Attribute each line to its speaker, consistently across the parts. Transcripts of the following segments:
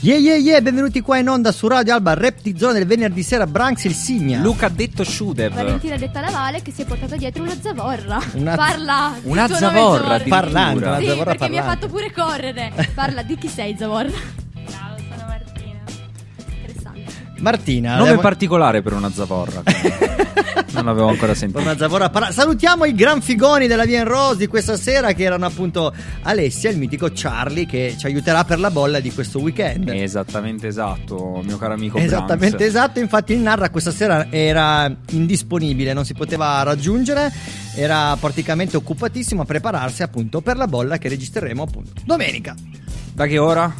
Speaker 1: Yeah yeah yeah, benvenuti qua in onda su Radio Alba, rap di zona del venerdì sera, Branks il Signa.
Speaker 2: Luca ha detto Shudev.
Speaker 3: Valentina detta Navale che si è portato dietro una zavorra.
Speaker 1: Una-
Speaker 3: Parla.
Speaker 2: Una zavorra.
Speaker 1: Parlando, una
Speaker 3: Sì,
Speaker 1: zavorra
Speaker 3: perché mi ha fatto pure correre. Parla di chi sei zavorra.
Speaker 4: Martina.
Speaker 2: Nome
Speaker 1: abbiamo-
Speaker 2: particolare per una zavorra. non l'avevo ancora sentito.
Speaker 1: una zavorra parla- Salutiamo i gran figoni della Vien Rose di questa sera che erano appunto Alessia e il mitico Charlie che ci aiuterà per la bolla di questo weekend.
Speaker 2: Esattamente esatto, mio caro amico
Speaker 1: Esattamente
Speaker 2: Branks.
Speaker 1: esatto, infatti il Narra questa sera era indisponibile, non si poteva raggiungere, era praticamente occupatissimo a prepararsi appunto per la bolla che registreremo appunto domenica.
Speaker 2: Da che ora?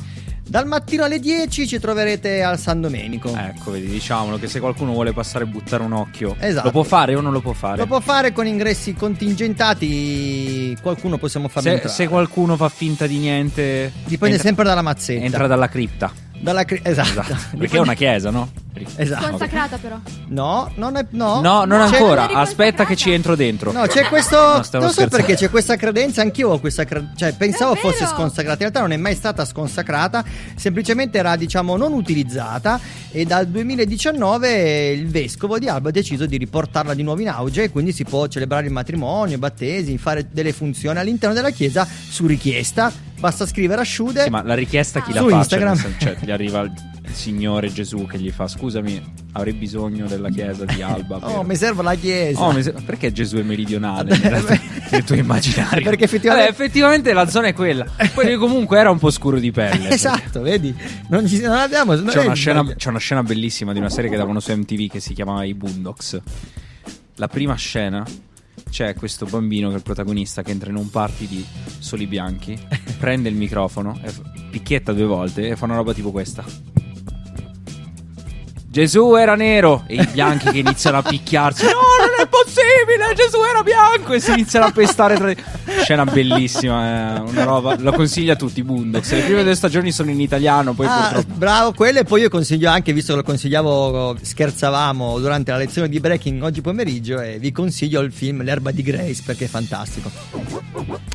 Speaker 1: Dal mattino alle 10 ci troverete al San Domenico.
Speaker 2: Ecco, vedi, diciamolo che se qualcuno vuole passare e buttare un occhio,
Speaker 1: Esatto.
Speaker 2: lo può fare o non lo può fare?
Speaker 1: Lo può fare con ingressi contingentati, qualcuno possiamo farlo
Speaker 2: se,
Speaker 1: entrare.
Speaker 2: se qualcuno fa finta di niente,
Speaker 1: Dipende
Speaker 2: entra-
Speaker 1: sempre dalla mazzetta.
Speaker 2: entra dalla cripta.
Speaker 1: Dalla cri- esatto.
Speaker 2: Esatto. Perché è una chiesa, no?
Speaker 1: Esatto.
Speaker 3: Consacrata però.
Speaker 1: No, non è no.
Speaker 2: No, non
Speaker 1: C'è-
Speaker 2: ancora. Aspetta che ci entro dentro.
Speaker 1: No, c'è questo.
Speaker 2: No, stavo
Speaker 1: non so perché c'è questa credenza. Anch'io ho questa credenza. Cioè, pensavo
Speaker 3: Davvero?
Speaker 1: fosse sconsacrata. In realtà non è mai stata sconsacrata. Semplicemente era, diciamo, non utilizzata. E dal 2019 il vescovo di Alba ha deciso di riportarla di nuovo in auge. E quindi si può celebrare il matrimonio, i battesimi, fare delle funzioni all'interno della chiesa su richiesta. Basta scrivere a Sciude.
Speaker 2: Sì, ma la richiesta chi
Speaker 1: Su
Speaker 2: la fa?
Speaker 1: Instagram.
Speaker 2: Cioè, cioè, gli arriva il Signore Gesù che gli fa: Scusami, avrei bisogno della chiesa di Alba. per-"
Speaker 1: Oh, mi serve la chiesa.
Speaker 2: Oh, mi se- perché Gesù è meridionale nel, nel tuo immaginario?
Speaker 1: Perché effettivamente-
Speaker 2: Vabbè, effettivamente la zona è quella. Poi comunque era un po' scuro di pelle.
Speaker 1: Esatto, vedi? Non, ci, non abbiamo. non
Speaker 2: C'è una, scena, c'è una scena bellissima di una serie che davano su MTV che si chiamava I Boondocks. La prima scena c'è questo bambino che è il protagonista che entra in un party di soli bianchi, prende il microfono, picchietta due volte e fa una roba tipo questa. Gesù era nero e i bianchi che iniziano a picchiarsi. No, non è possibile! Gesù era bianco! E si iniziano a pestare tra Scena bellissima, è una roba. Lo consiglio a tutti. Boondocks. Le prime due stagioni sono in italiano, poi
Speaker 1: Ah,
Speaker 2: purtroppo.
Speaker 1: bravo, quello e poi io consiglio anche, visto che lo consigliavo, scherzavamo durante la lezione di breaking oggi pomeriggio e vi consiglio il film L'erba di Grace perché è fantastico.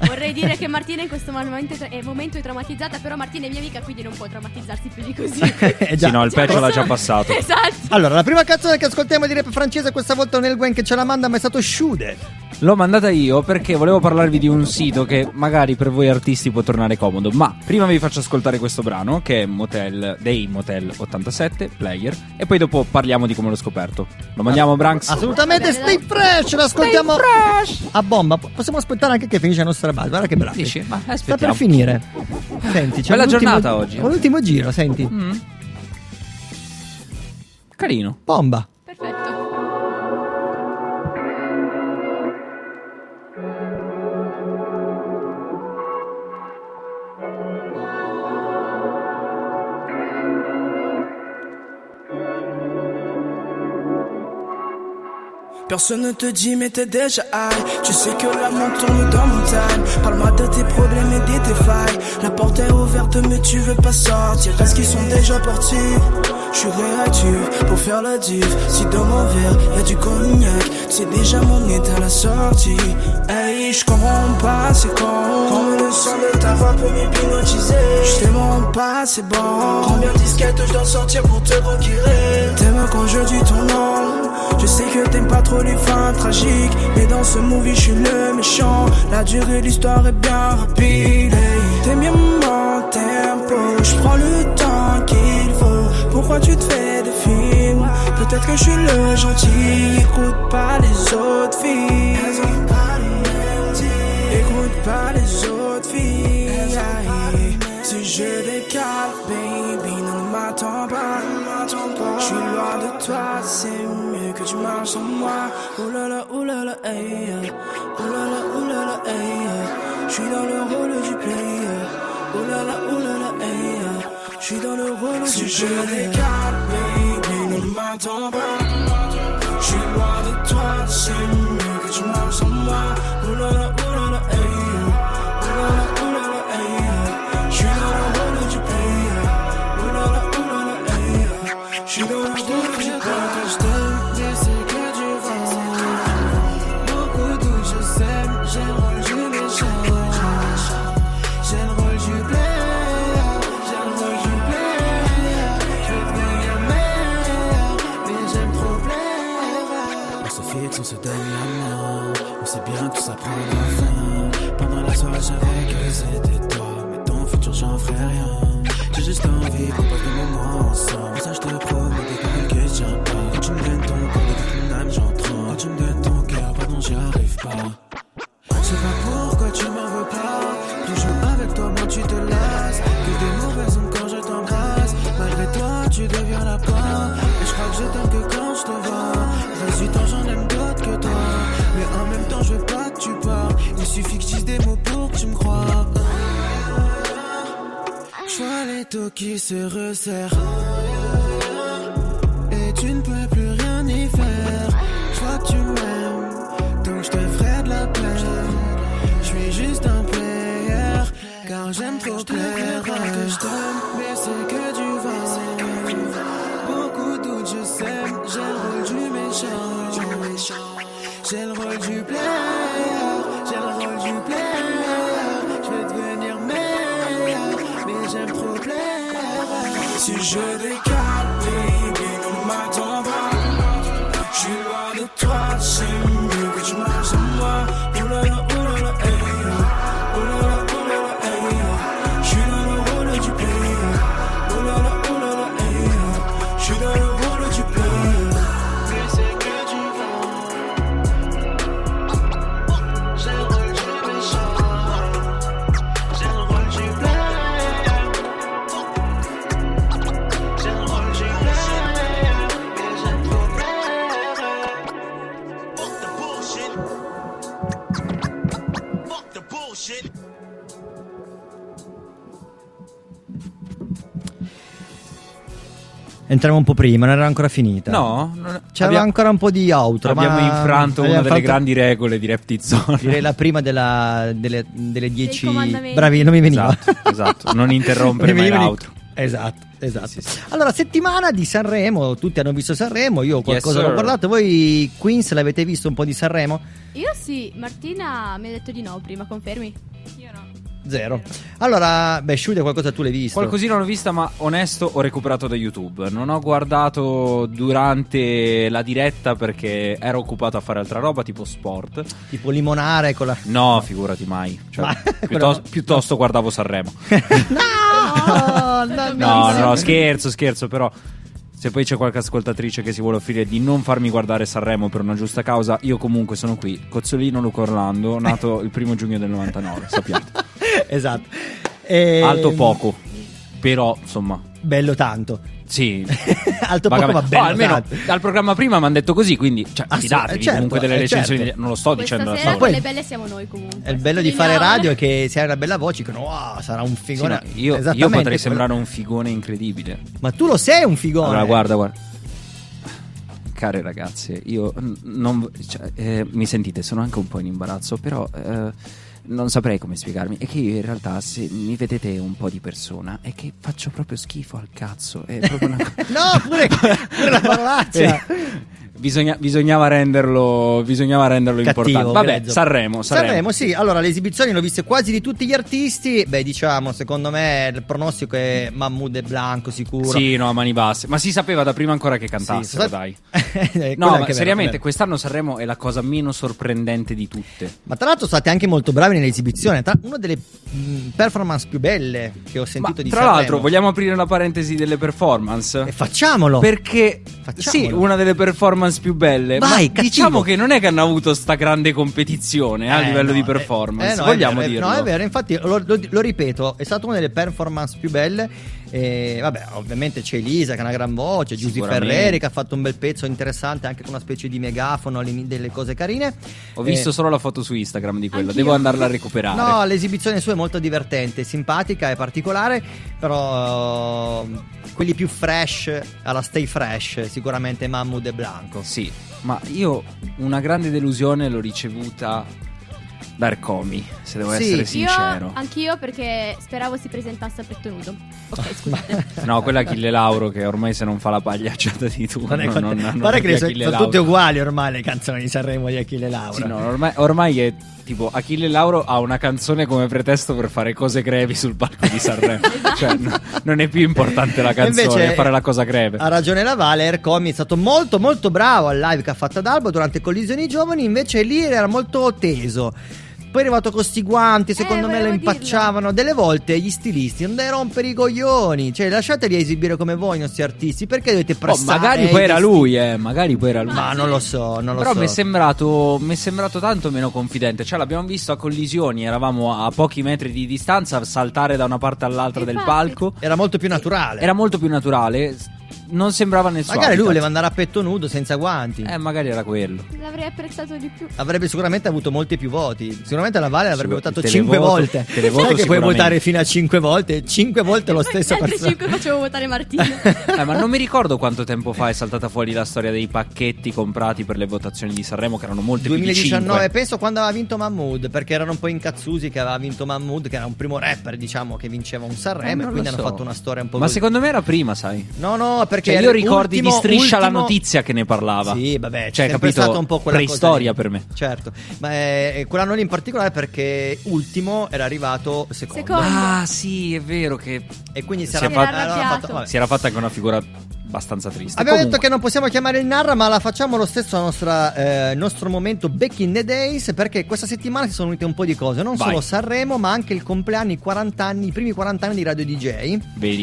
Speaker 3: Vorrei dire che Martina in questo momento è momento è traumatizzata, però Martina è mia amica, quindi non può traumatizzarsi più di così.
Speaker 1: Eh, già.
Speaker 2: Sì, no, il peggio l'ha già passato.
Speaker 3: esatto.
Speaker 1: Allora, la prima canzone che ascoltiamo di rap francese questa volta non è il Gwen che ce la manda, ma è stato Shude.
Speaker 2: L'ho mandata io perché volevo parlarvi di un sito che magari per voi artisti può tornare comodo. Ma prima vi faccio ascoltare questo brano che è Motel, dei Motel 87 Player. E poi dopo parliamo di come l'ho scoperto. Lo mandiamo, Branks?
Speaker 1: Assolutamente, stay fresh, l'ascoltiamo a bomba. Po- Possiamo aspettare anche che finisce la nostra base, guarda che bravo.
Speaker 2: Dici? Ma
Speaker 1: Sta per finire. Senti, c'è
Speaker 2: Bella
Speaker 1: un ultimo-
Speaker 2: giornata oggi.
Speaker 1: Un ultimo giro, senti.
Speaker 2: Mm. Carino.
Speaker 1: Bomba.
Speaker 3: Perfetto.
Speaker 5: Personne ne te dit mais t'es déjà high Tu sais que l'amour tourne dans mon time Parle-moi de tes problèmes et de tes failles La porte est ouverte mais tu veux pas sortir Parce qu'ils sont déjà partis? Je suis réactif pour faire la diff Si dans mon verre y'a du cognac C'est déjà mon état à la sortie. Hey je comprends pas c'est con. Comme le son de ta voix peut m'hypnotiser. Je t'aime pas c'est bon. Combien de disquettes je dois sortir pour te procurer T'aimes quand je dis ton nom. Je sais que t'aimes pas trop les fins tragiques. Mais dans ce movie je suis le méchant. La durée de l'histoire est bien rapide. Hey. T'aimes bien mon tempo. Je prends le temps Pourquoi tu te fais des films Peut-être que je suis le gentil Écoute pas les autres filles. Écoute pas les autres filles. Si je décale baby Ne m'attends pas. Je suis loin de toi C'est mieux que tu marches sans moi. Là, oh hey. Oh là là, oh là, hey. Je suis dans le rôle du player. Oh là je suis dans le rôle si je l'écarte, baby, ne m'attends pas. Je suis loin de toi, c'est mieux que tu marches sans moi. Oh
Speaker 6: là oh hey. Oh là oh hey. Je suis dans le rôle du pays. Oh là oh hey. Je suis dans le rôle estão vivos, mas
Speaker 7: não é almoçam qui se resserre.
Speaker 1: Entriamo un po' prima, non era ancora finita.
Speaker 2: No, non-
Speaker 1: C'era
Speaker 2: abbiamo-
Speaker 1: ancora un po' di outro.
Speaker 2: Abbiamo
Speaker 1: ma
Speaker 2: infranto una
Speaker 1: abbiamo
Speaker 2: delle
Speaker 1: fatto-
Speaker 2: grandi regole di Rap Zone.
Speaker 1: Direi la prima della- delle, delle dieci. Bravi, non mi veniva.
Speaker 2: Esatto, esatto. Non interrompere mai l'outro.
Speaker 1: Esatto, esatto.
Speaker 2: Sì, sì, sì.
Speaker 1: Allora, settimana di Sanremo, tutti hanno visto Sanremo, io qualcosa
Speaker 2: Yes,
Speaker 1: l'ho guardato, voi Queens l'avete visto un po' di Sanremo?
Speaker 3: Io sì, Martina mi ha detto di no prima, confermi?
Speaker 4: Io no.
Speaker 1: Zero. Allora, beh, Shude qualcosa tu l'hai visto?
Speaker 2: Qualcosina l'ho vista, ma onesto ho recuperato da YouTube. Non ho guardato durante la diretta perché ero occupato a fare altra roba, tipo sport.
Speaker 1: Tipo limonare con la...
Speaker 2: No, figurati mai. Cioè,
Speaker 1: Ma-
Speaker 2: piuttosto, piuttosto guardavo Sanremo.
Speaker 1: no, no,
Speaker 2: No, no, scherzo, scherzo, però. Se poi c'è qualche ascoltatrice che si vuole offrire di non farmi guardare Sanremo per una giusta causa, io comunque sono qui. Cozzolino Luca Orlando, nato il primo giugno del 99, sappiate.
Speaker 1: esatto. E-
Speaker 2: Alto poco, però insomma,
Speaker 1: Bello tanto.
Speaker 2: sì.
Speaker 1: Alto poco, ma bello
Speaker 2: Oh, almeno
Speaker 1: tanto.
Speaker 2: dal programma prima mi hanno detto così, quindi cioè,
Speaker 1: Ah, sì,
Speaker 2: fidatevi
Speaker 1: certo,
Speaker 2: comunque delle
Speaker 1: eh,
Speaker 2: recensioni.
Speaker 1: certo.
Speaker 2: Non lo sto
Speaker 3: Questa
Speaker 2: dicendo
Speaker 3: sera
Speaker 2: solo.
Speaker 1: poi-
Speaker 3: le belle siamo noi comunque.
Speaker 1: È il bello di fare radio è che se hai una bella voce dicono wow, sarà un
Speaker 2: Sì,
Speaker 1: figone.
Speaker 2: no, io, io potrei
Speaker 1: quello-
Speaker 2: sembrare un figone incredibile.
Speaker 1: Ma tu lo sei un figone.
Speaker 2: Allora, guarda, guarda. Care ragazze, io non. cioè, eh, mi sentite, sono anche un po' in imbarazzo, però. eh, non saprei come spiegarmi. È che io in realtà, se mi vedete un po' di persona, è che faccio proprio schifo al cazzo. È proprio una
Speaker 1: No, pure, pure la parolaccia.
Speaker 2: Bisogna- bisognava renderlo, bisognava renderlo
Speaker 1: Cattivo,
Speaker 2: importante. Vabbè. Sanremo, Sanremo.
Speaker 1: Sanremo, sì. Allora, le esibizioni le ho viste quasi di tutti gli artisti. Beh, diciamo, secondo me il pronostico è Mahmoud e Blanco sicuro.
Speaker 2: Sì, no, a mani basse. Ma si sapeva da prima ancora che
Speaker 1: Sì,
Speaker 2: cantassero,
Speaker 1: sa-
Speaker 2: dai. No, ma seriamente,
Speaker 1: vero.
Speaker 2: quest'anno Sanremo è la cosa meno sorprendente di tutte.
Speaker 1: Ma tra l'altro state anche molto bravi nell'esibizione. Tra- una delle mh, performance più belle che ho
Speaker 2: Ma
Speaker 1: sentito di
Speaker 2: tra
Speaker 1: Sanremo.
Speaker 2: l'altro, vogliamo aprire la parentesi delle performance?
Speaker 1: E facciamolo.
Speaker 2: Perché
Speaker 1: Facciamolo.
Speaker 2: sì, una delle performance più belle.
Speaker 1: Vai,
Speaker 2: ma
Speaker 1: cattivo.
Speaker 2: diciamo che non è che hanno avuto sta grande competizione eh, a
Speaker 1: Eh,
Speaker 2: livello
Speaker 1: no,
Speaker 2: di
Speaker 1: eh,
Speaker 2: performance.
Speaker 1: eh, no, è
Speaker 2: Vogliamo
Speaker 1: vero, è-
Speaker 2: dirlo?
Speaker 1: No, è vero, infatti lo, lo- lo ripeto, è stata una delle performance più belle. E, vabbè, ovviamente c'è Elisa che ha una gran voce, Giusy. Ferreri che ha fatto un bel pezzo interessante anche con una specie di megafono, delle cose carine.
Speaker 2: Ho visto
Speaker 1: Eh,
Speaker 2: solo la foto su Instagram di quella,
Speaker 3: Anch'io.
Speaker 2: devo andarla a recuperare.
Speaker 1: No, l'esibizione sua è molto divertente, simpatica e particolare, però quelli più fresh alla Stay Fresh, sicuramente Mahmoud e Blanco.
Speaker 2: Sì, ma io una grande delusione l'ho ricevuta da Ercomi, se devo
Speaker 1: Sì.
Speaker 2: essere
Speaker 3: Io,
Speaker 2: sincero.
Speaker 3: anch'io perché speravo si presentasse a petto nudo. Ok, scusate.
Speaker 2: No, quella Achille Lauro che ormai se non fa la pagliacciata di tu.
Speaker 1: Non è
Speaker 2: no,
Speaker 1: cont-
Speaker 2: non- non
Speaker 1: Guarda che sono, sono tutte uguali ormai le canzoni di Sanremo di Achille Lauro.
Speaker 2: Sì, no, ormai, ormai è tipo Achille Lauro ha una canzone come pretesto per fare cose grevi sul palco di Sanremo. cioè, no, non è più importante la canzone,
Speaker 1: Invece,
Speaker 2: è fare la cosa greve.
Speaker 1: Ha ragione la Vale, Ercomi è stato molto molto bravo al live che ha fatto ad Albo durante Collisioni Giovani, invece lì era molto teso. Poi è arrivato con sti guanti, secondo
Speaker 3: Eh,
Speaker 1: me lo impacciavano. Delle volte gli stilisti non deve rompere i coglioni. Cioè, lasciateli esibire come voi i nostri artisti. Perché dovete
Speaker 2: Oh,
Speaker 1: pressare?
Speaker 2: magari poi era lui, eh, magari poi era lui.
Speaker 1: Ma non lo so, non lo
Speaker 2: Però
Speaker 1: so.
Speaker 2: mi è, sembrato, mi è sembrato tanto meno confidente. Cioè, l'abbiamo visto a collisioni, eravamo a pochi metri di distanza, saltare da una parte all'altra del
Speaker 3: Infatti.
Speaker 2: palco.
Speaker 1: Era molto più naturale.
Speaker 2: Era molto più naturale. Non sembrava nessuno.
Speaker 1: Magari lui voleva andare a petto nudo senza guanti.
Speaker 2: Eh, magari era quello.
Speaker 3: L'avrei apprezzato di più.
Speaker 1: Avrebbe sicuramente avuto molti più voti. Sicuramente la Vale avrebbe votato
Speaker 2: televoto-
Speaker 1: 5 volte.
Speaker 2: televoto
Speaker 1: Sai che puoi votare fino a 5 volte? 5 volte lo stesso
Speaker 3: Gli altri
Speaker 1: persona.
Speaker 3: 5 facevo votare Martino.
Speaker 2: Eh, ma non mi ricordo quanto tempo fa è saltata fuori la storia dei pacchetti comprati per le votazioni di Sanremo, che erano molte più di
Speaker 1: 2019,
Speaker 2: 5.
Speaker 1: penso quando aveva vinto Mahmood, perché erano un po' incazzusi che aveva vinto Mahmood, che era un primo rapper, diciamo, che vinceva un Sanremo,
Speaker 2: Eh,
Speaker 1: e
Speaker 2: non
Speaker 1: quindi
Speaker 2: lo
Speaker 1: hanno
Speaker 2: so.
Speaker 1: fatto una storia un po'
Speaker 2: Ma
Speaker 1: così.
Speaker 2: secondo me era prima, sai.
Speaker 1: No, no, perché
Speaker 2: Cioè, io ricordi
Speaker 1: ultimo-
Speaker 2: di striscia la
Speaker 1: ultimo-
Speaker 2: notizia che ne parlava.
Speaker 1: Sì, vabbè,
Speaker 2: Cioè, capito?
Speaker 1: stata un po' quella
Speaker 2: Preistoria per me.
Speaker 1: Certo, ma eh, quell'anno lì in particolare perché ultimo era arrivato secondo.
Speaker 3: Secondo.
Speaker 2: Ah, sì, è vero che
Speaker 1: E quindi si
Speaker 2: Si
Speaker 1: era,
Speaker 2: fatto-
Speaker 1: aveva
Speaker 3: arrabbiato.
Speaker 1: vabbè.
Speaker 2: si era fatta anche una figura abbastanza triste.
Speaker 1: Abbiamo
Speaker 2: Comunque,
Speaker 1: detto che non possiamo chiamare il Narra, ma la facciamo lo stesso al eh, il nostro momento Back in the Days. Perché questa settimana si sono unite un po' di cose. Non
Speaker 2: Vai.
Speaker 1: solo Sanremo, ma anche il compleanno, i 40 anni, i primi 40 anni di Radio DJ.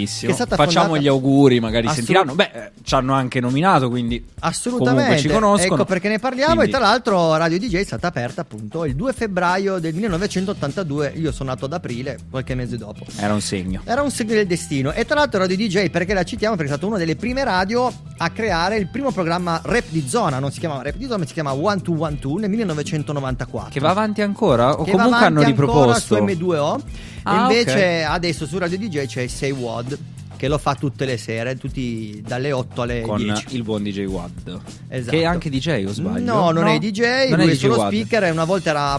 Speaker 1: Stata
Speaker 2: Facciamo
Speaker 1: fondata-
Speaker 2: gli auguri, magari
Speaker 1: Assolut-
Speaker 2: sentiranno. Beh, eh, ci hanno anche nominato, quindi
Speaker 1: Assolutamente.
Speaker 2: ci conoscono.
Speaker 1: Ecco perché ne parliamo.
Speaker 2: Quindi-
Speaker 1: E tra l'altro, Radio DJ è stata aperta appunto il 2 febbraio del 1982. Io sono nato ad aprile, qualche mese dopo.
Speaker 2: Era un segno.
Speaker 1: Era un segno del destino. E tra l'altro Radio DJ, perché la citiamo? Perché è stata una delle prime radio a creare il primo programma rap di zona. Non si chiamava rap di zona, ma si chiama One to One Two nel 1994.
Speaker 2: Che va avanti ancora? O
Speaker 1: Che va
Speaker 2: comunque hanno
Speaker 1: avanti ancora su
Speaker 2: riproposto?
Speaker 1: M2O.
Speaker 2: Ah,
Speaker 1: invece adesso su Radio DJ c'è Say Wad. Che lo fa tutte le sere, tutti dalle 8 alle
Speaker 2: con
Speaker 1: 10.
Speaker 2: il buon DJ Wad.
Speaker 1: Esatto.
Speaker 2: Che è anche DJ, o sbaglio?
Speaker 1: No, non è DJ,
Speaker 2: non
Speaker 1: lui è
Speaker 2: DJ
Speaker 1: solo
Speaker 2: Wad.
Speaker 1: speaker e una volta era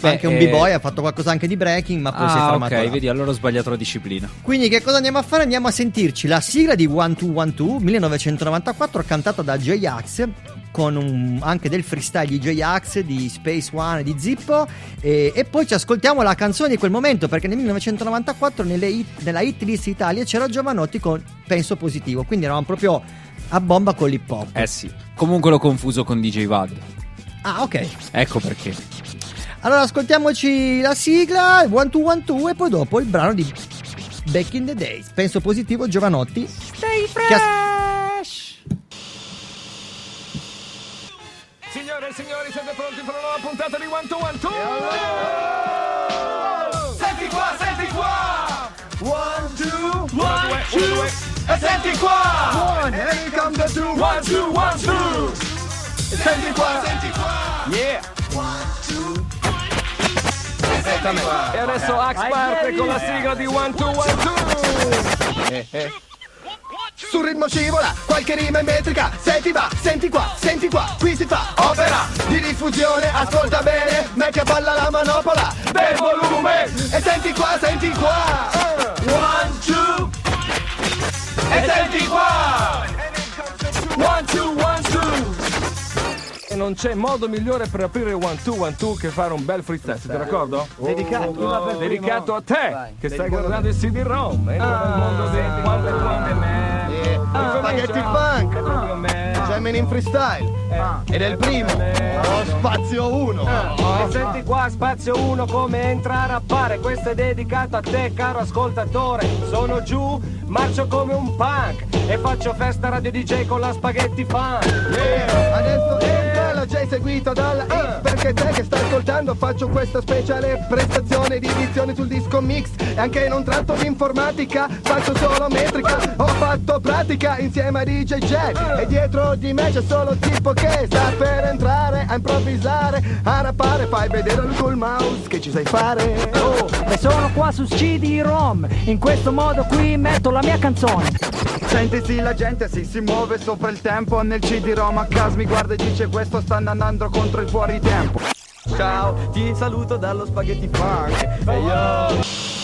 Speaker 2: Beh,
Speaker 1: anche un
Speaker 2: eh,
Speaker 1: b-boy, ha fatto qualcosa anche di breaking, ma poi si è
Speaker 2: Ah,
Speaker 1: fermato
Speaker 2: ok,
Speaker 1: là.
Speaker 2: vedi, allora ho sbagliato la disciplina.
Speaker 1: Quindi che cosa andiamo a fare? Andiamo a sentirci la sigla di One Two One Two 1994 cantata da J-Ax con un- anche del freestyle di J-Ax, di Space One e di Zippo e, e poi ci ascoltiamo la canzone di quel momento perché nel 1994 nelle hit- nella hit list Italia c'era Giovanotti con Penso Positivo, quindi eravamo proprio a bomba con l'hip hop.
Speaker 2: Eh sì. Comunque l'ho confuso con DJ Wad.
Speaker 1: Ah ok,
Speaker 2: Ecco perché.
Speaker 1: Allora ascoltiamoci la sigla, One Two One Two e poi dopo il brano di Back in the Days, Penso Positivo Giovanotti. Stay fresh!
Speaker 8: Signore e signori, siete pronti per una nuova puntata di One to One Two? Senti qua, senti qua! One, two, one, two, e senti qua! One, here come the two, one, two, one, two! E senti qua, senti qua! Yeah! One, two, Esattamente. E adesso Axe parte con la sigla di One, two, one, two! Eh, eh. Sul ritmo scivola, qualche rima in metrica. Senti va, senti qua, senti qua Qui si fa opera di diffusione. Ascolta bene, metti a balla la manopola Del volume. E senti qua, senti qua. One, two. E senti qua. One, two, one, two non c'è modo migliore per aprire One Two One Two che fare un bel freestyle, siete d'accordo? Dedicato, dedicato a te che stai guardando il CD-ROM. Entra nel mondo del One Two One Ah,
Speaker 9: Spaghetti Funk, Gemini in freestyle. Ed è il primo, oh, spazio 1.
Speaker 8: E senti qua spazio 1 come entra a rappare Questo è dedicato a te caro ascoltatore. Sono giù, marcio come un punk. E faccio festa radio DJ con la spaghetti funk.
Speaker 9: Adesso entra la J seguito dalla I Perché te che stai ascoltando faccio questa speciale prestazione di edizione sul disco mix. E anche non tratto di informatica, faccio solo metrica. Ho fatto pratica insieme a DJ J E dietro di me c'è solo tipo che sta per entrare a improvvisare A rappare, fai vedere col mouse che ci sai fare.
Speaker 10: Oh, e sono qua su CD-ROM, in questo modo qui metto la mia canzone.
Speaker 9: Senti sì la gente sì, si muove sopra il tempo. Nel CD-ROM a casa mi guarda e dice questo sta andando contro il fuori tempo Ciao, ti saluto dallo spaghetti funk. E io...
Speaker 11: Io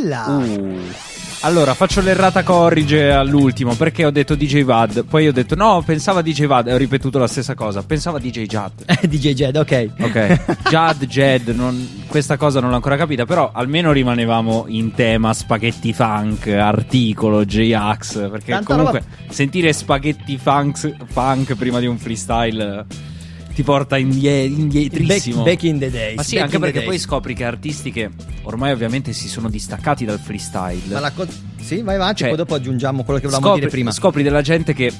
Speaker 1: Bella!
Speaker 2: Uh. Allora, faccio l'errata corrige all'ultimo perché ho detto DJ Vad. Poi ho detto no, pensava DJ Vad. E ho ripetuto la stessa cosa. Pensava DJ Jad.
Speaker 1: DJ Jed, ok.
Speaker 2: Ok, Jad, Jed, non- questa cosa non l'ho ancora capita, però almeno rimanevamo in tema spaghetti funk, articolo, J-Ax, perché
Speaker 1: Tanta
Speaker 2: comunque sentire spaghetti funk, funk prima di un freestyle eh, ti porta indie- indietrissimo.
Speaker 1: Back- back in the days,
Speaker 2: Ma sì,
Speaker 1: back
Speaker 2: anche perché poi scopri che artisti che ormai ovviamente si sono distaccati dal freestyle.
Speaker 1: Ma la co- sì, vai avanti,
Speaker 2: Cioè,
Speaker 1: poi dopo aggiungiamo quello che volevamo
Speaker 2: scopri,
Speaker 1: dire prima.
Speaker 2: scopri della gente che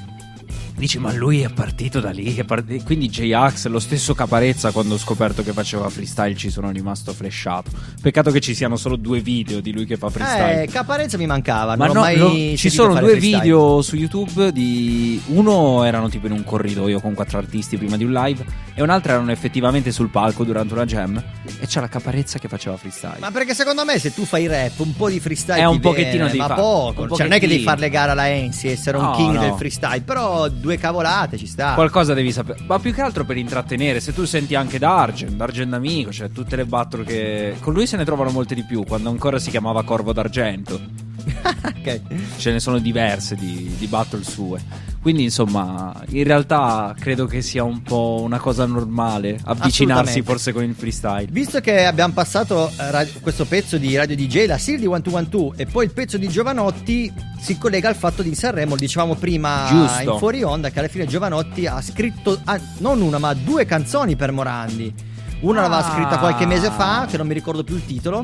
Speaker 2: dice ma lui è partito da lì è part- quindi J-Ax lo stesso Caparezza quando ho scoperto che faceva freestyle ci sono rimasto flashato peccato che ci siano solo due video di lui che fa freestyle
Speaker 1: Eh, Caparezza mi mancava,
Speaker 2: ma no, lo- ci sono due
Speaker 1: freestyle.
Speaker 2: video su YouTube di uno erano tipo in un corridoio con quattro artisti prima di un live e un altro erano effettivamente sul palco durante una jam e c'era Caparezza che faceva freestyle
Speaker 1: Ma perché secondo me se tu fai rap, un po' di freestyle
Speaker 2: È un
Speaker 1: ti
Speaker 2: pochettino
Speaker 1: viene,
Speaker 2: devi
Speaker 1: ma
Speaker 2: fa-
Speaker 1: poco.
Speaker 2: un
Speaker 1: Cioè non è che devi fare le gare alla Ensi essere un
Speaker 2: No,
Speaker 1: king
Speaker 2: no.
Speaker 1: del freestyle, però due cavolate ci sta.
Speaker 2: Qualcosa devi sapere, ma più che altro per intrattenere. Se tu senti anche Dargen, Dargen d'amico, cioè tutte le battle che. Con lui se ne trovano molte di più, quando ancora si chiamava Corvo d'Argento.
Speaker 1: Ok.
Speaker 2: Ce ne sono diverse di, di battle sue. Quindi, insomma, in realtà credo che sia un po' una cosa normale avvicinarsi forse con il freestyle.
Speaker 1: Visto che abbiamo passato radio- questo pezzo di Radio DJ, la serie di 1212 e poi il pezzo di Giovanotti si collega al fatto di Sanremo, lo dicevamo prima
Speaker 2: Giusto.
Speaker 1: in fuori onda che alla fine Giovanotti ha scritto ah, non una ma due canzoni per Morandi. Una l'aveva
Speaker 2: Ah.
Speaker 1: scritta qualche mese fa, che non mi ricordo più il titolo.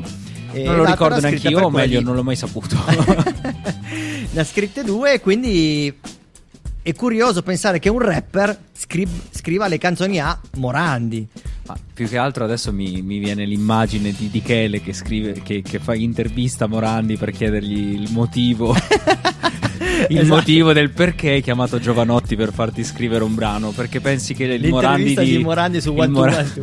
Speaker 1: E
Speaker 2: Non lo ricordo neanche io, o meglio, non l'ho mai saputo.
Speaker 1: ne ha scritte due e quindi è curioso pensare che un rapper scriv- scriva le canzoni a Morandi.
Speaker 2: Ma più che altro adesso mi, mi viene l'immagine di Dichele che scrive, che, che fa intervista a Morandi per chiedergli il motivo. il
Speaker 1: Esatto.
Speaker 2: motivo del perché hai chiamato Giovanotti per farti scrivere un brano. Perché pensi che il Morandi di,
Speaker 1: di Morandi su One
Speaker 2: Mora-.
Speaker 1: Su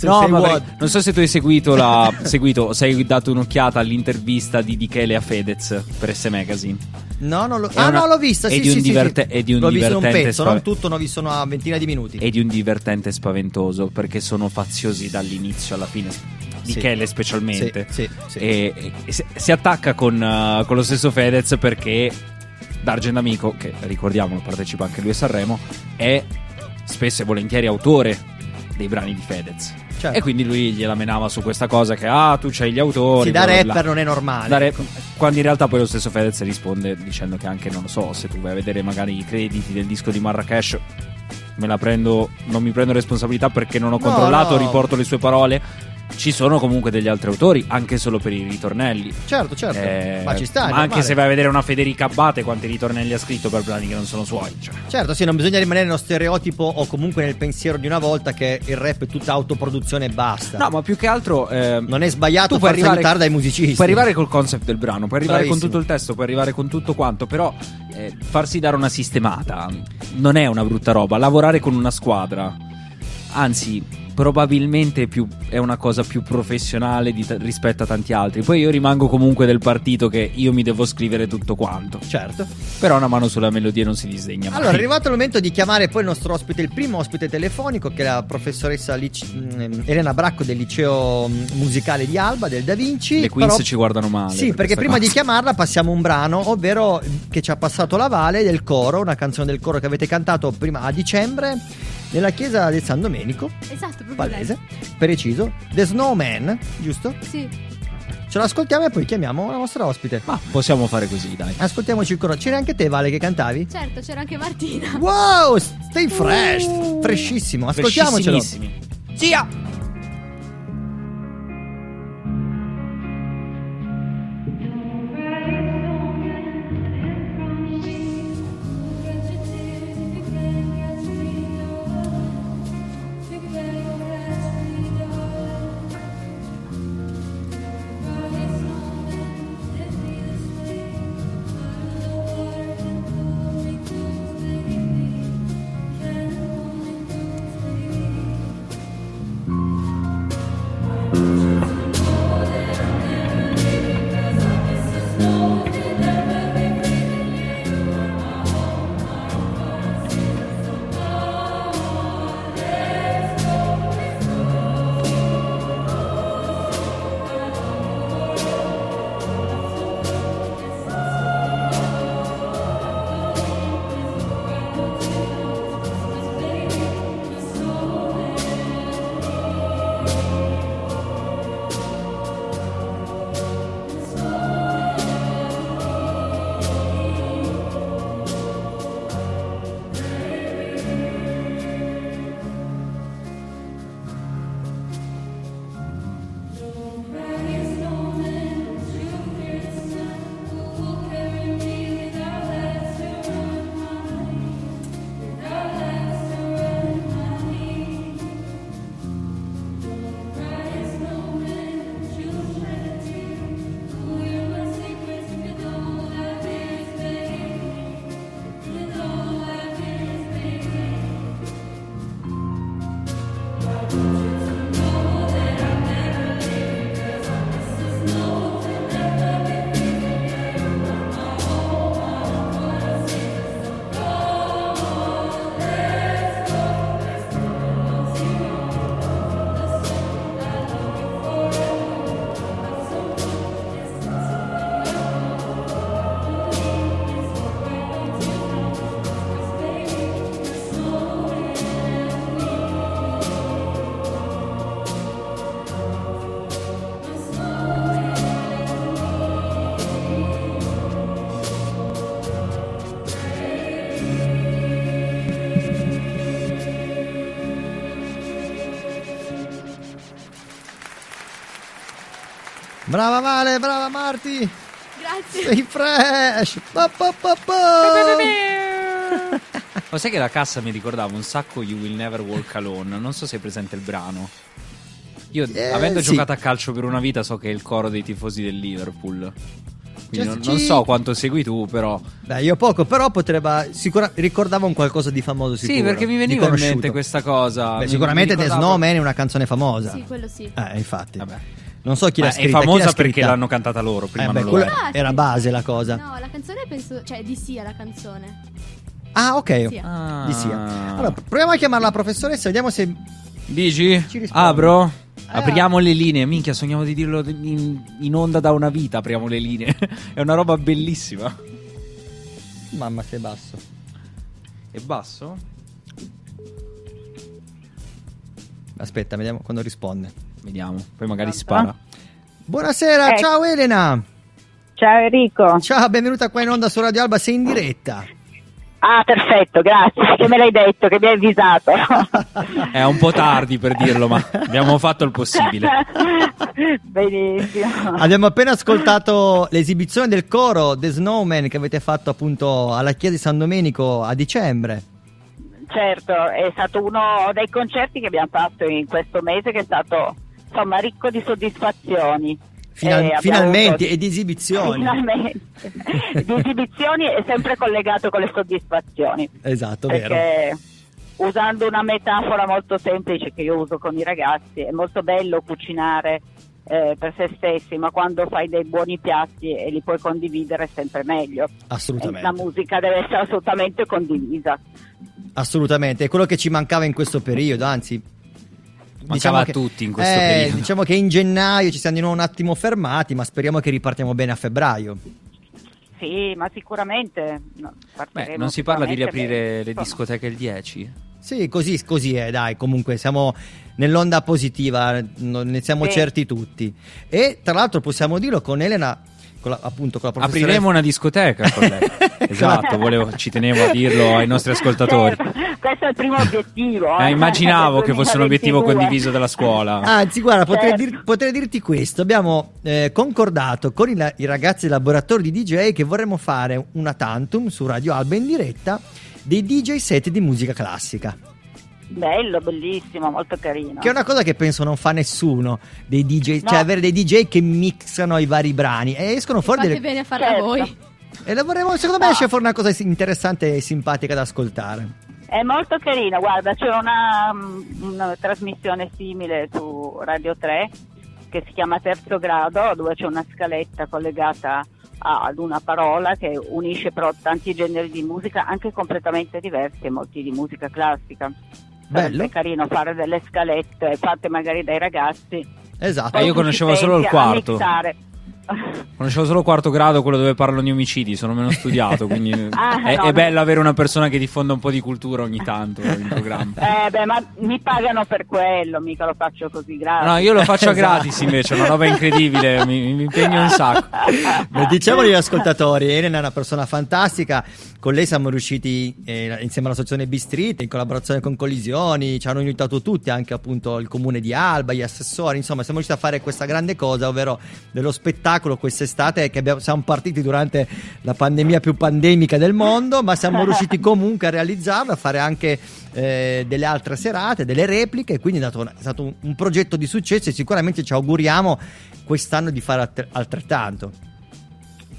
Speaker 2: No, ma
Speaker 1: What.
Speaker 2: non so se tu hai seguito la seguito, se hai dato un'occhiata all'intervista di Dichele a Fedez per S Magazine.
Speaker 1: No, non lo...
Speaker 2: È
Speaker 1: ah,
Speaker 2: una-
Speaker 1: no, l'ho vista.
Speaker 2: è
Speaker 1: Sì,
Speaker 2: di un
Speaker 1: sì, sì,
Speaker 2: diverte-
Speaker 1: sì.
Speaker 2: è di un
Speaker 1: l'ho visto in un
Speaker 2: divertente
Speaker 1: pezzo,
Speaker 2: spave-
Speaker 1: non tutto, l'ho visto una ventina di minuti.
Speaker 2: E di un divertente spaventoso perché sono faziosi dall'inizio alla fine. Dichele specialmente.
Speaker 1: Sì, sì, sì.
Speaker 2: E, e si, si attacca con, uh, con lo stesso Fedez perché D'Argent Amico, che ricordiamolo partecipa anche lui a Sanremo, è spesso e volentieri autore dei brani di Fedez.
Speaker 1: Certo.
Speaker 2: E quindi lui gliela menava su questa cosa che ah tu c'hai gli autori.
Speaker 1: Sì, da
Speaker 2: bla
Speaker 1: rapper non è normale.
Speaker 2: Da rap- quando in realtà poi lo stesso Fedez risponde dicendo che anche non lo so, se tu vai a vedere magari i crediti del disco di Marrakesh me la prendo, non mi prendo responsabilità perché non ho
Speaker 1: No,
Speaker 2: controllato,
Speaker 1: no.
Speaker 2: riporto le sue parole. Ci sono comunque degli altri autori, anche solo per i ritornelli.
Speaker 1: Certo, certo.
Speaker 2: Eh,
Speaker 1: ma ci sta.
Speaker 2: ma anche se vai a vedere una Federica Abbate, quanti ritornelli ha scritto per brani che non sono suoi. Cioè.
Speaker 1: Certo, sì, non bisogna rimanere nello stereotipo o comunque nel pensiero di una volta che il rap è tutta autoproduzione e basta.
Speaker 2: No, ma più che altro. eh,
Speaker 1: non è sbagliato farsi
Speaker 2: arrivare-
Speaker 1: aiutare dai musicisti.
Speaker 2: Puoi arrivare col concept del brano, puoi arrivare con
Speaker 1: Bravissimo.
Speaker 2: tutto il testo, puoi arrivare con tutto quanto, però eh, farsi dare una sistemata non è una brutta roba. Lavorare con una squadra, anzi, probabilmente è, più- è una cosa più professionale di rispetto a tanti altri. Poi io rimango comunque del partito che io mi devo scrivere tutto quanto.
Speaker 1: Certo.
Speaker 2: Però una mano sulla melodia non si disdegna mai.
Speaker 1: Allora, è arrivato il momento di chiamare poi il nostro ospite, il primo ospite telefonico, che è la professoressa Lic- mm, Elena Bracco del liceo mm, musicale di Alba, del Da Vinci.
Speaker 2: Le Queens
Speaker 1: Però-
Speaker 2: ci guardano male.
Speaker 1: Sì,
Speaker 2: per
Speaker 1: perché prima di
Speaker 2: cosa.
Speaker 1: chiamarla passiamo un brano, ovvero che ci ha passato la Vale del coro, una canzone del coro che avete cantato prima a dicembre nella chiesa del San Domenico,
Speaker 3: Esatto, proprio
Speaker 1: palese, preciso, The Snowman, giusto?
Speaker 3: Sì.
Speaker 1: Ce l'ascoltiamo e poi chiamiamo la nostra ospite.
Speaker 2: Ma possiamo fare così, dai.
Speaker 1: Ascoltiamoci il coro. C'era anche te, Vale, che cantavi?
Speaker 3: Certo, c'era anche Martina.
Speaker 1: Wow, stay fresh, freschissimo. Ascoltiamocelo.
Speaker 2: Frescissimissimi.
Speaker 1: Zia! Brava Vale, brava Marti.
Speaker 3: Grazie.
Speaker 1: Sei fresh. Pa, pa, pa.
Speaker 2: Ma sai che la cassa mi ricordava un sacco You Will Never Walk Alone? Non so se è presente il brano. Io,
Speaker 1: Eh,
Speaker 2: avendo
Speaker 1: sì.
Speaker 2: giocato a calcio per una vita, so che è il coro dei tifosi del Liverpool. Quindi
Speaker 1: Cioè,
Speaker 2: non, non so quanto segui tu, però.
Speaker 1: Beh, io poco, però potrebbe. Sicura, ricordava un qualcosa di famoso sicuro.
Speaker 2: Sì, perché mi veniva in mente questa cosa.
Speaker 1: Beh,
Speaker 2: Mi-
Speaker 1: sicuramente
Speaker 2: mi
Speaker 1: The Snowman è una canzone famosa.
Speaker 3: Sì, quello sì.
Speaker 1: Eh, infatti.
Speaker 2: Vabbè.
Speaker 1: Non so chi
Speaker 2: Ma
Speaker 1: l'ha
Speaker 2: è
Speaker 1: scritta. chi
Speaker 2: famosa
Speaker 1: l'ha
Speaker 2: perché
Speaker 1: scritta?
Speaker 2: l'hanno cantata loro. Prima
Speaker 1: Eh, beh,
Speaker 2: non era.
Speaker 3: Ah,
Speaker 1: era base la cosa.
Speaker 3: No, la canzone penso. cioè, di sì la canzone.
Speaker 1: Ah, ok.
Speaker 3: Sì.
Speaker 2: Ah.
Speaker 1: Di Sia. Allora, proviamo a chiamarla la professoressa, vediamo se.
Speaker 2: Dici?
Speaker 1: Ci rispondi.
Speaker 2: Apro?
Speaker 1: Eh,
Speaker 2: Apriamo le linee. Minchia, sogniamo di dirlo in, in onda da una vita. Apriamo le linee. è una roba bellissima.
Speaker 1: Mamma, sei basso.
Speaker 2: È basso?
Speaker 1: Aspetta, vediamo quando risponde.
Speaker 2: Vediamo. Poi magari spara.
Speaker 1: Buonasera,
Speaker 12: Ecco.
Speaker 1: ciao Elena.
Speaker 12: Ciao Enrico.
Speaker 1: Ciao, benvenuta qua in onda su Radio Alba, sei in diretta.
Speaker 12: Ah, perfetto, grazie, che me l'hai detto, che mi hai avvisato.
Speaker 2: È un po' tardi per dirlo, ma abbiamo fatto il possibile.
Speaker 12: Benissimo.
Speaker 1: Abbiamo appena ascoltato l'esibizione del coro The Snowman che avete fatto appunto alla chiesa di San Domenico a dicembre.
Speaker 12: Certo, è stato uno dei concerti che abbiamo fatto in questo mese che è stato insomma ricco di soddisfazioni.
Speaker 1: Final-
Speaker 12: Eh,
Speaker 1: finalmente, e di esibizioni.
Speaker 12: Finalmente. di esibizioni è sempre collegato con le soddisfazioni.
Speaker 1: Esatto, vero.
Speaker 12: perché usando una metafora molto semplice che io uso con i ragazzi, è molto bello cucinare eh, per se stessi, ma quando fai dei buoni piatti e li puoi condividere è sempre meglio.
Speaker 1: Assolutamente.
Speaker 12: La musica deve essere assolutamente condivisa.
Speaker 1: Assolutamente, è quello che ci mancava in questo periodo, anzi...
Speaker 2: Mancava a
Speaker 1: che-
Speaker 2: tutti in questo
Speaker 1: eh,
Speaker 2: periodo.
Speaker 1: Diciamo che in gennaio ci siamo di nuovo un attimo fermati, ma speriamo che ripartiamo bene a febbraio.
Speaker 12: Sì, ma sicuramente no,
Speaker 2: Beh, non si parla di riaprire
Speaker 12: bene.
Speaker 2: le discoteche il 10?
Speaker 1: Sì, così, così è, dai, comunque siamo nell'onda positiva, ne siamo
Speaker 12: Sì.
Speaker 1: certi tutti. E tra l'altro possiamo dirlo con Elena, con la- appunto con la professoressa...
Speaker 2: Apriremo una discoteca con lei. esatto, volevo- ci tenevo a dirlo ai nostri ascoltatori.
Speaker 12: Certo, questo è il primo obiettivo.
Speaker 2: Eh,
Speaker 12: eh,
Speaker 2: immaginavo che fosse un obiettivo
Speaker 12: 2022.
Speaker 2: condiviso dalla scuola.
Speaker 1: Anzi, guarda, potrei,
Speaker 12: Certo.
Speaker 1: dir- potrei dirti questo. Abbiamo eh, concordato con i, i ragazzi del laboratorio di DJ che vorremmo fare una tantum su Radio Alba in diretta dei DJ set di musica classica.
Speaker 12: Bello, bellissimo, molto carino.
Speaker 1: Che è una cosa che penso non fa nessuno dei DJ,
Speaker 12: No.
Speaker 1: cioè avere dei DJ che mixano i vari brani e escono fuori
Speaker 3: Fate
Speaker 1: delle.
Speaker 3: bene a farla
Speaker 12: Certo.
Speaker 3: voi.
Speaker 1: E la vorremmo, secondo me esce fuori una cosa interessante e simpatica da ascoltare.
Speaker 12: È molto carino, guarda, c'è una, mm, una trasmissione simile su Radio 3 che si chiama Terzo Grado, dove c'è una scaletta collegata ad una parola che unisce però tanti generi di musica, anche completamente diversi, e molti di musica classica.
Speaker 1: Bello.
Speaker 12: Sarebbe carino fare delle scalette fatte magari dai ragazzi.
Speaker 1: Esatto.
Speaker 2: Eh, io conoscevo solo il quarto.
Speaker 12: mixare.
Speaker 2: Conoscevo solo quarto grado, quello dove parlano di omicidi, sono meno studiato, quindi
Speaker 12: Ah,
Speaker 2: è,
Speaker 12: no,
Speaker 2: è
Speaker 12: no.
Speaker 2: bello avere una persona che diffonda un po' di cultura ogni tanto in programma.
Speaker 12: Eh beh, ma mi pagano per quello, mica lo faccio così gratis.
Speaker 2: No, io lo faccio
Speaker 1: Esatto.
Speaker 2: gratis invece, è una roba incredibile, mi, mi impegno un sacco.
Speaker 1: Beh, diciamo agli ascoltatori, Elena è una persona fantastica, con lei siamo riusciti eh, insieme all'associazione B-Street, in collaborazione con Collisioni, ci hanno aiutato tutti, anche appunto il comune di Alba, gli assessori, insomma siamo riusciti a fare questa grande cosa, ovvero dello spettacolo quest'estate che abbiamo- siamo partiti durante la pandemia più pandemica del mondo, ma siamo riusciti comunque a realizzarlo, a fare anche eh, delle altre serate, delle repliche, quindi è stato, è stato un, un progetto di successo e sicuramente ci auguriamo quest'anno di fare alt- altrettanto.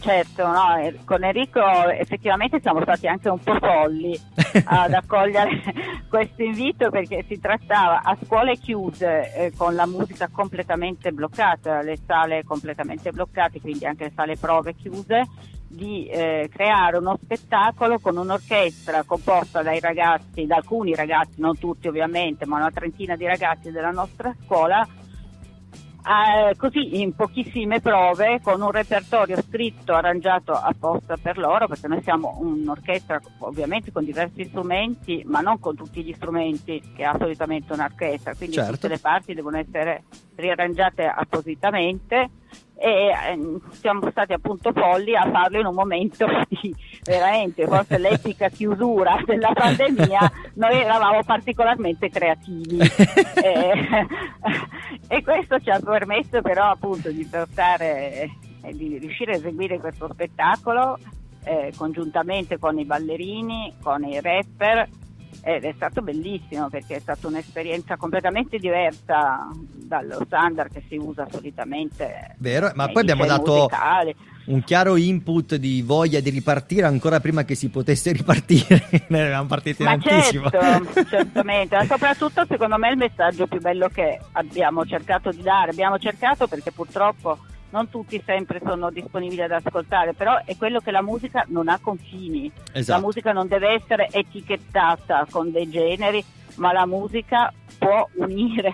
Speaker 12: Certo, no, eh, con Enrico effettivamente siamo stati anche un po' folli ad accogliere questo invito perché si trattava a scuole chiuse eh, con la musica completamente bloccata, le sale completamente bloccate, quindi anche le sale prove chiuse, di eh, creare uno spettacolo con un'orchestra composta dai ragazzi, da alcuni ragazzi, non tutti ovviamente, ma una trentina di ragazzi della nostra scuola eh, così in pochissime prove con un repertorio scritto, arrangiato apposta per loro, perché noi siamo un'orchestra ovviamente con diversi strumenti, ma non con tutti gli strumenti che ha solitamente un'orchestra, quindi
Speaker 1: Certo.
Speaker 12: tutte le parti devono essere riarrangiate appositamente e ehm, siamo stati appunto folli a farlo in un momento di veramente forse l'epica chiusura della pandemia noi eravamo particolarmente creativi. E, e questo ci ha permesso però appunto di portare e di riuscire a eseguire questo spettacolo eh, congiuntamente con i ballerini, con i rapper ed è stato bellissimo perché è stata un'esperienza completamente diversa dallo standard che si usa solitamente.
Speaker 1: Vero, ma poi abbiamo dato
Speaker 12: musicali.
Speaker 1: un chiaro input di voglia di ripartire ancora prima che si potesse ripartire. ne eravamo partiti in
Speaker 12: Ma
Speaker 1: anticipo.
Speaker 12: certo, certamente, ma soprattutto secondo me il messaggio più bello che abbiamo cercato di dare, abbiamo cercato perché purtroppo non tutti sempre sono disponibili ad ascoltare, però è quello che la musica non ha confini,
Speaker 1: Esatto.
Speaker 12: la musica non deve essere etichettata con dei generi, ma la musica può unire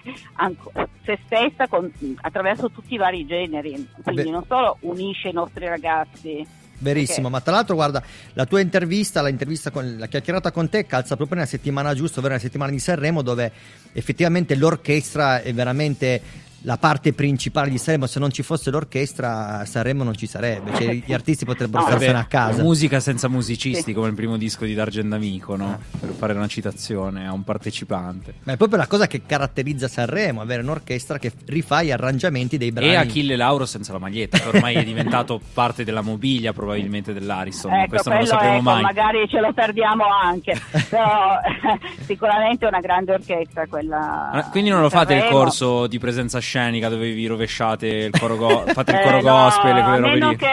Speaker 12: se stessa con- attraverso tutti i vari generi, quindi
Speaker 1: Beh.
Speaker 12: non solo unisce i nostri ragazzi.
Speaker 1: Verissimo, ma tra l'altro guarda, la tua intervista, la, intervista con, la chiacchierata con te calza proprio nella settimana giusta, ovvero nella settimana di Sanremo dove effettivamente l'orchestra è veramente la parte principale di Sanremo, se non ci fosse l'orchestra Sanremo non ci sarebbe, cioè gli artisti potrebbero
Speaker 2: No,
Speaker 1: starsene a casa.
Speaker 2: Musica senza musicisti, come il primo disco di D'Argent D'Amico, no? Per fare una citazione a un partecipante.
Speaker 1: Ma è proprio la cosa che caratterizza Sanremo, avere un'orchestra che rifà gli arrangiamenti dei brani.
Speaker 2: E Achille Lauro senza la maglietta, che ormai è diventato parte della mobilia probabilmente dell'Ariston.
Speaker 12: Ecco,
Speaker 2: questo non lo sapremo
Speaker 12: ecco,
Speaker 2: mai.
Speaker 12: magari ce lo perdiamo anche, però sicuramente è una grande orchestra quella.
Speaker 2: Ah, Quindi non lo fate il
Speaker 12: Sanremo.
Speaker 2: corso di presenza scenica dove vi rovesciate il coro, go- fate il
Speaker 12: Eh,
Speaker 2: coro
Speaker 12: no,
Speaker 2: gospel
Speaker 12: a
Speaker 2: quelle robe
Speaker 12: meno
Speaker 2: lì?
Speaker 12: che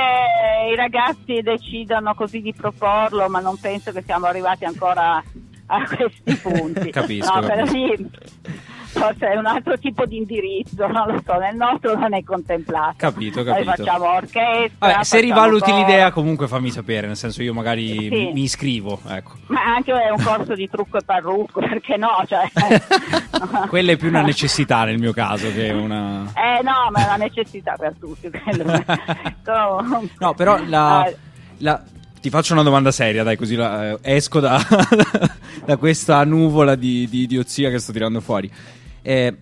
Speaker 12: i ragazzi decidano così di proporlo, ma non penso che siamo arrivati ancora a questi punti.
Speaker 2: Capisco,
Speaker 12: No,
Speaker 2: capisco.
Speaker 12: Lì forse è un altro tipo di indirizzo, non lo so, nel nostro non è contemplato.
Speaker 2: Capito,
Speaker 12: Noi
Speaker 2: capito.
Speaker 12: facciamo orchestra.
Speaker 2: Vabbè, se rivaluti
Speaker 12: coro.
Speaker 2: l'idea comunque fammi sapere, nel senso io magari
Speaker 12: Sì.
Speaker 2: mi, mi iscrivo, ecco.
Speaker 12: Ma anche un corso di trucco e parrucco, perché no? Cioè,
Speaker 2: Quella è più una necessità nel mio caso che una...
Speaker 12: Eh no, ma è una necessità per tutti.
Speaker 2: No, però la,
Speaker 12: Eh,
Speaker 2: la- ti faccio una domanda seria, dai, così la- eh, esco da, da questa nuvola di, di idiozia che sto tirando fuori. Eh,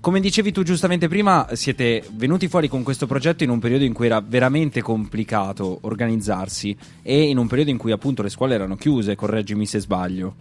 Speaker 2: come dicevi tu giustamente prima, siete venuti fuori con questo progetto in un periodo in cui era veramente complicato organizzarsi e in un periodo in cui appunto le scuole erano chiuse, correggimi se sbaglio.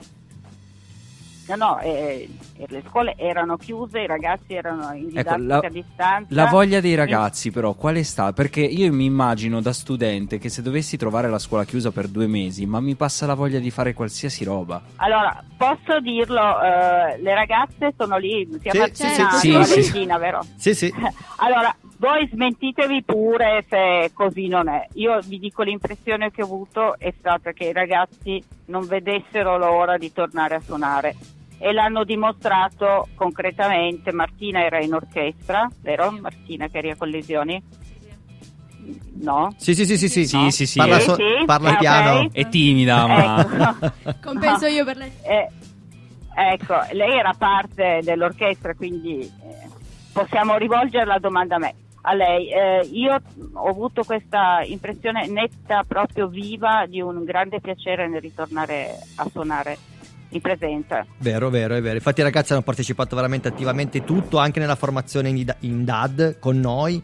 Speaker 12: No, no, eh, le scuole erano chiuse, i ragazzi erano in
Speaker 2: Ecco,
Speaker 12: didattica
Speaker 2: la,
Speaker 12: a distanza.
Speaker 2: la voglia dei ragazzi, però, qual è stata? Perché io mi immagino da studente che se dovessi trovare la scuola chiusa per due mesi, ma mi passa la voglia di fare qualsiasi roba.
Speaker 12: Allora, posso dirlo, eh, le ragazze sono lì, sia
Speaker 1: Sì,
Speaker 12: Martina
Speaker 1: sì, sì,
Speaker 2: sì, sì.
Speaker 12: Valentina, vero?
Speaker 1: Sì, sì.
Speaker 12: Allora, voi smentitevi pure se così non è. Io vi dico l'impressione che ho avuto è stata che i ragazzi non vedessero l'ora di tornare a suonare e l'hanno dimostrato concretamente. Martina era in orchestra, vero? Martina che eri con lesioni? No?
Speaker 1: Sì, sì, sì, sì, sì.
Speaker 2: Sì, sì, sì.
Speaker 1: Parla, so-
Speaker 12: sì,
Speaker 1: parla
Speaker 12: ok.
Speaker 1: piano.
Speaker 2: È timida, ma...
Speaker 12: Ecco.
Speaker 3: Compenso io per lei.
Speaker 12: Eh, ecco, lei era parte dell'orchestra, quindi eh, possiamo rivolgere la domanda a me. A lei, Eh, io ho avuto questa impressione netta, proprio viva, di un grande piacere nel ritornare a suonare in presenza.
Speaker 1: Vero, vero, è vero. Infatti i ragazzi hanno partecipato veramente attivamente tutto, anche nella formazione in, in DAD con noi,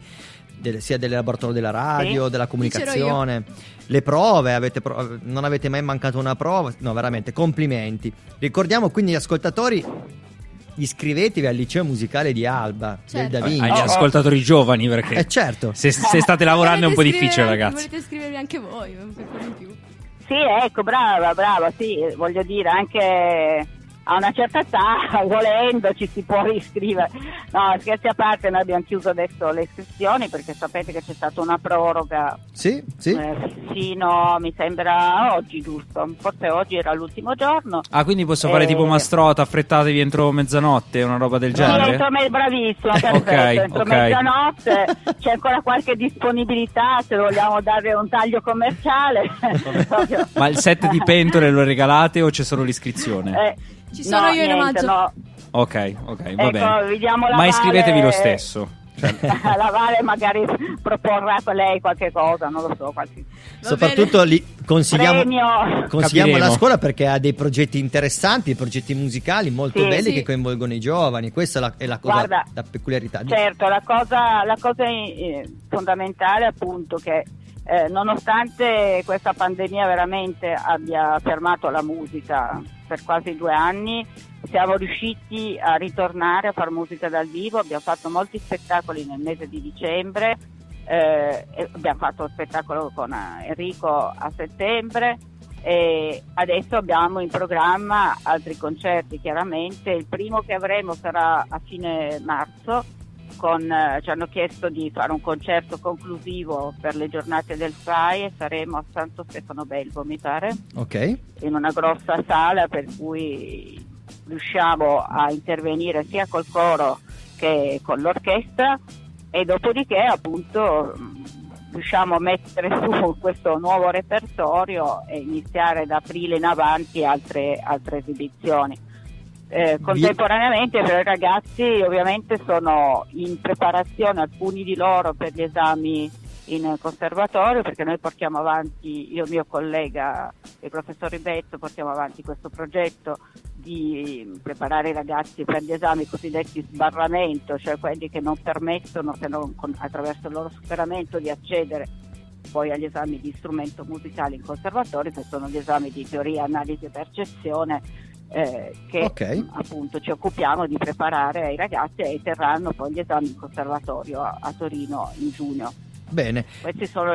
Speaker 1: del- sia del laboratorio della radio,
Speaker 12: Sì.
Speaker 1: della comunicazione. Le prove, avete pro- non avete mai mancato una prova? No, veramente, complimenti. Ricordiamo quindi agli ascoltatori, iscrivetevi al liceo musicale di Alba,
Speaker 3: Certo.
Speaker 1: del Da
Speaker 2: agli
Speaker 1: Vinci.
Speaker 2: ascoltatori giovani, perché
Speaker 1: Eh certo.
Speaker 2: se, se state lavorando è un po' difficile, ragazzi.
Speaker 3: Volete scrivervi anche voi per fare in più.
Speaker 12: Sì, ecco, brava, brava, sì, voglio dire, anche a una certa età, volendo, ci si può riscrivere. No, scherzi a parte, noi abbiamo chiuso adesso le iscrizioni perché sapete che c'è stata una proroga
Speaker 1: Sì, sì.
Speaker 12: eh, fino, mi sembra, oggi, giusto? Forse oggi era l'ultimo giorno.
Speaker 2: Ah, quindi posso fare
Speaker 12: Eh,
Speaker 2: tipo Mastrota, affrettatevi entro mezzanotte, una roba del
Speaker 12: Sì,
Speaker 2: genere?
Speaker 12: entro me- bravissimo, perfetto,
Speaker 2: Ok,
Speaker 12: entro
Speaker 2: ok.
Speaker 12: mezzanotte c'è ancora qualche disponibilità se vogliamo dare un taglio commerciale.
Speaker 2: Ma il set di pentole lo regalate o c'è solo l'iscrizione?
Speaker 12: Eh,
Speaker 3: Ci sono
Speaker 12: no,
Speaker 3: io in omaggio.
Speaker 12: no.
Speaker 2: Ok, ok, va
Speaker 12: Ecco,
Speaker 2: bene. Ma iscrivetevi lo stesso.
Speaker 12: la Vale magari proporrà a lei qualche cosa, non lo so, qualche
Speaker 1: Soprattutto li consigliamo, consigliamo la scuola perché ha dei progetti interessanti, progetti musicali molto
Speaker 12: Sì,
Speaker 1: belli
Speaker 12: sì.
Speaker 1: che coinvolgono i giovani. Questa è la, è la cosa,
Speaker 12: Guarda,
Speaker 1: la peculiarità.
Speaker 12: Certo, la cosa, la cosa eh, fondamentale è appunto che eh, nonostante questa pandemia veramente abbia fermato la musica per quasi due anni, siamo riusciti a ritornare a fare musica dal vivo, abbiamo fatto molti spettacoli nel mese di dicembre, eh, abbiamo fatto lo spettacolo con eh, Enrico a settembre. E adesso abbiamo in programma altri concerti chiaramente, il primo che avremo sarà a fine marzo con, eh, ci hanno chiesto di fare un concerto conclusivo per le giornate del FAI e saremo a Santo Stefano Belvo mi pare
Speaker 1: Ok.
Speaker 12: in una grossa sala per cui riusciamo a intervenire sia col coro che con l'orchestra e dopodiché appunto mh, riusciamo a mettere su questo nuovo repertorio e iniziare da aprile in avanti altre, altre esibizioni. Eh, contemporaneamente per i ragazzi ovviamente sono in preparazione alcuni di loro per gli esami in conservatorio perché noi portiamo avanti, io e mio collega il professor Ribetto portiamo avanti questo progetto di preparare i ragazzi per gli esami cosiddetti sbarramento, cioè quelli che non permettono se non con- attraverso il loro superamento di accedere poi agli esami di strumento musicale in conservatorio che sono gli esami di teoria, analisi e percezione eh, che
Speaker 1: Ok.
Speaker 12: appunto ci occupiamo di preparare ai ragazzi e terranno poi gli esami in conservatorio a, a Torino in giugno.
Speaker 1: Bene.
Speaker 12: Questi sono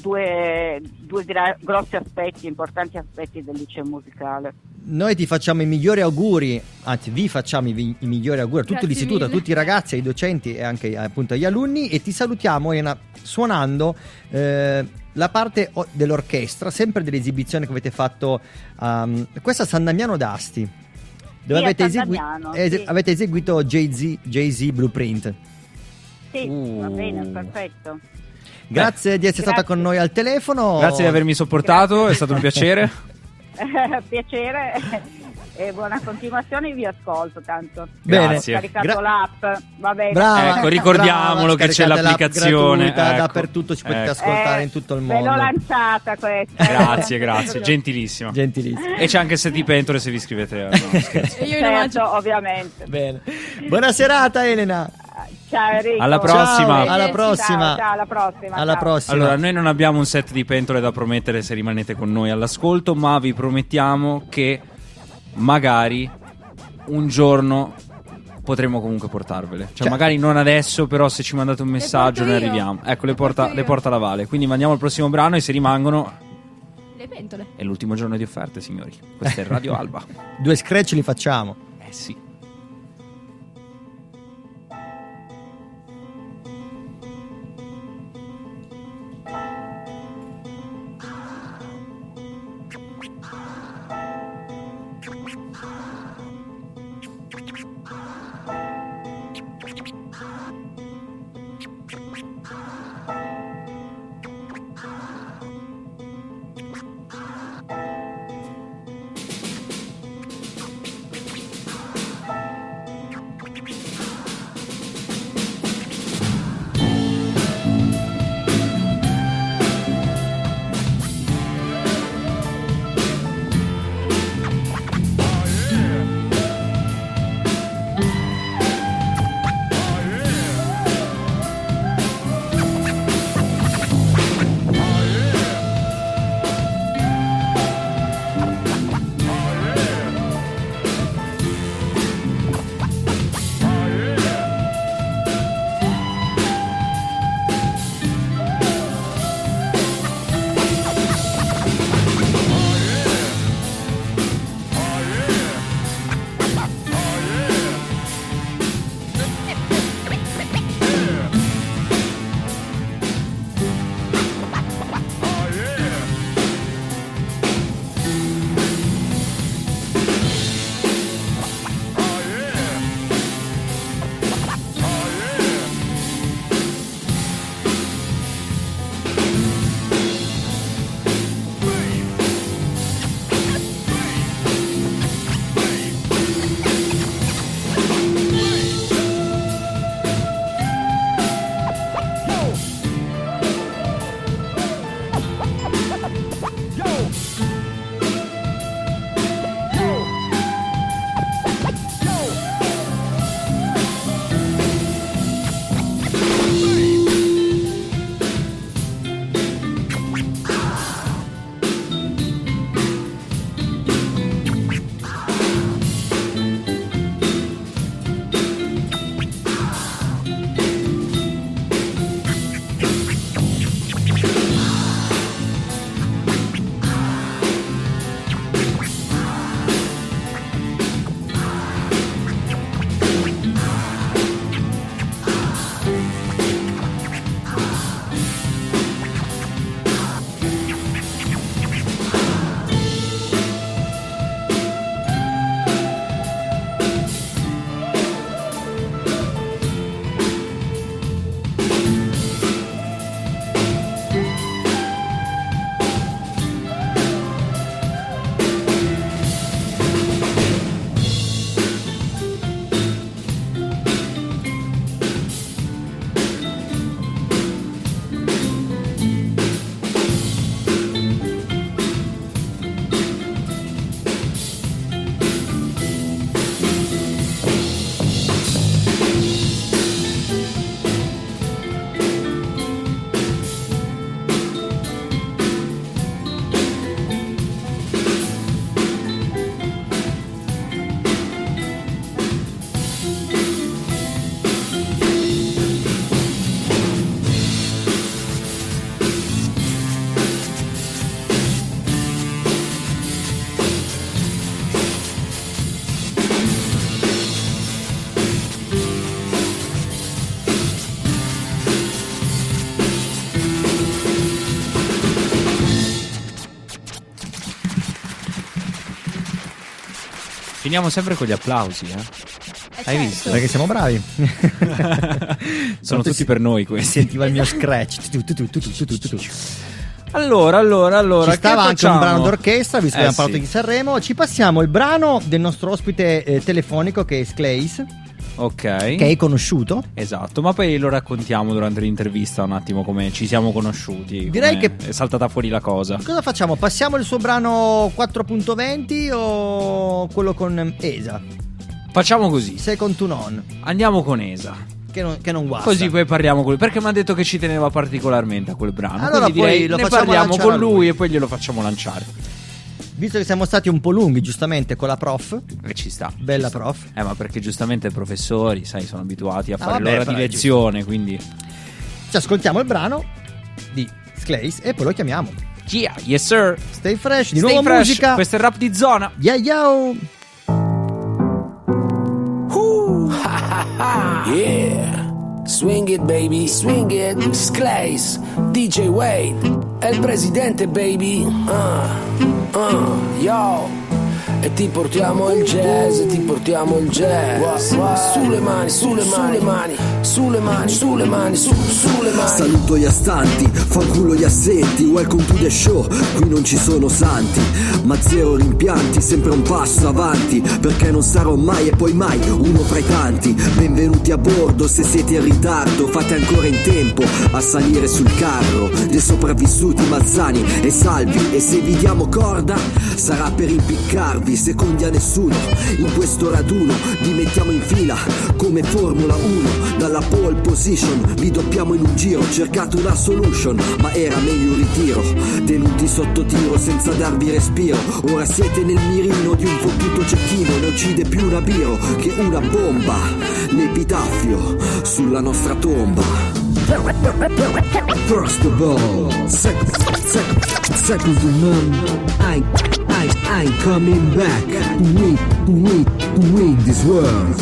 Speaker 12: due, due gra- grossi aspetti, importanti aspetti del liceo musicale.
Speaker 1: Noi ti facciamo i migliori auguri, anzi vi facciamo i, vi- i migliori auguri a tutto
Speaker 12: Grazie
Speaker 1: l'istituto, a
Speaker 12: mille.
Speaker 1: tutti i ragazzi, ai docenti e anche appunto agli alunni e ti salutiamo Elena, suonando eh, la parte o- dell'orchestra, sempre dell'esibizione che avete fatto, um, questa a San Damiano d'Asti, dove
Speaker 12: Sì, a
Speaker 1: avete, esegui-
Speaker 12: Damiano,
Speaker 1: es-
Speaker 12: sì.
Speaker 1: avete eseguito Jay-Z, Jay-Z Blueprint.
Speaker 12: Sì, va
Speaker 2: Uh.
Speaker 12: bene, perfetto.
Speaker 1: Grazie di essere stata
Speaker 12: Grazie.
Speaker 1: con noi al telefono.
Speaker 2: Grazie di avermi sopportato, è stato un piacere.
Speaker 12: Piacere e buona continuazione, vi ascolto tanto.
Speaker 2: Bene.
Speaker 12: Ho
Speaker 2: Grazie.
Speaker 12: caricato
Speaker 2: Gra-
Speaker 12: l'app, va bene.
Speaker 1: Brava,
Speaker 2: Ecco, ricordiamolo
Speaker 1: brava,
Speaker 2: che c'è l'applicazione,
Speaker 1: gratuita,
Speaker 2: ecco.
Speaker 1: dappertutto ci potete
Speaker 2: Ecco.
Speaker 1: ascoltare in tutto il
Speaker 12: Ve l'ho
Speaker 1: mondo.
Speaker 12: lanciata questa.
Speaker 2: Grazie, grazie, gentilissima.
Speaker 1: Gentilissima.
Speaker 2: E c'è anche Seti Pentole se vi iscrivete. No, scherzo.
Speaker 12: Io certo, ovviamente.
Speaker 1: Bene. Buona serata Elena.
Speaker 12: Ciao Enrico.
Speaker 2: Alla prossima.
Speaker 12: Ciao,
Speaker 1: Alla prossima.
Speaker 12: Ciao, ciao, alla prossima.
Speaker 1: Alla
Speaker 12: ciao.
Speaker 1: prossima.
Speaker 2: Allora, noi non abbiamo un set di pentole da promettere se rimanete con noi all'ascolto, ma vi promettiamo che magari un giorno potremo comunque portarvele. Cioè,
Speaker 1: Cioè-
Speaker 2: magari non adesso, però se ci mandate un messaggio
Speaker 3: io.
Speaker 2: arriviamo. Ecco, le porta, le porta la Vale. Quindi mandiamo al prossimo brano e se rimangono
Speaker 3: Le pentole.
Speaker 2: è l'ultimo giorno di offerte, signori. Questa è Radio Alba.
Speaker 1: Due scratch li facciamo.
Speaker 2: Eh sì. Finiamo sempre con gli applausi, eh?
Speaker 3: Eh,
Speaker 2: Hai
Speaker 3: certo.
Speaker 2: visto?
Speaker 1: Perché siamo bravi.
Speaker 2: Sono tutti per noi questi.
Speaker 1: Sentiva il mio scratch.
Speaker 2: Allora, allora, allora.
Speaker 1: Ci stava
Speaker 2: che
Speaker 1: anche un brano d'orchestra, visto che
Speaker 2: Eh,
Speaker 1: abbiamo parlato
Speaker 2: sì.
Speaker 1: di Sanremo. Ci passiamo il brano del nostro ospite eh, telefonico che è Sclays,
Speaker 2: Ok.
Speaker 1: che hai conosciuto.
Speaker 2: Esatto, ma poi lo raccontiamo durante l'intervista un attimo come ci siamo conosciuti.
Speaker 1: Direi che-
Speaker 2: è saltata fuori la cosa.
Speaker 1: Cosa facciamo? Passiamo il suo brano 4.20 o quello con Esa?
Speaker 2: Facciamo così.
Speaker 1: Second to none,
Speaker 2: Andiamo con Esa.
Speaker 1: che non, che non guasta.
Speaker 2: Così poi parliamo con lui. Perché mi ha detto che ci teneva particolarmente a quel brano.
Speaker 1: Allora
Speaker 2: Quindi
Speaker 1: poi
Speaker 2: direi
Speaker 1: lo
Speaker 2: ne
Speaker 1: facciamo
Speaker 2: parliamo con lui,
Speaker 1: lui.
Speaker 2: e poi glielo facciamo lanciare.
Speaker 1: Visto che siamo stati un po' lunghi, giustamente, con la prof,
Speaker 2: E ci sta.
Speaker 1: bella
Speaker 2: ci sta.
Speaker 1: prof,
Speaker 2: Eh, ma perché giustamente i professori, sai, sono abituati a fare
Speaker 1: vabbè,
Speaker 2: l'ora di lezione, quindi.
Speaker 1: ci ascoltiamo il brano di Sclays e poi lo chiamiamo.
Speaker 2: Yeah, yes sir.
Speaker 1: Stay fresh, di
Speaker 2: Stay
Speaker 1: nuovo
Speaker 2: fresh.
Speaker 1: musica.
Speaker 2: Questo è il rap di zona.
Speaker 1: Yeah, yo!
Speaker 13: Yeah. Swing it baby, swing it. Sclays, DJ Wade, El presidente baby. Uh, uh, yo. E ti portiamo il jazz, e ti portiamo il jazz. Sulle mani, sulle mani, mani, sulle mani, sulle mani, su, sulle mani.
Speaker 14: Saluto gli astanti, fanculo gli assenti, welcome to the show, qui non ci sono santi, ma zero rimpianti, sempre un passo avanti, perché non sarò mai e poi mai uno fra i tanti. Benvenuti a bordo, se siete in ritardo, fate ancora in tempo a salire sul carro dei sopravvissuti mazzani e salvi, e se vi diamo corda sarà per impiccarvi, secondi a nessuno, in questo raduno vi mettiamo in fila come Formula 1, dalla pole position vi doppiamo in un giro, cercate una solution, ma era meglio un ritiro, tenuti sotto tiro senza darvi respiro, ora siete nel mirino di un fottuto cecchino, ne uccide più una biro che una bomba, l'epitaffio sulla nostra tomba. First of all, second, second, second to none. I, I, I'm coming back win, to win this world.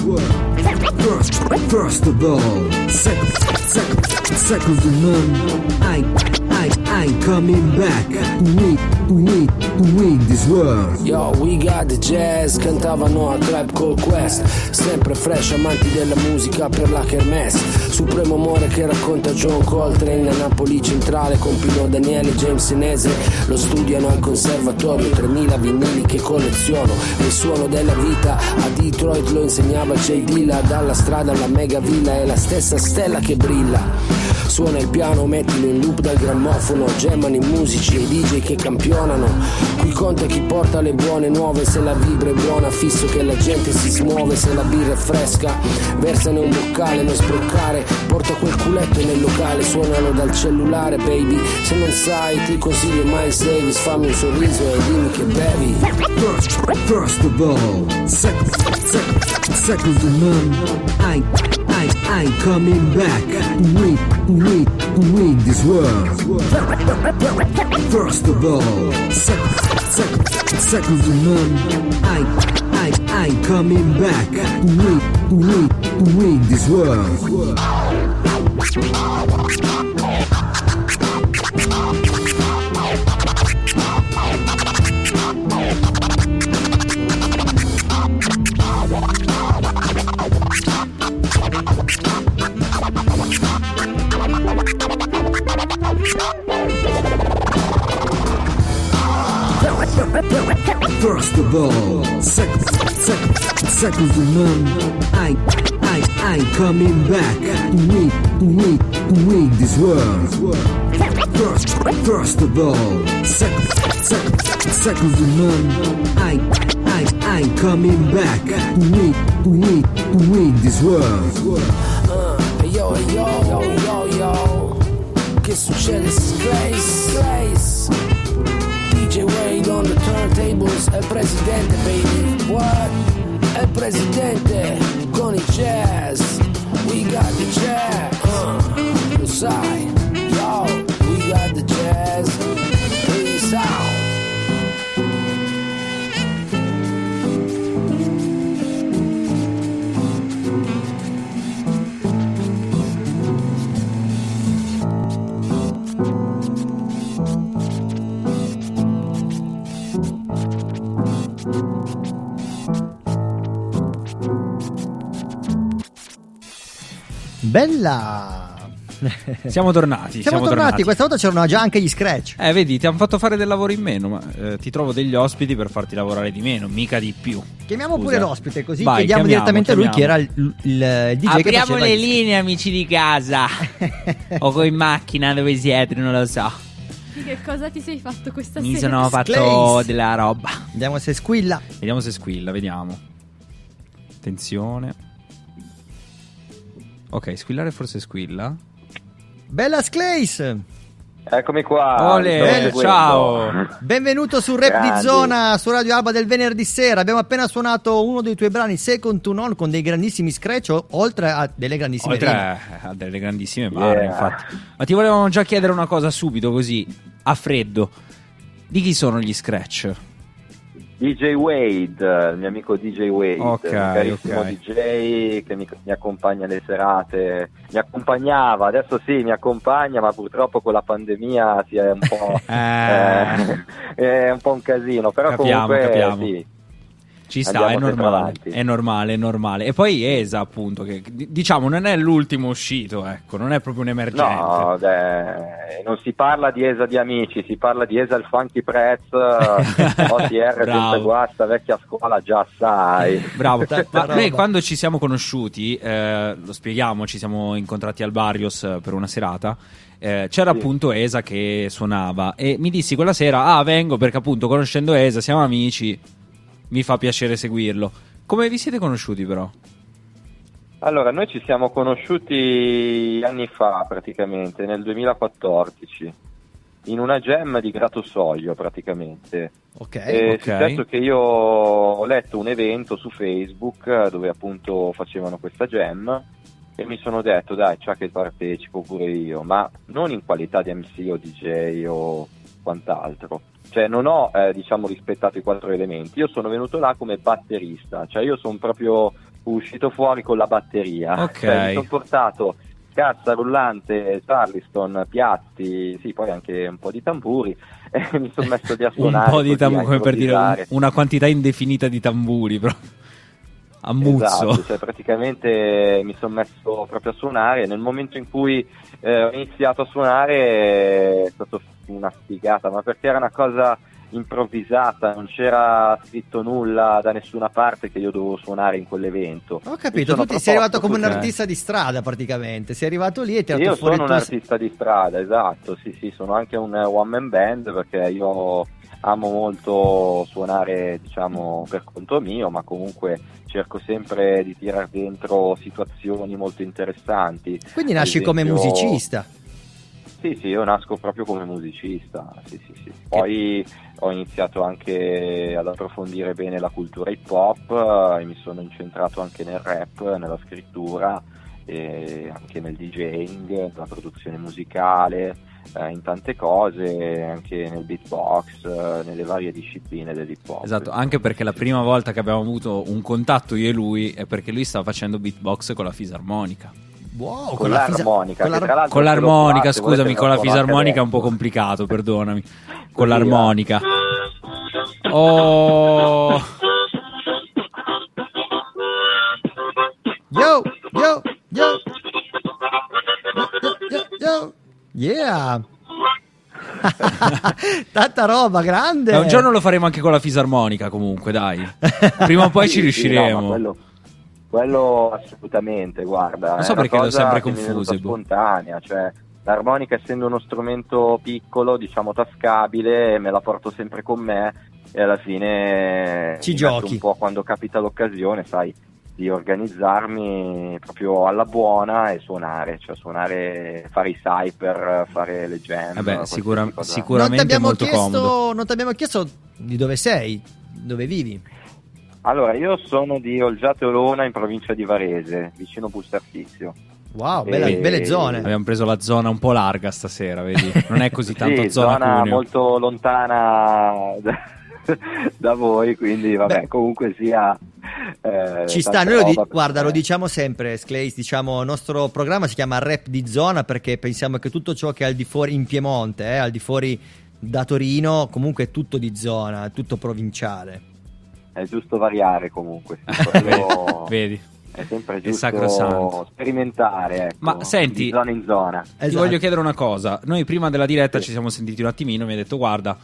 Speaker 14: First, first of all, second, second, second to none. I, I'm coming back. To win, to win, to win this world.
Speaker 13: Yo, we got the jazz, cantavano a Tribe Called Quest. Sempre fresh, amanti della musica per la kermesse. Supremo amore che racconta John Coltrane A Napoli centrale con Pino Daniele James Senese Lo studiano al conservatorio, 3000 vinili che colleziono. Il suono della vita a Detroit lo insegnava J. Dilla. Dalla strada alla mega villa è la stessa stella che brilla. Suona il piano, mettilo in loop dal grammofono Gemano i musici e i DJ che campionano Qui conta chi porta le buone nuove Se la vibra è buona, fisso che la gente si smuove Se la birra è fresca, versane un boccale Non sbroccare, porta quel culetto nel locale Suonano dal cellulare, baby Se non sai, ti consiglio Miles Davis Fammi un sorriso e dimmi che bevi
Speaker 14: First, first of all, second, second, second to none. I, I, I'm coming back to win, to win, to win this world. First of all, second, second, second to none. I, I, I'm coming back to win, to win, to win this world. First of all, second, second, second to none. I, I, I'm coming back to win, to win, to win this world. First, first of all, second, second, second to none. I, I, I'm coming back to win, to win, to win this world.
Speaker 13: Uh, yo, yo, yo, yo, yo. Che succede? Grace, Grace. DJ Wade on the turntables. Il presidente, baby. What? Il presidente con i jazz. We got the jazz. Uh, sai. Yo, we got the jazz.
Speaker 1: Bella!
Speaker 2: Siamo tornati.
Speaker 1: Siamo, tornati. questa volta c'erano già anche gli scratch.
Speaker 2: Eh, vedi, ti hanno fatto fare del lavoro in meno, ma eh, ti trovo degli ospiti per farti lavorare di meno, mica di più.
Speaker 1: Chiamiamo
Speaker 2: Scusa.
Speaker 1: pure l'ospite, così
Speaker 2: Vai,
Speaker 1: chiediamo
Speaker 2: chiamiamo,
Speaker 1: direttamente a lui che era il, il- il DJ
Speaker 2: Apriamo le linee, amici di casa. o con in macchina dove siete, non lo so.
Speaker 3: Di Che cosa ti sei fatto questa
Speaker 2: Mi
Speaker 3: sera?
Speaker 2: sono fatto
Speaker 1: Sclaze.
Speaker 2: della roba.
Speaker 1: Vediamo se squilla.
Speaker 2: Vediamo se squilla, vediamo. Attenzione. Ok, squillare forse squilla.
Speaker 1: Bella Sclace!
Speaker 15: Eccomi qua.
Speaker 2: Ole, ciao.
Speaker 1: Benvenuto su Rap di
Speaker 15: Grandi.
Speaker 1: Zona su Radio Alba del venerdì sera. Abbiamo appena suonato uno dei tuoi brani Second to None con dei grandissimi scratch, oltre a delle grandissime
Speaker 2: Oltre
Speaker 1: rime.
Speaker 2: a delle grandissime barre,
Speaker 15: Yeah.
Speaker 2: infatti. Ma ti volevamo già chiedere una cosa subito, così, a freddo. Di chi sono gli scratch?
Speaker 15: DJ Wade, il mio amico DJ Wade,
Speaker 2: Ok,
Speaker 15: un carissimo
Speaker 2: ok.
Speaker 15: DJ che mi, mi accompagna alle serate, mi accompagnava, adesso sì mi accompagna, ma purtroppo con la pandemia si è un po',
Speaker 2: Eh.
Speaker 15: eh, è un po' un casino, però
Speaker 2: Capiamo,
Speaker 15: comunque
Speaker 2: capiamo.
Speaker 15: sì.
Speaker 2: Ci sta, è normale, è normale, è normale. E poi Esa, appunto, che diciamo non è l'ultimo uscito, ecco, non è proprio un emergente.
Speaker 15: No, beh, non si parla di Esa di amici, si parla di Esa il Funky Prez, OTR senza guasta, vecchia scuola, già sai.
Speaker 2: Bravo, ma noi quando ci siamo conosciuti, eh, lo spieghiamo, ci siamo incontrati al Barrios eh, per una serata. eh, c'era
Speaker 15: Sì.
Speaker 2: appunto Esa che suonava e mi dissi quella sera: Ah, vengo perché appunto conoscendo Esa siamo amici, mi fa piacere seguirlo. Come vi siete conosciuti, però?
Speaker 15: Allora, noi ci siamo conosciuti anni fa praticamente, nel 2014, in una jam di Grato Soglio praticamente.
Speaker 1: Ok.
Speaker 15: È
Speaker 2: ok.
Speaker 15: successo che io ho letto un evento su Facebook dove appunto facevano questa jam e mi sono detto dai, c'è che partecipo pure io, ma non in qualità di MC o DJ o quant'altro. Cioè non ho eh, diciamo rispettato i quattro elementi, io sono venuto là come batterista, cioè io sono proprio uscito fuori con la batteria.
Speaker 2: Ok.
Speaker 15: Cioè, mi sono portato cassa rullante, charleston, piatti, sì, poi anche un po' di tamburi e mi sono messo lì a
Speaker 2: Un
Speaker 15: suonare.
Speaker 2: po' di tamburi, come per dire un- una quantità indefinita di tamburi, proprio. A muzzo.
Speaker 15: Esatto, cioè praticamente mi sono messo proprio a suonare e nel momento in cui eh, ho iniziato a suonare è stata una sfigata, ma perché era una cosa improvvisata, non c'era scritto nulla da nessuna parte che io dovevo suonare in quell'evento.
Speaker 1: Ho capito, tu ti sei arrivato come un artista di strada praticamente. Sei arrivato lì e ti hai
Speaker 15: Io sono un
Speaker 1: tuo-
Speaker 15: artista di strada, esatto, sì sì, sono anche un one man band perché io amo molto suonare diciamo per conto mio, ma comunque cerco sempre di tirar dentro situazioni molto interessanti.
Speaker 1: Quindi nasci come
Speaker 15: esempio-
Speaker 1: musicista.
Speaker 15: Sì, sì, io nasco proprio come musicista, sì, sì, sì. Poi ho iniziato anche ad approfondire bene la cultura hip hop eh, e mi sono incentrato anche nel rap, nella scrittura anche nel DJing, nella produzione musicale, eh, in tante cose, anche nel beatbox, eh, nelle varie discipline dell'hip hop.
Speaker 2: Esatto, anche perché la prima volta che abbiamo avuto un contatto io e lui è perché lui stava facendo beatbox con la fisarmonica.
Speaker 1: Wow,
Speaker 15: Con l'armonica,
Speaker 1: con la-
Speaker 15: che tra l'altro
Speaker 2: Con l'armonica, scusami, con la fisarmonica è un po' complicato, perdonami. Con
Speaker 15: Così,
Speaker 2: l'armonica. Oh,
Speaker 1: Yo, yo, yo. Yo, yo, yo. Yeah. Tanta roba, grande.
Speaker 2: Eh, un giorno lo faremo anche con la fisarmonica comunque, dai. Prima o poi
Speaker 15: Sì,
Speaker 2: ci
Speaker 15: sì, no,
Speaker 2: riusciremo.
Speaker 15: quello, quello assolutamente, guarda.
Speaker 2: Non so perché l'ho sempre
Speaker 15: che mi è
Speaker 2: boh.
Speaker 15: spontanea, cioè l'armonica essendo uno strumento piccolo, diciamo tascabile, me la porto sempre con me e alla fine
Speaker 1: Ci giochi.
Speaker 15: un po' quando capita l'occasione, sai, di organizzarmi proprio alla buona e suonare, cioè suonare, fare i cyper, fare le jam.
Speaker 2: Vabbè, sicura-
Speaker 1: non
Speaker 2: sicuramente
Speaker 1: abbiamo
Speaker 2: molto
Speaker 1: chiesto,
Speaker 2: comodo.
Speaker 1: non ti abbiamo chiesto di dove sei, dove vivi.
Speaker 15: Allora, io sono di Olgiate Olona in provincia di Varese, vicino Bustarsizio.
Speaker 1: Wow, bella-
Speaker 15: E-
Speaker 1: belle zone.
Speaker 2: Abbiamo preso la zona un po' larga stasera, vedi? Non è così tanto
Speaker 15: sì,
Speaker 2: zona,
Speaker 15: zona
Speaker 2: Cuneo.
Speaker 15: molto lontana da, voi, quindi vabbè,
Speaker 1: Beh.
Speaker 15: comunque sia... eh,
Speaker 1: Ci sta, noi lo di- guarda,
Speaker 15: me.
Speaker 1: lo diciamo sempre, Sclaze, diciamo, il nostro programma si chiama Rap di Zona perché pensiamo che tutto ciò che è al di fuori in Piemonte, eh, al di fuori da Torino, comunque è tutto di zona, è tutto provinciale.
Speaker 15: È giusto variare comunque. sì,
Speaker 2: Vedi?
Speaker 15: è sempre
Speaker 2: È
Speaker 15: giusto
Speaker 2: sacrosanto.
Speaker 15: sperimentare, ecco,
Speaker 2: Ma senti-
Speaker 15: di zona in zona.
Speaker 2: Ti voglio chiedere una cosa. Noi prima della diretta ci siamo sentiti un attimino. Mi hai detto, guarda,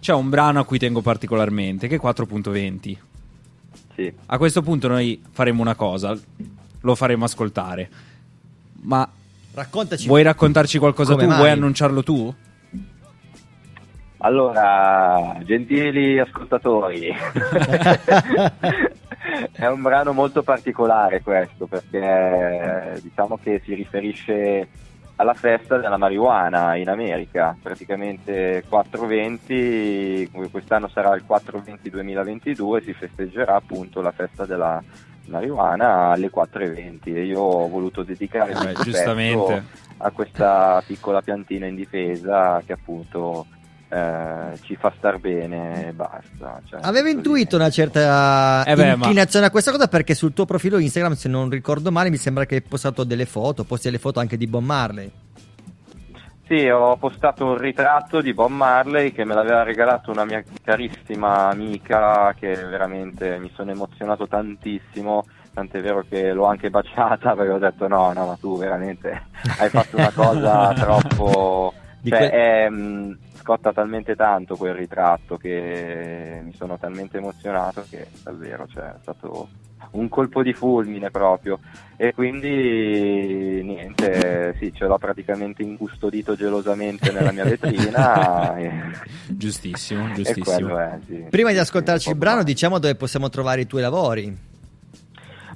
Speaker 2: c'è un brano a cui tengo particolarmente, che è 4.20.
Speaker 15: Sì.
Speaker 2: A questo punto noi faremo una cosa, lo faremo ascoltare. Ma
Speaker 1: Raccontaci.
Speaker 2: vuoi raccontarci qualcosa
Speaker 1: come
Speaker 2: tu?
Speaker 1: mai?
Speaker 2: Vuoi annunciarlo tu?
Speaker 15: Allora, gentili ascoltatori, è un brano molto particolare questo perché diciamo che si riferisce alla festa della marijuana in America, praticamente 420, quest'anno sarà il 420-2022, si festeggerà appunto la festa della marijuana alle 4.20 e io ho voluto dedicare
Speaker 2: Eh, giustamente.
Speaker 15: a questa piccola piantina in difesa che appunto eh, ci fa star bene e basta. cioè,
Speaker 1: Avevo intuito una certa
Speaker 2: Eh beh, ma-
Speaker 1: inclinazione a questa cosa perché sul tuo profilo Instagram, se non ricordo male, mi sembra che hai postato delle foto, posti delle foto anche di Bob Marley.
Speaker 15: Sì, ho postato un ritratto di Bob Marley che me l'aveva regalato una mia carissima amica che veramente mi sono emozionato tantissimo, tant'è vero che l'ho anche baciata perché ho detto no, no, ma tu veramente hai fatto una cosa troppo... Cioè,
Speaker 1: que-
Speaker 15: è, mh, scotta talmente tanto quel ritratto che mi sono talmente emozionato che davvero cioè, è stato un colpo di fulmine proprio e quindi niente, sì, ce l'ho praticamente incustodito gelosamente nella mia vetrina e,
Speaker 2: Giustissimo, giustissimo.
Speaker 15: è, sì.
Speaker 1: Prima di ascoltarci il brano, diciamo dove possiamo trovare i tuoi lavori.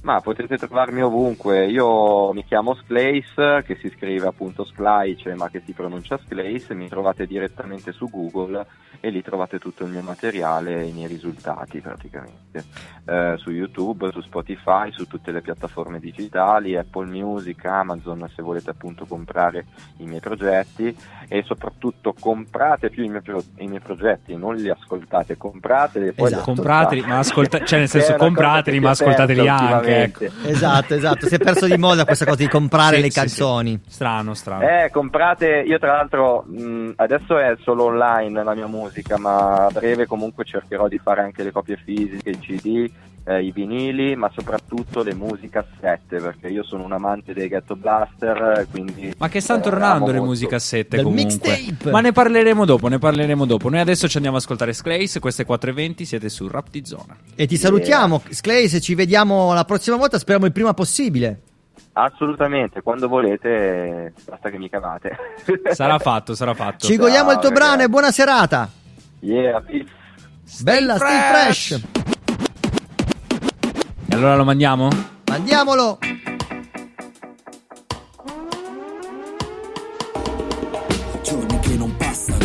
Speaker 15: Ma potete trovarmi ovunque, io mi chiamo Sclace, che si scrive appunto Splice, ma che si pronuncia Sclace, mi trovate direttamente su Google e lì trovate tutto il mio materiale e i miei risultati praticamente. Eh, su YouTube, su Spotify, su tutte le piattaforme digitali, Apple Music, Amazon se volete appunto comprare i miei progetti e soprattutto comprate più i miei, pro- i miei progetti, non li ascoltate, comprateli e poi
Speaker 1: Esatto.
Speaker 2: Comprateli, ma ascolta- cioè nel senso comprateli, ma ascoltateli anche. Ecco.
Speaker 1: Esatto, esatto. Si è perso di moda questa cosa di comprare
Speaker 2: Sì,
Speaker 1: le
Speaker 2: sì,
Speaker 1: canzoni.
Speaker 2: sì. Strano, strano.
Speaker 15: Eh, comprate, io tra l'altro mh, adesso è solo online la mia musica, ma a breve comunque cercherò di fare anche le copie fisiche, i CD, eh, i vinili, ma soprattutto le musicassette, perché io sono un amante dei Ghetto Blaster, quindi...
Speaker 2: Ma che stanno
Speaker 15: eh,
Speaker 2: tornando le
Speaker 15: molto.
Speaker 2: musicassette
Speaker 1: Del
Speaker 2: comunque.
Speaker 1: mixtape.
Speaker 2: Ma ne parleremo dopo, ne parleremo dopo. Noi adesso ci andiamo ad ascoltare Sclace, queste 4.20, siete su Rap di Zona.
Speaker 1: E ti salutiamo, Sclace, ci vediamo la prossima volta, speriamo il prima possibile.
Speaker 15: Assolutamente, quando volete, basta che mi cavate.
Speaker 2: Sarà fatto, sarà fatto.
Speaker 1: Ci godiamo il tuo
Speaker 15: ragazzi.
Speaker 1: brano e buona serata.
Speaker 15: Yeah, peace.
Speaker 1: Bella, stay fresh.
Speaker 2: E allora lo mandiamo?
Speaker 1: Andiamolo.
Speaker 14: giorni che non passano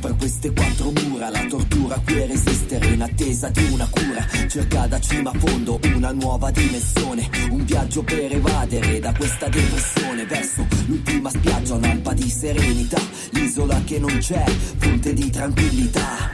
Speaker 14: per queste quattro mura la tortura qui è resistere in attesa di una cura cerca da cima a fondo una nuova dimensione un viaggio per evadere da questa depressione verso l'ultima spiaggia un'alba di serenità l'isola che non c'è fonte di tranquillità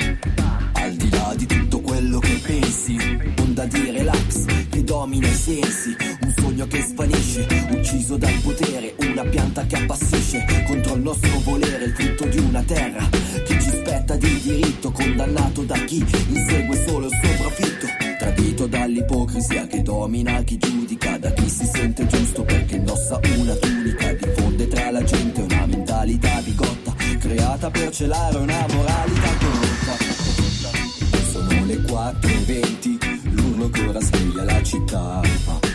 Speaker 14: al di là di tutto quello che pensi. Onda di relax che domina i sensi. Un sogno che svanisce ucciso dal potere. Una pianta che appassisce contro il nostro volere. Il frutto di una terra che ci spetta di diritto. Condannato da chi insegue solo il suo profitto tradito dall'ipocrisia che domina chi giudica da chi si sente giusto. Perché indossa una tunica diffonde tra la gente. Una mentalità bigotta creata per celare una moralità. corrotta 4.20, l'urlo che ora sveglia la città.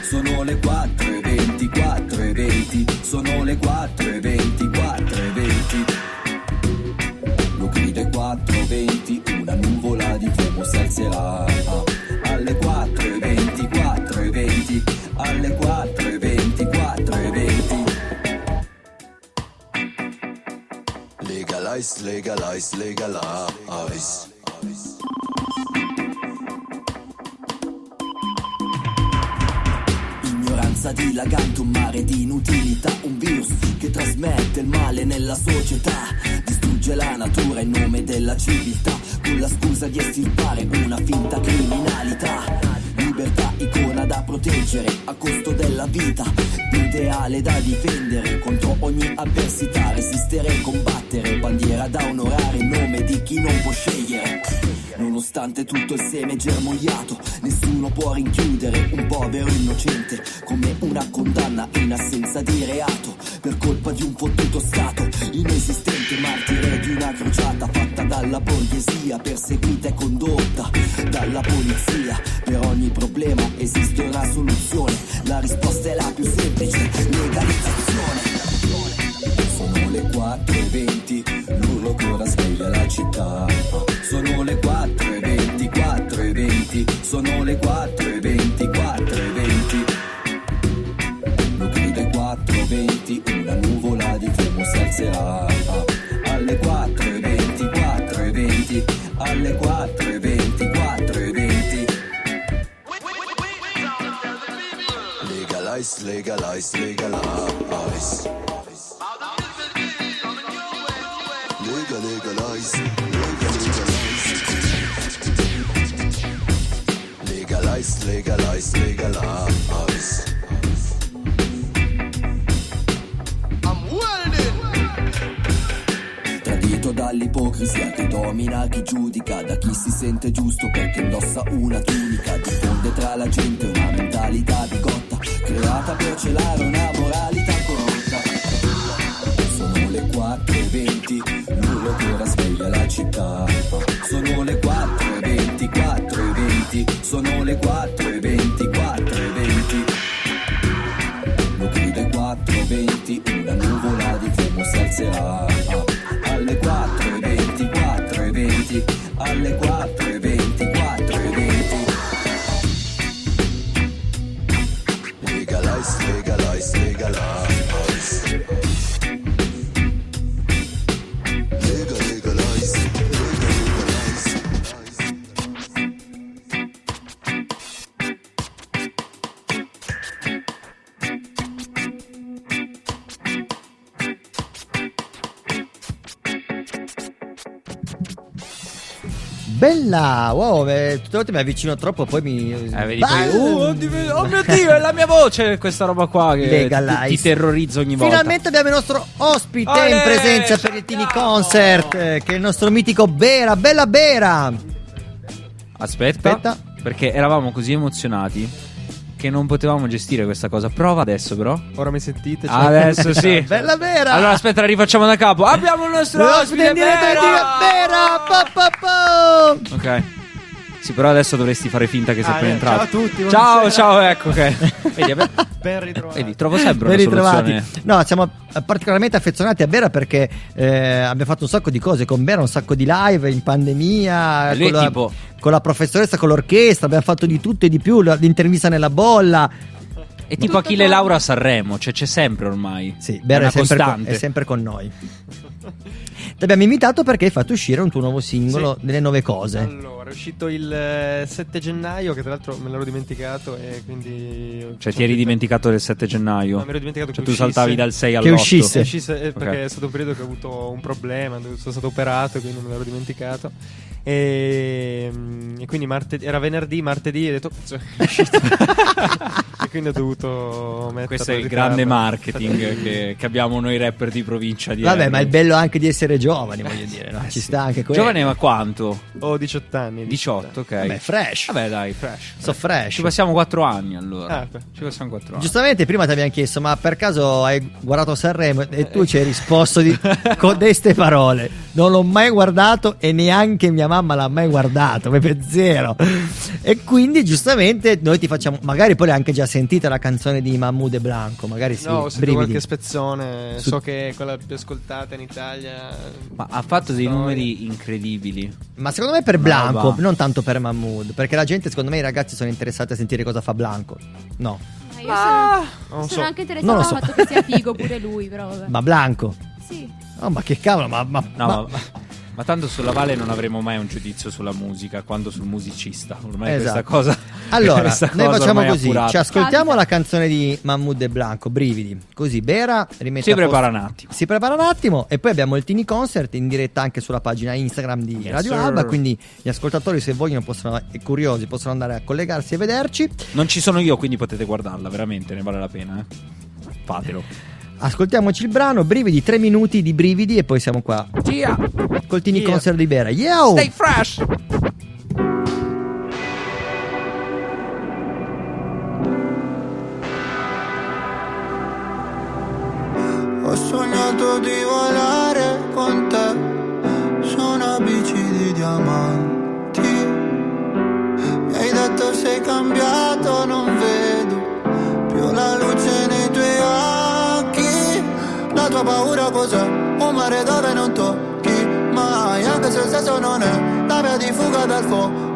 Speaker 14: Sono le 4.20, 4.20, sono le 4.20, 4.20. Lo grida 4.20, una nuvola di fumo si alzerà. Alle 4.20, 4.20, alle 4.20, 4.20. Legalize, legalize, legalize. Male nella società, distrugge la natura in nome della civiltà, con la scusa di estirpare una finta criminalità. Libertà, icona da proteggere a costo della vita, ideale da difendere contro ogni avversità, resistere e combattere, bandiera da onorare in nome di chi non può scegliere. nonostante tutto il seme germogliato. Nessuno può rinchiudere un povero innocente come una condanna in assenza di reato per colpa di un fottuto stato inesistente, martire di una crociata fatta dalla borghesia, perseguita e condotta dalla polizia. Per ogni problema esiste una soluzione, la risposta è la più semplice, legalizzazione. Sono le 4.20, l'urlo che ora sveglia la città. Sono le 4.20, 4.20, sono le 4.20, 4.20. Lo grida 4.20, una nuvola di fumo si alzerà. Alle 4.20, 4.20, alle 4.20, 4.20. Legalize, legalize, legalize. Legalize, legalize. Tradito dall'ipocrisia che domina chi giudica, da chi si sente giusto perché indossa una tunica, diffonde tra la gente una mentalità bigotta, creata per celare una moralità corrotta. Sono le 4.20, l'urlo che ora sveglia la città. Sono le 4.20, 4.20, sono le 4.20, 4.20. Lo grida 4.20, una nuvola di fumo si alzerà.
Speaker 1: Bella, wow, eh, tutte le volte mi avvicino troppo, poi mi.
Speaker 2: Eh, vedi, poi, uh, oddio, oh mio dio, è la mia voce questa roba qua che
Speaker 1: Legalize.
Speaker 2: ti, ti terrorizza ogni volta.
Speaker 1: Finalmente abbiamo il nostro ospite
Speaker 2: Olè,
Speaker 1: in presenza per il Tini Concert, eh, che è il nostro mitico Bera, bella Bera.
Speaker 2: Aspetta,
Speaker 1: Aspetta.
Speaker 2: perché eravamo così emozionati che non potevamo gestire questa cosa. Prova adesso, però.
Speaker 16: Ora mi sentite? Cioè-
Speaker 2: Adesso sì.
Speaker 1: Bella Bera.
Speaker 2: Allora aspetta, la rifacciamo da capo. Abbiamo il nostro ospite
Speaker 1: in diretta pa, pa, pa.
Speaker 2: Ok. Sì, però adesso dovresti fare finta che sei
Speaker 16: Ah,
Speaker 2: appena
Speaker 16: eh,
Speaker 2: entrato.
Speaker 16: ciao a tutti,
Speaker 2: Ciao,
Speaker 16: buonasera.
Speaker 2: ciao, ecco, ok. Vedi, abbi-
Speaker 16: Ben ritrovati.
Speaker 2: vedi, trovo sempre
Speaker 1: Ben
Speaker 2: una
Speaker 1: ritrovati.
Speaker 2: soluzione.
Speaker 1: No, siamo particolarmente affezionati a Bera perché eh, abbiamo fatto un sacco di cose con Bera, un sacco di live in pandemia.
Speaker 2: Lui
Speaker 1: con,
Speaker 2: è
Speaker 1: la,
Speaker 2: tipo-
Speaker 1: con la professoressa, con l'orchestra, abbiamo fatto di tutto e di più. L'intervista nella bolla.
Speaker 2: È tipo Achille Laura a Sanremo, cioè c'è sempre ormai.
Speaker 1: Sì,
Speaker 2: è
Speaker 1: Bera è sempre, con,
Speaker 2: costante.
Speaker 1: è sempre con noi. Ti abbiamo invitato perché hai fatto uscire un tuo nuovo singolo, delle nuove cose.
Speaker 16: Allora, è uscito il eh, 7 gennaio, che tra l'altro me l'ero dimenticato e quindi...
Speaker 2: Cioè, ti eri dimenticato del 7 gennaio.
Speaker 16: No, mi ero dimenticato
Speaker 2: Cioè,
Speaker 16: che
Speaker 2: tu saltavi
Speaker 16: uscisse.
Speaker 2: dal 6
Speaker 1: Che
Speaker 2: all'8.
Speaker 1: uscisse.
Speaker 16: Che uscisse, eh,
Speaker 2: Ok.
Speaker 16: perché è stato un periodo che ho avuto un problema, dove sono stato operato, quindi me l'ero dimenticato. E, mm, e quindi martedì, era venerdì, martedì, e ho detto "Cazzo, è uscito". e quindi ho dovuto mettere
Speaker 2: Questo è il grande marketing che, che abbiamo noi rapper di provincia di
Speaker 1: Vabbè,
Speaker 2: Erbil.
Speaker 1: ma è il bello anche di essere giovani, voglio dire, no? Ci sta anche quello.
Speaker 2: Giovane ma quanto?
Speaker 16: Ho 18 anni.
Speaker 2: 18, ok.
Speaker 1: Vabbè, fresh.
Speaker 2: Vabbè, dai, fresh.
Speaker 1: So fresh.
Speaker 2: Ci passiamo 4 anni allora.
Speaker 16: Ah.
Speaker 2: Ci passiamo 4 anni.
Speaker 1: Giustamente prima ti abbiamo chiesto, ma per caso hai guardato Sanremo e tu ci hai risposto di, con queste parole. Non l'ho mai guardato e neanche mia mamma l'ha mai guardato, proprio zero. E quindi giustamente noi ti facciamo, magari poi l'hai anche già sentita la canzone di Mahmoud e Blanco, magari sì.
Speaker 16: No, ho sentito
Speaker 1: brividi.
Speaker 16: qualche spezzone,
Speaker 1: Su-
Speaker 16: so che è quella più ascoltata in Italia.
Speaker 2: Ma ha fatto dei numeri incredibili.
Speaker 1: Ma secondo me per Blanco,
Speaker 2: roba.
Speaker 1: non tanto per Mahmood, perché la gente, secondo me i ragazzi sono interessati a sentire cosa fa Blanco. No,
Speaker 3: Ma io sono,
Speaker 16: non
Speaker 3: sono
Speaker 16: so.
Speaker 3: anche
Speaker 1: lo
Speaker 3: al
Speaker 1: so.
Speaker 3: fatto che sia figo pure lui, però vabbè.
Speaker 1: ma Blanco.
Speaker 3: Sì.
Speaker 1: Oh, ma che cavolo, ma, ma-
Speaker 2: No,
Speaker 1: ma-
Speaker 2: ma, ma tanto sulla Vale non avremo mai un giudizio sulla musica quanto sul musicista. Ormai questa
Speaker 1: Esatto.
Speaker 2: cosa.
Speaker 1: Allora,
Speaker 2: questa
Speaker 1: noi
Speaker 2: cosa
Speaker 1: facciamo
Speaker 2: ormai è
Speaker 1: così:
Speaker 2: appurata.
Speaker 1: ci ascoltiamo la canzone di Mahmood e Blanco, Brividi. Così Bera rimette
Speaker 2: Si prepara un attimo.
Speaker 1: Si prepara un attimo e poi abbiamo il Tini Concert in diretta anche sulla pagina Instagram di
Speaker 2: Yes,
Speaker 1: Radio
Speaker 2: sir.
Speaker 1: Alba. Quindi gli ascoltatori, se vogliono possono, e curiosi, possono andare a collegarsi e vederci.
Speaker 2: Non ci sono io, quindi potete guardarla, veramente, ne vale la pena. Eh. Fatelo.
Speaker 1: Ascoltiamoci il brano, brividi, tre minuti di brividi e poi siamo qua. Yeah. Coltini
Speaker 16: yeah.
Speaker 1: Concert di Bera. Yo!
Speaker 2: Stay fresh!
Speaker 17: Ho sognato di volare con te su una bici di diamanti. Mi hai detto sei cambiato tua paura cos'è? Un mare dove non tocchi mai Anche se il senso non è la via di fuga dal fondo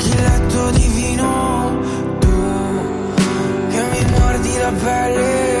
Speaker 17: il letto di vino. Tu che mi mordi la pelle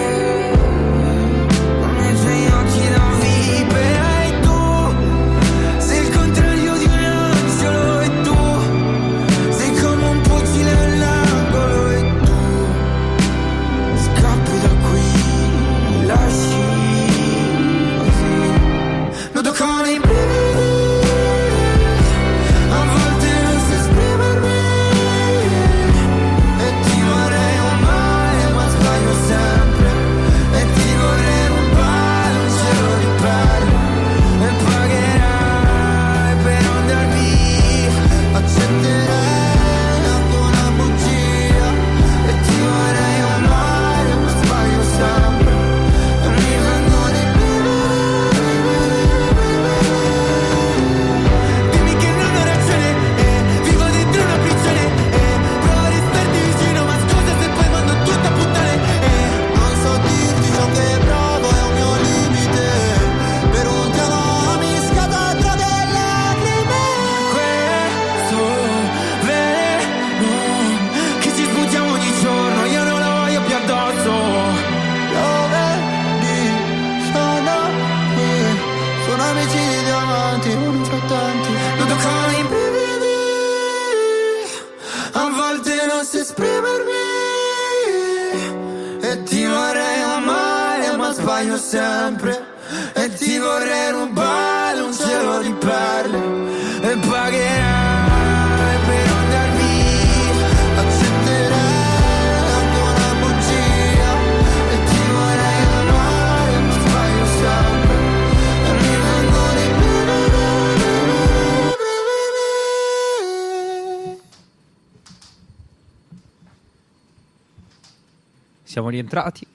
Speaker 2: Siamo rientrati.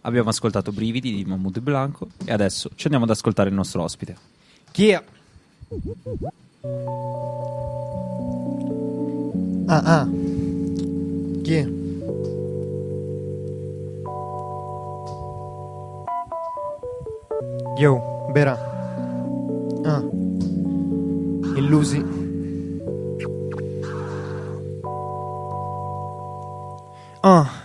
Speaker 2: Abbiamo ascoltato Brividi di Mahmoud Blanco e adesso ci andiamo ad ascoltare il nostro ospite.
Speaker 16: Chi è? Ah ah Chi è? Yo, Bera Ah Illusi
Speaker 18: Ah.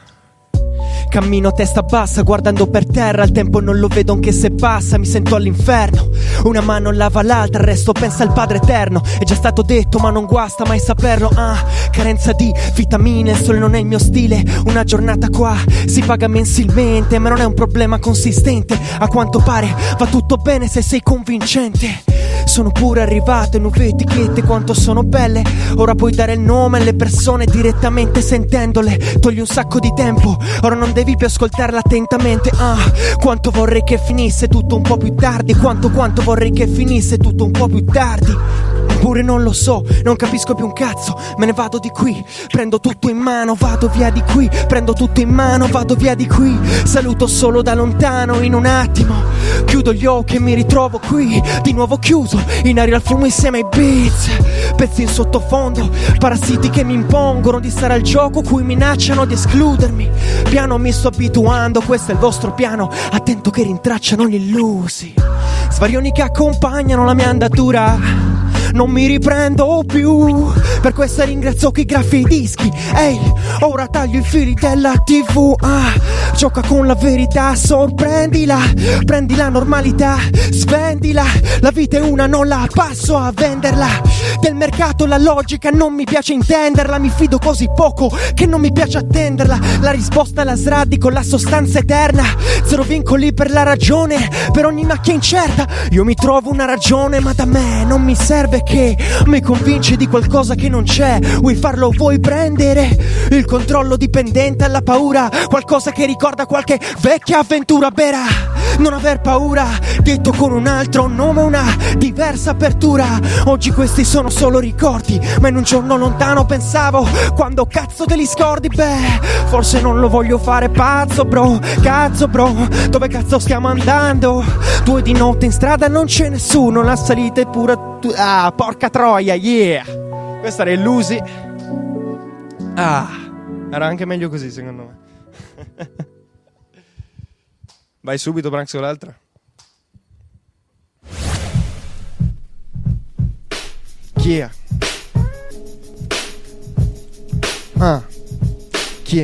Speaker 18: Cammino a testa bassa, guardando per terra, il tempo non lo vedo anche se passa, mi sento all'inferno. Una mano lava l'altra, il resto pensa al Padre Eterno. È già stato detto, ma non guasta mai saperlo. Ah, carenza di vitamine, il sole non è il mio stile. Una giornata qua si paga mensilmente, ma non è un problema consistente. A quanto pare va tutto bene se sei convincente. Sono pure arrivate nuove etichette, quanto sono belle. Ora puoi dare il nome alle persone direttamente sentendole. Togli un sacco di tempo, ora non devi più ascoltarla attentamente. Ah, quanto vorrei che finisse tutto un po' più tardi. Quanto, quanto vorrei che finisse tutto un po' più tardi. Eppure non lo so, non capisco più un cazzo. Me ne vado di qui, prendo tutto in mano, vado via di qui. Prendo tutto in mano, vado via di qui. Saluto solo da lontano in un attimo. Chiudo gli occhi e mi ritrovo qui, di nuovo chiuso, in aria al fumo insieme ai beats. Pezzi in sottofondo, parassiti che mi impongono di stare al gioco, cui minacciano di escludermi. Piano mi sto abituando, questo è il vostro piano. Attento che rintracciano gli illusi. Svarioni che accompagnano la mia andatura non mi riprendo più. Per questo ringrazio chi graffia i dischi. Ehi, ora taglio i fili della TV. Ah, gioca con la verità, sorprendila. Prendi la normalità, svendila. La vita è una, non la passo a venderla. del mercato la logica non mi piace intenderla Mi fido così poco che non mi piace attenderla La risposta la sradico, la sostanza eterna Zero vincoli per la ragione Per ogni macchia incerta Io mi trovo una ragione ma da me non mi serve che Mi convinci di qualcosa che non c'è. Vuoi farlo vuoi prendere Il controllo dipendente alla paura. Qualcosa che ricorda qualche vecchia avventura vera. Non aver paura Detto con un altro nome una diversa apertura. Oggi questi sono solo ricordi Ma in un giorno lontano pensavo Quando cazzo te li scordi? Beh forse non lo voglio fare pazzo bro Cazzo bro. Dove cazzo stiamo andando? Due di notte in strada non c'è nessuno La salita è pura tu- Ah porca troia yeah. Questa era illusi. Ah Era anche meglio così secondo me. Vai subito Branx con l'altra. Chi è? Ah, chi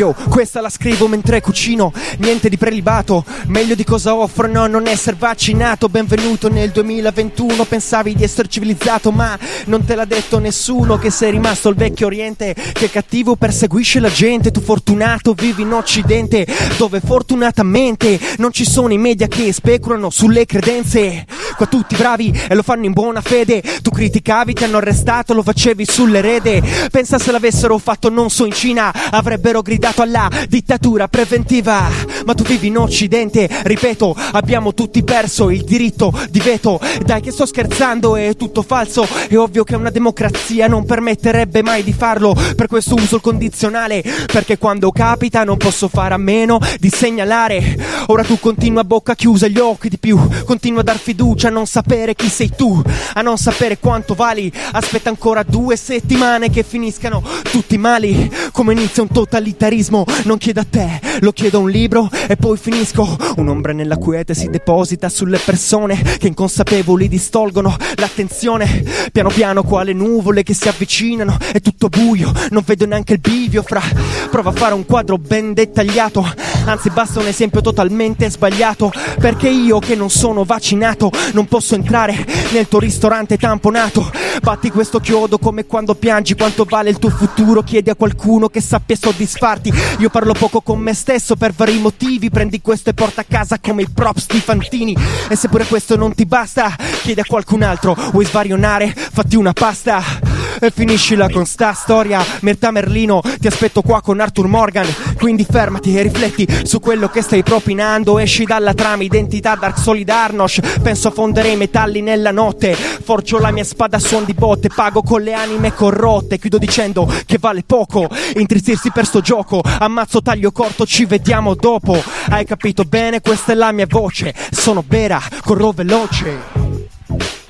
Speaker 18: Yo, questa la scrivo mentre cucino, niente di prelibato, meglio di cosa offro, no, non essere vaccinato, benvenuto nel 2021, pensavi di essere civilizzato, ma non te l'ha detto nessuno che sei rimasto al vecchio oriente, che cattivo perseguisce la gente, tu fortunato vivi in occidente, dove fortunatamente non ci sono i media che speculano sulle credenze, qua tutti bravi e lo fanno in buona fede, tu criticavi, ti hanno arrestato, lo facevi sull'erede, pensa se l'avessero fatto non so in Cina, avrebbero gridato alla dittatura preventiva, ma tu vivi in occidente, ripeto, abbiamo tutti perso il diritto di veto, dai che sto scherzando, è tutto falso, è ovvio che una democrazia non permetterebbe mai di farlo, per questo uso il condizionale, perché quando capita non posso fare a meno di segnalare, ora tu continua a bocca chiusa, gli occhi di più, continua a dar fiducia, a non sapere chi sei tu, a non sapere quanto vali, aspetta ancora due settimane che finiscano tutti i mali, come inizia un totalitarismo, non chiedo a te, lo chiedo a un libro e poi finisco, un'ombra nella quiete si deposita sulle persone che inconsapevoli distolgono l'attenzione, piano piano quale nuvole che si avvicinano, è tutto buio, non vedo neanche il bivio fra, prova a fare un quadro ben dettagliato, anzi basta un esempio totalmente sbagliato, perché io che non sono vaccinato non posso entrare nel tuo ristorante tamponato, batti questo chiodo come quando piangi quanto vale il tuo futuro, chiedi a qualcuno che sappia soddisfarti, io parlo poco con me stesso per vari motivi, prendi questo e porta a casa come i props di Fantini, e se pure questo non ti basta, chiedi a qualcun altro, vuoi svarionare, fatti una pasta. E finiscila con sta storia, Mirta Merlino, ti aspetto qua con Arthur Morgan, quindi fermati e rifletti su quello che stai propinando, esci dalla trama identità Dark Solidarnosh, penso a fondere i metalli nella notte, forgio la mia spada a suon di botte, pago con le anime corrotte, chiudo dicendo che vale poco, intristirsi per sto gioco, ammazzo taglio corto, ci vediamo dopo, hai capito bene, questa è la mia voce, sono vera, corro veloce.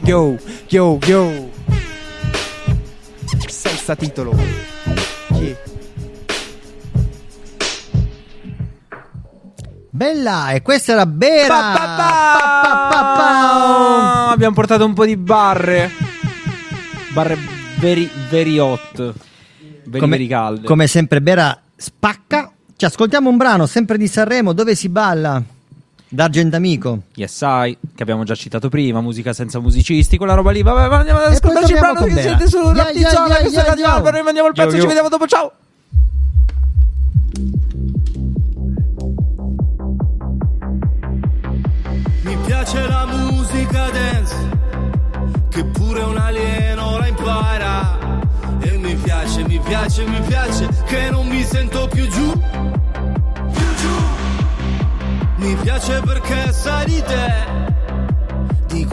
Speaker 18: Yo, yo, yo. Senza titolo. Chi?
Speaker 1: Bella, e questa era Bera.
Speaker 2: Ah, abbiamo portato un po' di barre. Barre very, very hot. Very,
Speaker 1: Come,
Speaker 2: very calde.
Speaker 1: come sempre Bera spacca. Ci ascoltiamo un brano sempre di Sanremo dove si balla. D'Argent Amico.
Speaker 2: Yes I, che abbiamo già citato prima, musica senza musicisti, quella roba lì. Vabbè, ma andiamo ad ascoltarci il brano che siete su
Speaker 1: Yeah,
Speaker 2: Notti Zona,
Speaker 1: yeah,
Speaker 2: questa
Speaker 1: yeah,
Speaker 2: è Radio
Speaker 1: yeah.
Speaker 2: Alba, noi mandiamo il pezzo,
Speaker 1: Yo,
Speaker 2: ci vediamo dopo, ciao!
Speaker 11: Mi piace la musica dance, che pure un alieno la impara. E mi piace, mi piace, mi piace, che non mi sento più giù.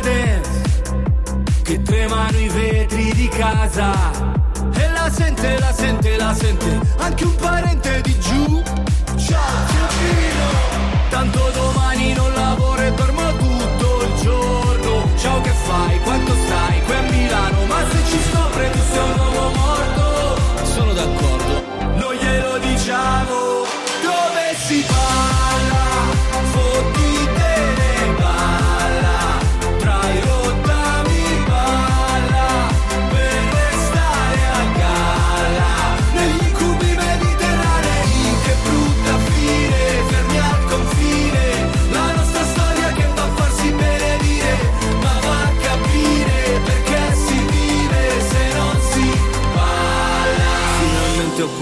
Speaker 11: dance Che tremano i vetri di casa. E la sente, la sente, la sente Anche un parente di giù. Ciao Giappino Tanto dolore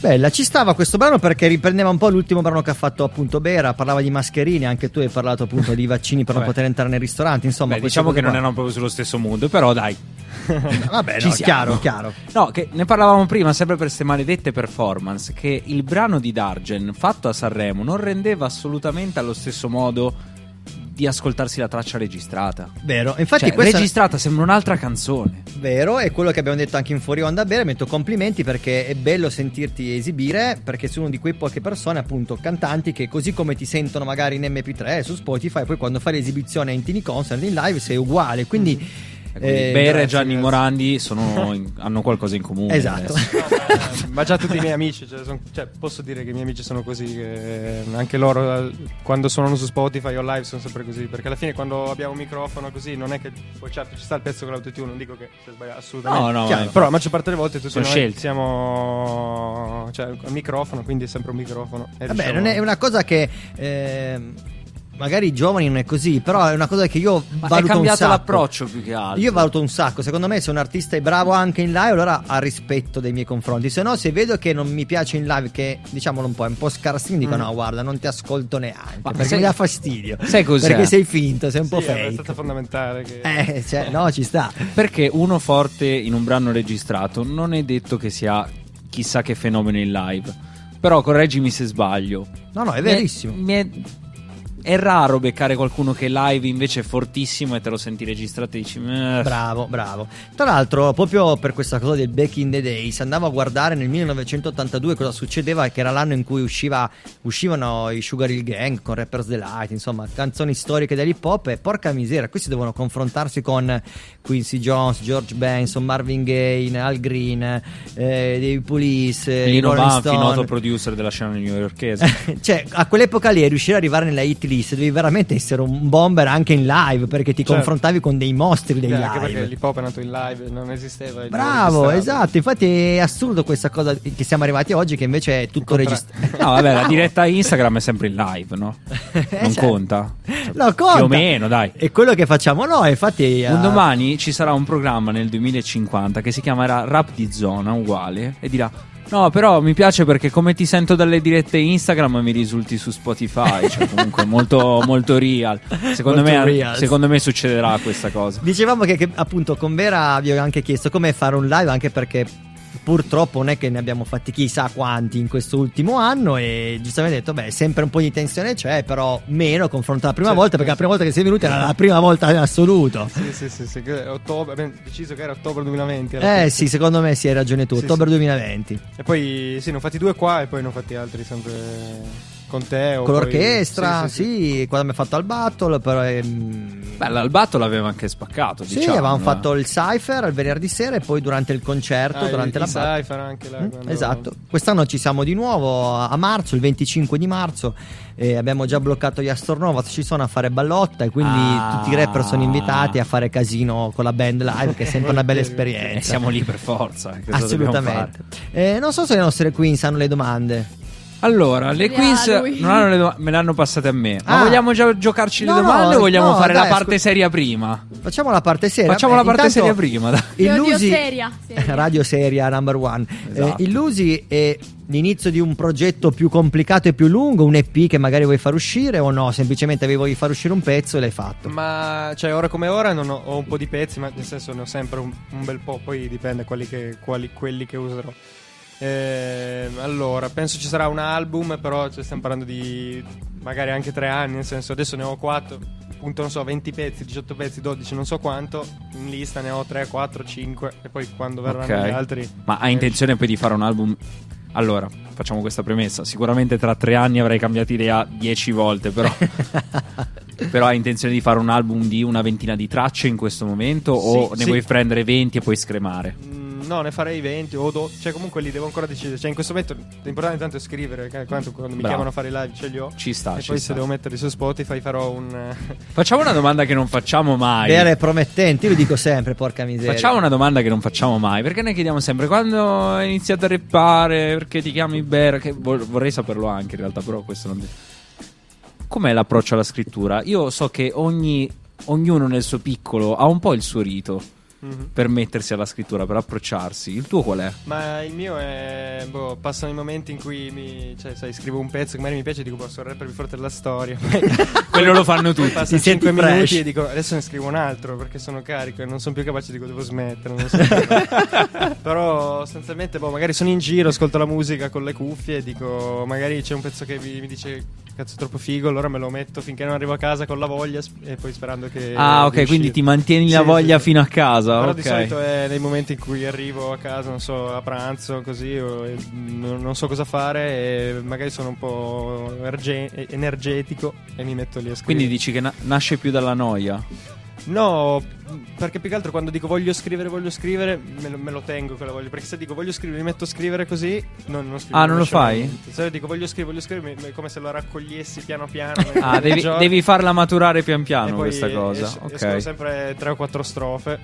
Speaker 1: Bella, ci stava questo brano perché riprendeva un po' l'ultimo brano che ha fatto appunto Bera, parlava di mascherine, anche tu hai parlato appunto di vaccini per non poter entrare nei ristoranti, insomma.
Speaker 2: Beh, diciamo che non erano proprio sullo stesso mondo, però dai.
Speaker 1: Vabbè, no, chiaro, chiaro.
Speaker 2: No, che ne parlavamo prima, sempre per queste maledette performance, che il brano di Dargen fatto a Sanremo non rendeva assolutamente allo stesso modo di ascoltarsi la traccia registrata.
Speaker 1: Vero, infatti
Speaker 2: Cioè,
Speaker 1: questa
Speaker 2: registrata sembra un'altra canzone.
Speaker 1: Vero, è quello che abbiamo detto anche in fuori onda bene, metto complimenti perché è bello sentirti esibire, perché sei uno di quei poche persone, appunto, cantanti che così come ti sentono magari in MP3 su Spotify, poi quando fai l'esibizione a Intini Concert in live sei uguale, quindi
Speaker 2: Quindi
Speaker 1: eh,
Speaker 2: Bera e
Speaker 1: grazie,
Speaker 2: Gianni
Speaker 1: grazie.
Speaker 2: Morandi sono in- hanno qualcosa in comune.
Speaker 1: Esatto.
Speaker 2: adesso.
Speaker 16: Ma già tutti i miei amici, cioè, son- cioè, posso dire che i miei amici sono così, che anche loro eh, quando suonano su Spotify o live sono sempre così, perché alla fine quando abbiamo un microfono così non è che, poi certo ci sta il pezzo con l'autotune, non dico che sia sbagliato assolutamente,
Speaker 2: No, no,
Speaker 16: Chiaro, però la maggior parte delle volte tutti
Speaker 2: Sono
Speaker 16: noi
Speaker 2: scelte.
Speaker 16: siamo cioè, al microfono, quindi è sempre un microfono. e
Speaker 1: Vabbè,
Speaker 16: riusciamo-
Speaker 1: non è una cosa che ehm, magari i giovani non è così, però è una cosa che io
Speaker 2: Ma è
Speaker 1: valuto un
Speaker 2: cambiato
Speaker 1: sacco.
Speaker 2: l'approccio più che altro.
Speaker 1: Io valuto un sacco, secondo me se un artista è bravo anche in live allora ha rispetto dei miei confronti, se no se vedo che non mi piace in live che diciamolo un po' è un po' scarsino dico
Speaker 2: Mm.
Speaker 1: no guarda non ti ascolto neanche
Speaker 2: Ma
Speaker 1: perché
Speaker 2: sai-
Speaker 1: mi dà fastidio,
Speaker 2: sai cos'è?
Speaker 1: perché sei finto, sei un
Speaker 16: Sì,
Speaker 1: po'
Speaker 16: è
Speaker 1: fake.
Speaker 16: abbastanza fondamentale che...
Speaker 1: Eh, cioè, no, ci sta.
Speaker 2: Perché uno forte in un brano registrato non è detto che sia chissà che fenomeno in live. Però correggimi se sbaglio.
Speaker 1: No, no, è
Speaker 2: Mi
Speaker 1: verissimo.
Speaker 2: mi è, è raro beccare qualcuno che live invece è fortissimo e te lo senti registrato e dici... "Meh".
Speaker 1: Bravo, bravo. Tra l'altro, proprio per questa cosa del Back in the Days, andavo a guardare nel 1982 cosa succedeva, che era l'anno in cui usciva, uscivano i Sugar Hill Gang con Rapper's Delight, insomma, canzoni storiche dell'hip hop. E porca misera, questi devono confrontarsi con Quincy Jones, George Benson, Marvin Gaye, Al Green, eh, dei Police, eh,
Speaker 2: Lino Banfi, noto producer della scena newyorkese.
Speaker 1: cioè, a quell'epoca lì riuscire ad arrivare nella hit list devi veramente essere un bomber anche in live perché ti
Speaker 16: Certo.
Speaker 1: confrontavi con dei mostri dei
Speaker 16: Eh, anche perché l'hip hop è nato in live, non esisteva.
Speaker 1: Bravo, esatto. Infatti è assurdo questa cosa che siamo arrivati oggi, che invece è tutto registrato.
Speaker 2: No, vabbè, la diretta Instagram è sempre in live, no? Non
Speaker 1: certo.
Speaker 2: conta.
Speaker 1: No, conta.
Speaker 2: Più o meno, dai.
Speaker 1: È quello che facciamo noi. Infatti,
Speaker 2: Un
Speaker 1: eh,
Speaker 2: domani ci sarà un programma nel 2050 che si chiamerà Rap di Zona, uguale, e dirà... No, però mi piace perché come ti sento dalle dirette Instagram mi risulti su Spotify, cioè comunque molto, molto real. Secondo,
Speaker 1: Molto
Speaker 2: me,
Speaker 1: real.
Speaker 2: secondo me succederà questa cosa.
Speaker 1: Dicevamo che, che, appunto con Vera vi ho anche chiesto come fare un live, anche perché purtroppo non è che ne abbiamo fatti chissà quanti in questo ultimo anno e giustamente ho detto, beh, sempre un po' di tensione c'è, però meno confronto alla prima
Speaker 16: Sì,
Speaker 1: volta, perché la prima volta che sei venuto era la prima volta in assoluto.
Speaker 16: Sì, sì, sì, sì, ottobre, abbiamo deciso che era ottobre 2020. alla
Speaker 1: Eh
Speaker 16: fine.
Speaker 1: sì, secondo me sì, hai ragione tu,
Speaker 16: Sì,
Speaker 1: ottobre
Speaker 16: sì.
Speaker 1: 2020.
Speaker 16: E poi sì, ne ho fatti due qua e poi ne ho fatti altri sempre con te o
Speaker 1: Con
Speaker 16: poi-
Speaker 1: l'orchestra,
Speaker 16: sì,
Speaker 1: sì,
Speaker 16: sì, sì.
Speaker 1: quando abbiamo fatto al battle, però ehm,
Speaker 2: Beh, l'albatto l'aveva anche spaccato.
Speaker 1: Sì,
Speaker 2: diciamo,
Speaker 1: avevamo
Speaker 2: eh.
Speaker 1: fatto il cypher il venerdì sera e poi durante il concerto,
Speaker 16: Ah,
Speaker 1: durante
Speaker 16: i-
Speaker 1: la battle.
Speaker 16: cypher anche là,
Speaker 1: Mm,
Speaker 16: quando-
Speaker 1: Esatto, quest'anno ci siamo di nuovo a marzo, il 25 di marzo, e abbiamo già bloccato gli Astornovas, ci sono a fare ballotta e quindi
Speaker 2: Ah.
Speaker 1: tutti i rapper sono invitati a fare casino con la band live, che è sempre una bella
Speaker 2: E
Speaker 1: esperienza.
Speaker 2: siamo lì per forza. eh,
Speaker 1: Assolutamente. Eh, non so se le nostre queens hanno le domande.
Speaker 2: Allora, le
Speaker 3: lui.
Speaker 2: non hanno le doma- me le hanno passate a me. Ma
Speaker 1: Ah.
Speaker 2: vogliamo già giocarci le
Speaker 1: No, no,
Speaker 2: domande o vogliamo
Speaker 1: no,
Speaker 2: fare
Speaker 1: dai,
Speaker 2: la parte
Speaker 1: ascol-
Speaker 2: seria prima?
Speaker 1: Facciamo la parte seria.
Speaker 2: Facciamo la parte
Speaker 1: intanto
Speaker 2: seria prima. dai.
Speaker 1: Il
Speaker 3: Io odio
Speaker 1: Lusi-
Speaker 3: seria, seria.
Speaker 1: Radio seria number one.
Speaker 2: Esatto.
Speaker 1: Eh, Illusi è l'inizio di un progetto più complicato e più lungo, un EP che magari vuoi far uscire o no? Semplicemente avevi far uscire un pezzo e l'hai fatto.
Speaker 16: Ma cioè, ora come ora non ho, ho un po' di pezzi, ma nel senso ne ho sempre un, un bel po', poi dipende quelli che, quali- quelli che userò. Ehm, allora, penso ci sarà un album, però cioè, stiamo parlando di magari anche tre anni, nel senso adesso ne ho quattro, appunto non so, 20 pezzi, 18 pezzi, 12, non so quanto, in lista ne ho 3, 4, 5 e poi quando verranno
Speaker 2: Ok.
Speaker 16: gli altri...
Speaker 2: Ma hai intenzione poi di fare un album? Allora, facciamo questa premessa. Sicuramente tra tre anni avrai cambiato idea dieci volte, però. però hai intenzione di fare un album di una ventina di tracce in questo momento? o
Speaker 16: Sì,
Speaker 2: ne
Speaker 16: sì.
Speaker 2: vuoi prendere 20 e poi scremare?
Speaker 16: Mm, No, ne farei 20 o do- cioè comunque li devo ancora decidere. Cioè in questo momento l'importante intanto è scrivere, che- quando, quando mi
Speaker 2: Bravo.
Speaker 16: chiamano a fare i live ce li ho.
Speaker 2: Ci sta,
Speaker 16: E
Speaker 2: ci
Speaker 16: poi
Speaker 2: sta.
Speaker 16: se devo metterli su Spotify farò un
Speaker 2: Facciamo una domanda che non facciamo mai.
Speaker 1: Vere e promettenti, io lo dico sempre, porca miseria.
Speaker 2: Facciamo una domanda che non facciamo mai. Perché noi chiediamo sempre quando hai iniziato a rappare, perché ti chiami Bear. Che vo- vorrei saperlo anche in realtà, però questo non. Com'è l'approccio alla scrittura? Io so che ogni, ognuno nel suo piccolo ha un po' il suo rito
Speaker 16: Mhm.
Speaker 2: per mettersi alla scrittura, per approcciarsi. Il tuo qual è?
Speaker 16: Ma il mio è. Boh, passano i momenti in cui mi. Cioè, sai, scrivo un pezzo che magari mi piace e dico posso rapper più forte della storia.
Speaker 2: Quello lo fanno tutti.
Speaker 16: Passa
Speaker 1: Ti senti
Speaker 16: 5 minuti
Speaker 1: fresh.
Speaker 16: e dico adesso ne scrivo un altro perché sono carico e non sono più capace, dico devo smettere. Non so. Però sostanzialmente, boh, magari sono in giro, ascolto la musica con le cuffie e dico magari c'è un pezzo che mi, mi dice cazzo è troppo figo, allora me lo metto finché non arrivo a casa con la voglia sp- e poi sperando che.
Speaker 2: Ah, ok,
Speaker 16: di
Speaker 2: quindi ti mantieni
Speaker 16: Sì,
Speaker 2: la voglia
Speaker 16: sì.
Speaker 2: fino a casa.
Speaker 16: Però
Speaker 2: ok.
Speaker 16: di solito è nei momenti in cui arrivo a casa, non so, a pranzo così, o e non, non so cosa fare e magari sono un po' erge- energetico e mi metto lì a scrivere.
Speaker 2: Quindi dici che na- nasce più dalla noia.
Speaker 16: No, perché più che altro quando dico voglio scrivere, voglio scrivere, me lo, me lo tengo quella voglia. Perché se dico voglio scrivere, mi metto a scrivere così, non, non scrivo
Speaker 2: Ah, non lo fai?
Speaker 16: Se dico voglio scrivere, voglio scrivere, mi- è come se lo raccogliessi piano piano.
Speaker 2: Ah, devi, devi farla maturare pian piano questa cosa.
Speaker 16: es-
Speaker 2: ok.
Speaker 16: escono sempre tre o quattro strofe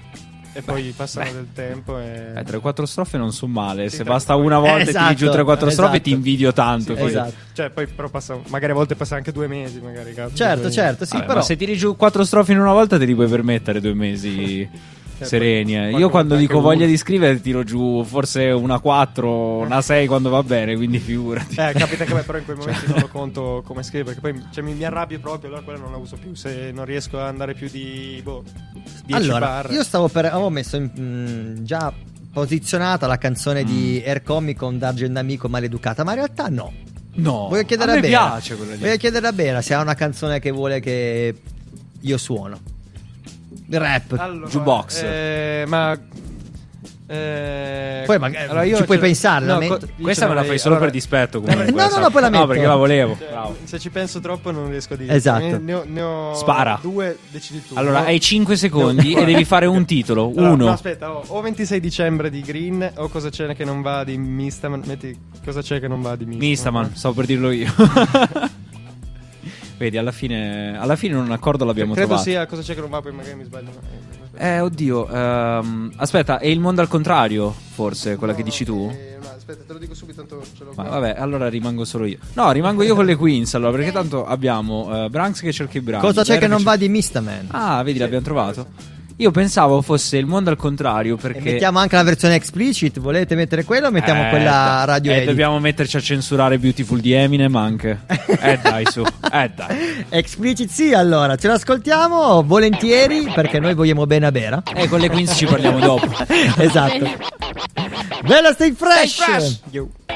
Speaker 16: e poi passano del tempo e...
Speaker 2: Eh, 3-4 strofe non sono male.
Speaker 16: Sì,
Speaker 2: Se basta una volta e tiri
Speaker 1: Esatto,
Speaker 2: giù 3-4 strofe,
Speaker 1: esatto.
Speaker 2: ti invidio tanto.
Speaker 16: Sì, poi,
Speaker 1: Esatto.
Speaker 16: Cioè, poi però passa, magari a volte passa anche due mesi, magari.
Speaker 1: Certo,
Speaker 16: poi-
Speaker 1: certo, sì,
Speaker 2: Vabbè,
Speaker 1: però
Speaker 2: Ma se tiri giù 4 strofe in una volta, te li puoi permettere due mesi
Speaker 16: Cioè,
Speaker 2: sereni. eh.
Speaker 16: poi-
Speaker 2: Io quando dico voglia
Speaker 16: uno.
Speaker 2: di scrivere, tiro giù forse una 4, una 6 quando va bene. Quindi figurati.
Speaker 16: Eh, capita che a me però in quei momenti non lo conto come scrivere, perché poi cioè, mi, mi arrabbio proprio, allora quella non la uso più. Se non riesco ad andare più di boh, 10
Speaker 1: Allora,
Speaker 16: barre.
Speaker 1: io stavo per. Avevo messo in- mm, già posizionata la canzone di
Speaker 2: Mm.
Speaker 1: Air Comic con D'Argent Amico Maleducata, ma in realtà no.
Speaker 2: No,
Speaker 1: Voglio chiedere
Speaker 2: a
Speaker 1: a, Bera.
Speaker 2: piace quella lì.
Speaker 1: Voglio chiedere a Bera se ha una canzone che vuole che io suono. Rap.
Speaker 16: Allora,
Speaker 2: Jukebox.
Speaker 16: eh, ma. eh,
Speaker 1: Poi magari
Speaker 16: allora io
Speaker 1: ci puoi pensare,
Speaker 16: no, co-
Speaker 2: Questa me la fai solo
Speaker 16: allora,
Speaker 2: per dispetto.
Speaker 1: no,
Speaker 2: Comunque,
Speaker 1: no,
Speaker 2: questa.
Speaker 1: no, poi la
Speaker 2: No,
Speaker 1: metto.
Speaker 2: perché la volevo.
Speaker 16: cioè, se ci penso troppo non riesco a dire.
Speaker 1: Esatto.
Speaker 16: Ne, ne ho, ne ho
Speaker 2: Spara.
Speaker 16: due, decidi tu.
Speaker 2: Allora,
Speaker 16: No?
Speaker 2: hai 5 secondi
Speaker 16: No,
Speaker 2: e devi fare un titolo.
Speaker 16: Allora,
Speaker 2: Uno.
Speaker 16: no, aspetta, ho, o 26 dicembre di Green o cosa c'è che non va di Mistaman. Metti cosa c'è che non va di Mistaman.
Speaker 2: Mistaman, stavo per dirlo io. Vedi, alla fine, alla fine un accordo l'abbiamo
Speaker 16: Credo
Speaker 2: trovato.
Speaker 16: sia cosa c'è che non va, poi magari mi sbaglio.
Speaker 2: Eh, oddio. ehm, aspetta, è il mondo al contrario, forse, quella
Speaker 16: No,
Speaker 2: che dici tu?
Speaker 16: eh, no, aspetta, te lo dico subito, tanto ce l'ho
Speaker 2: Ma
Speaker 16: qua.
Speaker 2: vabbè, allora rimango solo io. No, rimango io con le Queens, allora, perché tanto abbiamo eh, Branks che cerca i brani.
Speaker 1: Cosa c'è che non va di Mistaman?
Speaker 2: Ah, vedi, l'abbiamo trovato. Io pensavo fosse il mondo al contrario,
Speaker 1: E
Speaker 2: perché...
Speaker 1: mettiamo anche la versione explicit. Volete mettere quella o mettiamo
Speaker 2: Eh,
Speaker 1: quella radio
Speaker 2: Eh,
Speaker 1: edit?
Speaker 2: dobbiamo metterci a censurare Beautiful di Eminem anche. eh dai, su. Eh dai.
Speaker 1: Explicit sì, allora ce l'ascoltiamo volentieri perché noi vogliamo bene a Bera.
Speaker 2: Eh, con le Queens ci parliamo dopo.
Speaker 1: esatto. Bella stay fresh.
Speaker 2: Stay fresh.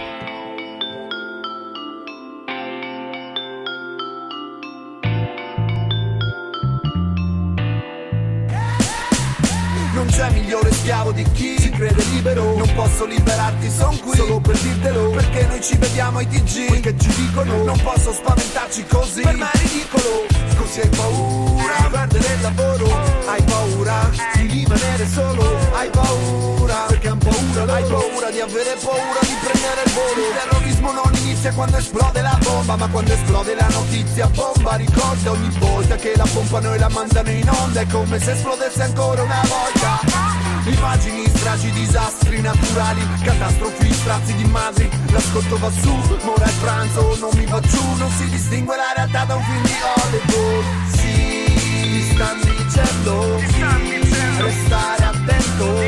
Speaker 11: Schiavo di chi si crede libero. Non posso liberarti, son qui solo per dirtelo. Perché noi ci vediamo ai TG che ci dicono Non posso spaventarci così. Per me è ridicolo Così hai paura di perdere il lavoro. Hai paura di rimanere solo. Hai paura Perché han paura Hai paura di avere paura di prendere il volo. Il terrorismo non inizia quando esplode la bomba Ma quando esplode la notizia bomba. Ricorda ogni volta che la pompano e la mandano in onda È come se esplodesse ancora una volta Immagini, stragi, disastri naturali Catastrofi, strazi di madri. L'ascolto va su, ora è pranzo Non mi va giù, non si distingue la realtà da un film di Hollywood. Sì, mi stanno dicendo. Restare attento.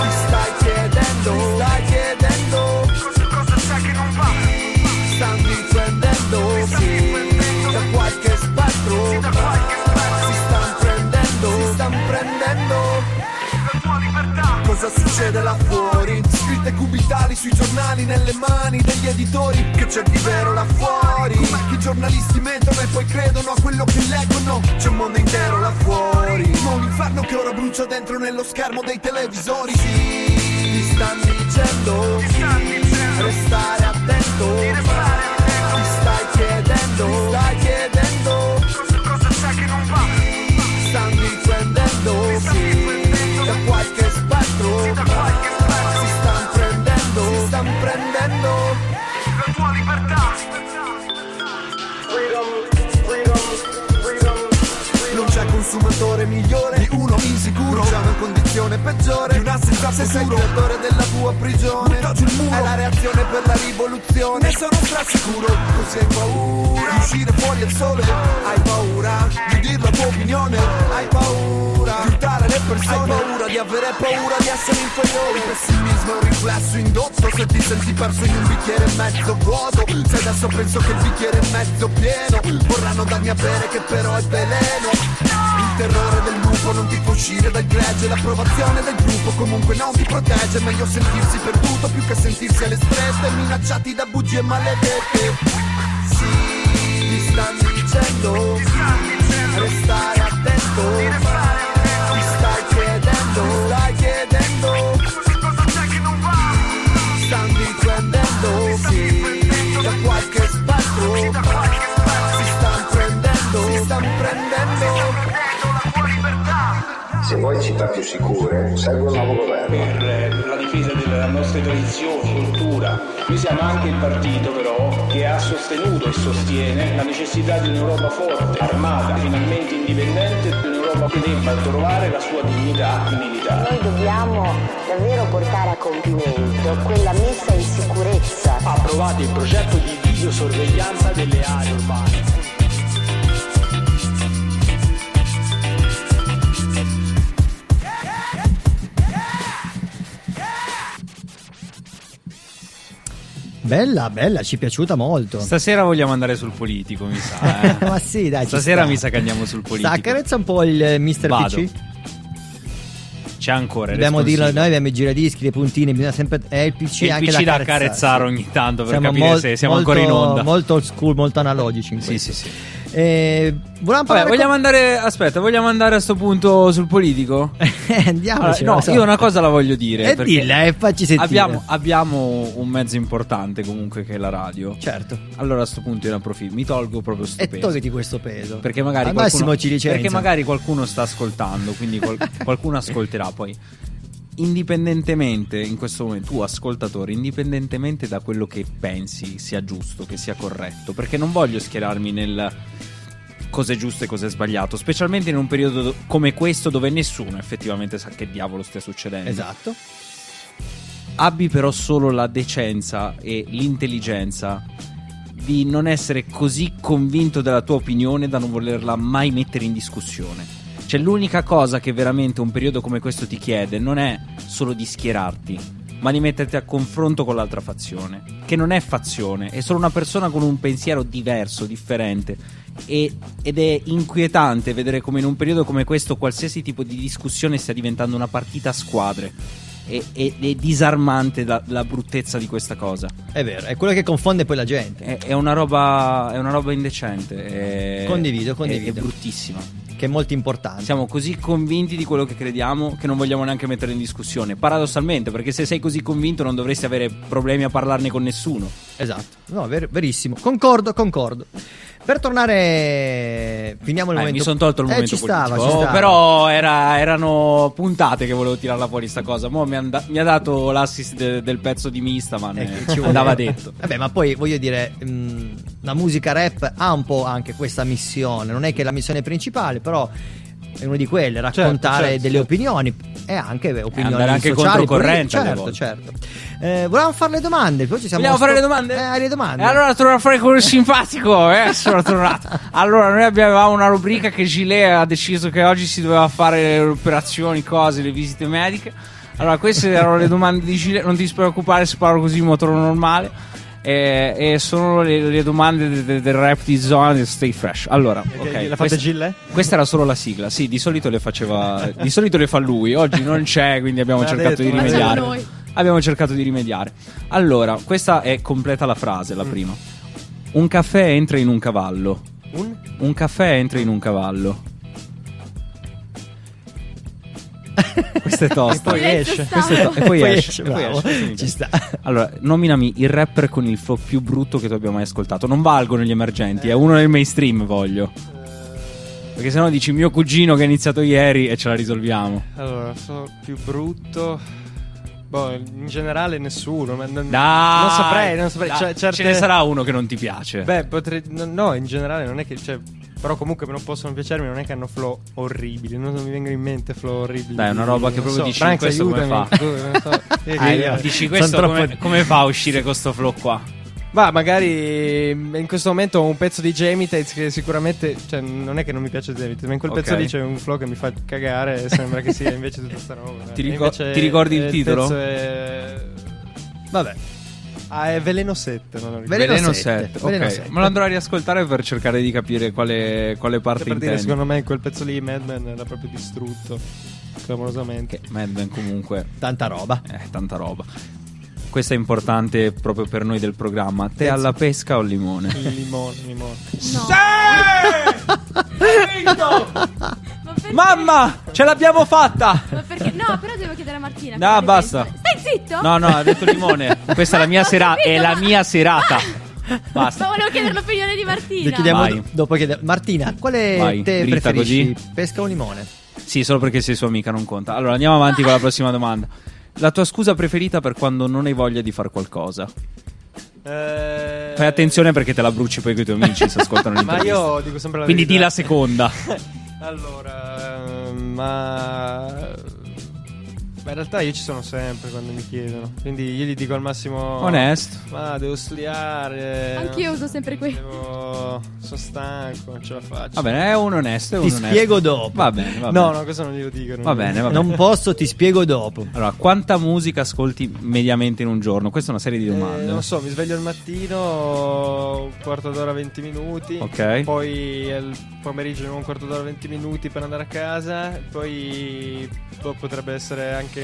Speaker 11: Ti stai chiedendo Ti stai chiedendo Cosa succede là fuori? Scritte cubitali sui giornali nelle mani degli editori Che c'è di vero là fuori. Com'è che i giornalisti mentono e poi credono a quello che leggono? C'è un mondo intero là fuori. Non l'inferno che ora brucia dentro nello schermo dei televisori. Sì, ti stanno dicendo. Restare attento condizione peggiore. Di senza Se sei il creatore della tua prigione il muro. È la reazione per la rivoluzione. Ne sono strasicuro Così hai paura Di uscire fuori al sole. Hai paura Di dire la tua opinione. Hai paura Di urtare le persone. Hai paura di avere paura di essere inferiore. Il pessimismo è un riflesso indotto. Se ti senti perso in un bicchiere mezzo vuoto. Se adesso penso che il bicchiere è mezzo pieno. Vorranno darmi a bere che però è veleno terrore del lupo non ti fa uscire dal gregge L'approvazione del gruppo comunque non ti protegge Meglio sentirsi perduto più che sentirsi alle strette Minacciati da bugie maledette Sì, ti stanno dicendo Restare attento Ti stai chiedendo Ti stai chiedendo va? Stanno difendendo Sì, da qualche spettro Si stanno prendendo Si stanno prendendo
Speaker 19: Se vuoi città più sicure, serve un nuovo governo.
Speaker 20: per eh, la difesa delle nostre tradizioni, cultura. Noi siamo anche il partito però che ha sostenuto e sostiene la necessità di un'Europa forte, armata, finalmente indipendente, di un'Europa che debba trovare la sua dignità militare.
Speaker 21: Noi dobbiamo davvero portare a compimento quella messa in sicurezza.
Speaker 20: Ha approvato il progetto di videosorveglianza delle aree urbane.
Speaker 1: Bella, bella, ci è piaciuta molto.
Speaker 2: Stasera vogliamo andare sul politico, mi sa. eh.
Speaker 1: Ma sì, dai,
Speaker 2: Stasera
Speaker 1: sta.
Speaker 2: mi sa che andiamo sul politico.
Speaker 1: Accarezza un po' il eh, Mr.
Speaker 2: Vado.
Speaker 1: PC.
Speaker 2: C'è ancora.
Speaker 1: Dobbiamo dirlo, noi abbiamo i giradischi, le puntine, bisogna sempre. È il PC
Speaker 2: Il
Speaker 1: anche
Speaker 2: PC da
Speaker 1: accarezzare, sì.
Speaker 2: ogni tanto per
Speaker 1: Siamo
Speaker 2: capire
Speaker 1: mol-
Speaker 2: se siamo
Speaker 1: molto-
Speaker 2: ancora in onda.
Speaker 1: Molto old school, molto analogici in
Speaker 2: Sì,
Speaker 1: questo.
Speaker 2: sì, sì.
Speaker 1: Eh,
Speaker 2: Vabbè, vogliamo andare. Aspetta, vogliamo andare a sto punto sul politico?
Speaker 1: Andiamoci,
Speaker 2: Allora, no,
Speaker 1: so.
Speaker 2: io una cosa la voglio dire.
Speaker 1: Eh,
Speaker 2: perché
Speaker 1: dilla, eh, facci sentire.
Speaker 2: Abbiamo, abbiamo un mezzo importante comunque che è la radio.
Speaker 1: Certo.
Speaker 2: Allora a sto punto io ne approfitto. Mi tolgo proprio sto
Speaker 1: E
Speaker 2: peso.
Speaker 1: togliti questo peso.
Speaker 2: Perché magari,
Speaker 1: Al
Speaker 2: qualcuno,
Speaker 1: massimo ci licenziano.
Speaker 2: perché magari qualcuno sta ascoltando, quindi qual- qualcuno ascolterà poi. Indipendentemente, in questo momento, tu ascoltatore, indipendentemente da quello che pensi sia giusto, che sia corretto, perché non voglio schierarmi nel cosa è giusto e cosa è sbagliato, specialmente in un periodo do- come questo dove nessuno effettivamente sa che diavolo stia succedendo.
Speaker 1: Esatto.
Speaker 2: Abbi però solo la decenza e l'intelligenza di non essere così convinto della tua opinione da non volerla mai mettere in discussione. Cioè l'unica cosa che veramente un periodo come questo ti chiede non è solo di schierarti, ma di metterti a confronto con l'altra fazione, che non è fazione, è solo una persona con un pensiero diverso, differente. E- ed è inquietante vedere come in un periodo come questo qualsiasi tipo di discussione stia diventando una partita a squadre. È, è- è disarmante la, la bruttezza di questa cosa.
Speaker 1: È vero, è quello che confonde poi la gente.
Speaker 2: È, è una, roba, è una roba indecente. È,
Speaker 1: Condivido,
Speaker 2: è-
Speaker 1: condivido.
Speaker 2: È, bruttissima.
Speaker 1: Che è molto importante.
Speaker 2: Siamo così convinti di quello che crediamo che non vogliamo neanche mettere in discussione. Paradossalmente, perché se sei così convinto non dovresti avere problemi a parlarne con nessuno.
Speaker 1: Esatto, no, ver- verissimo. Concordo, concordo. Per tornare, finiamo il
Speaker 2: Eh,
Speaker 1: momento.
Speaker 2: mi sono tolto il
Speaker 1: Eh,
Speaker 2: momento
Speaker 1: ci stava,
Speaker 2: politico.
Speaker 1: ci
Speaker 2: Oh,
Speaker 1: stava.
Speaker 2: però era- erano puntate che volevo tirarla fuori sta cosa. Mo mi, han da- mi ha dato l'assist de- del pezzo di Mista, ma
Speaker 1: Eh, ci
Speaker 2: andava detto.
Speaker 1: Vabbè, ma poi voglio dire, mh, la musica rap ha un po' anche questa missione. Non è che è la missione principale, però è una di quelle, raccontare
Speaker 16: certo,
Speaker 1: delle
Speaker 16: certo.
Speaker 1: opinioni e anche beh, opinioni
Speaker 2: andare anche
Speaker 1: sociali,
Speaker 2: controcorrente
Speaker 1: Certo, certo. Eh, volevamo fare le domande, poi ci siamo
Speaker 2: Vogliamo fare le domande?
Speaker 1: Eh, le domande.
Speaker 2: E allora torno fuori con il simpatico, eh, sono tornato. Allora, noi abbiamo una rubrica che Gilet ha deciso che oggi si doveva fare le operazioni, cose, le visite mediche. Allora, queste erano le domande di Gilet, non ti preoccupare se parlo così in moto normale. E, e sono le, le domande de- de- del rap di zona di Stay Fresh. Allora,
Speaker 16: Che-
Speaker 2: ok.
Speaker 16: l'ha fatta
Speaker 2: questa-
Speaker 16: Gillet?
Speaker 2: Questa era solo la sigla. Sì, di solito le faceva. Di solito le fa lui. Oggi non c'è, quindi abbiamo
Speaker 16: l'ha
Speaker 2: cercato
Speaker 16: detto,
Speaker 2: di rimediare. Abbiamo cercato di rimediare. Allora, questa è completa la frase, la prima. Un caffè entra in un cavallo.
Speaker 16: Un?
Speaker 2: Un caffè entra in un cavallo. Questa è tosta.
Speaker 1: E poi esce.
Speaker 2: Questa è to- e poi esce. e poi esce.
Speaker 1: Ci sta.
Speaker 2: Allora, nominami il rapper con il flow più brutto che tu abbia mai ascoltato. Non valgono gli emergenti, è uno nel mainstream, voglio. Perché sennò dici mio cugino che ha iniziato ieri e ce la risolviamo.
Speaker 16: Allora, sono più brutto. Boh, in generale nessuno. Ma non,
Speaker 2: Dai,
Speaker 16: non saprei, non saprei.
Speaker 2: dai,
Speaker 16: Cioè, certe-
Speaker 2: Ce ne sarà uno che non ti piace.
Speaker 16: Beh, potrei. No, no, in generale non è che. Cioè, però comunque non possono piacermi, non è che hanno flow orribili. Non mi vengono in mente flow orribili.
Speaker 2: Dai, è una roba che proprio
Speaker 16: so.
Speaker 2: dici,
Speaker 16: Branks,
Speaker 2: questo come
Speaker 16: aiutami.
Speaker 2: fa?
Speaker 16: Tu, non so.
Speaker 2: Ah, dici questo
Speaker 16: troppo-
Speaker 2: come, come fa a uscire con sto flow qua?
Speaker 16: Ma magari in questo momento ho un pezzo di Gemitates che sicuramente, cioè non è che non mi piace Gemitates, ma in quel
Speaker 2: Ok.
Speaker 16: pezzo lì c'è un flow che mi fa cagare e sembra che sia invece tutta sta roba.
Speaker 2: Ti ricor-
Speaker 16: invece,
Speaker 2: ti ricordi il
Speaker 16: eh,
Speaker 2: titolo?
Speaker 16: è...
Speaker 1: Vabbè.
Speaker 16: Ah, è Veleno 7, non lo ricordo.
Speaker 1: Veleno
Speaker 2: Veleno
Speaker 1: 7,
Speaker 2: 7,
Speaker 1: Veleno
Speaker 2: ok.
Speaker 1: 7.
Speaker 2: Me lo andrò a riascoltare per cercare di capire quale, quale parte
Speaker 16: Per dire,
Speaker 2: intendi.
Speaker 16: secondo me in quel pezzo lì Madman era proprio distrutto, clamorosamente.
Speaker 2: Madman comunque
Speaker 1: Tanta roba.
Speaker 2: Eh, tanta roba. Questo è importante proprio per noi del programma. Te alla pesca o limone?
Speaker 16: Il limone, limone.
Speaker 2: Mamma, ce l'abbiamo fatta!
Speaker 3: Ma perché? No, però devo chiedere a Martina.
Speaker 2: No, basta.
Speaker 3: pensa. Zitto?
Speaker 2: No, no, ha detto limone. Questa è la mia serata. È la mia serata. Basta.
Speaker 3: Ma volevo chiedere l'opinione di Martina.
Speaker 1: Ti chiediamo
Speaker 2: Vai.
Speaker 1: do- dopo chiede- Martina, quale
Speaker 2: Vai,
Speaker 1: te
Speaker 2: dritta
Speaker 1: preferisci?
Speaker 2: così.
Speaker 1: Pesca o limone?
Speaker 2: Sì, solo perché sei sua amica non conta. Allora, andiamo avanti con la prossima domanda. La tua scusa preferita per quando non hai voglia di fare qualcosa?
Speaker 16: Eh,
Speaker 2: Fai attenzione perché te la bruci poi con i tuoi amici se ascoltano
Speaker 16: Ma
Speaker 2: l'intervista.
Speaker 16: io dico sempre la
Speaker 2: Quindi di
Speaker 16: verità.
Speaker 2: la seconda.
Speaker 16: Allora, ehm, ma... ma in realtà io ci sono sempre quando mi chiedono. Quindi io gli dico al massimo...
Speaker 2: Onesto.
Speaker 16: Ma devo studiare.
Speaker 3: Anch'io uso sempre qui.
Speaker 16: Devo... Sono stanco, non ce la faccio.
Speaker 2: Va bene, è un onesto. È un
Speaker 1: Ti
Speaker 2: onesto.
Speaker 1: spiego dopo.
Speaker 2: Va bene, va
Speaker 16: No,
Speaker 2: bene.
Speaker 16: no, questo non glielo dico. non
Speaker 2: Va bene, va bene.
Speaker 1: Non posso, ti spiego dopo.
Speaker 2: Allora, quanta musica ascolti mediamente in un giorno? Questa è una serie di domande.
Speaker 16: Eh, non so, mi sveglio al mattino, un quarto d'ora, 20 minuti.
Speaker 2: Ok.
Speaker 16: Poi al pomeriggio un quarto d'ora, 20 minuti per andare a casa. Poi boh, potrebbe essere anche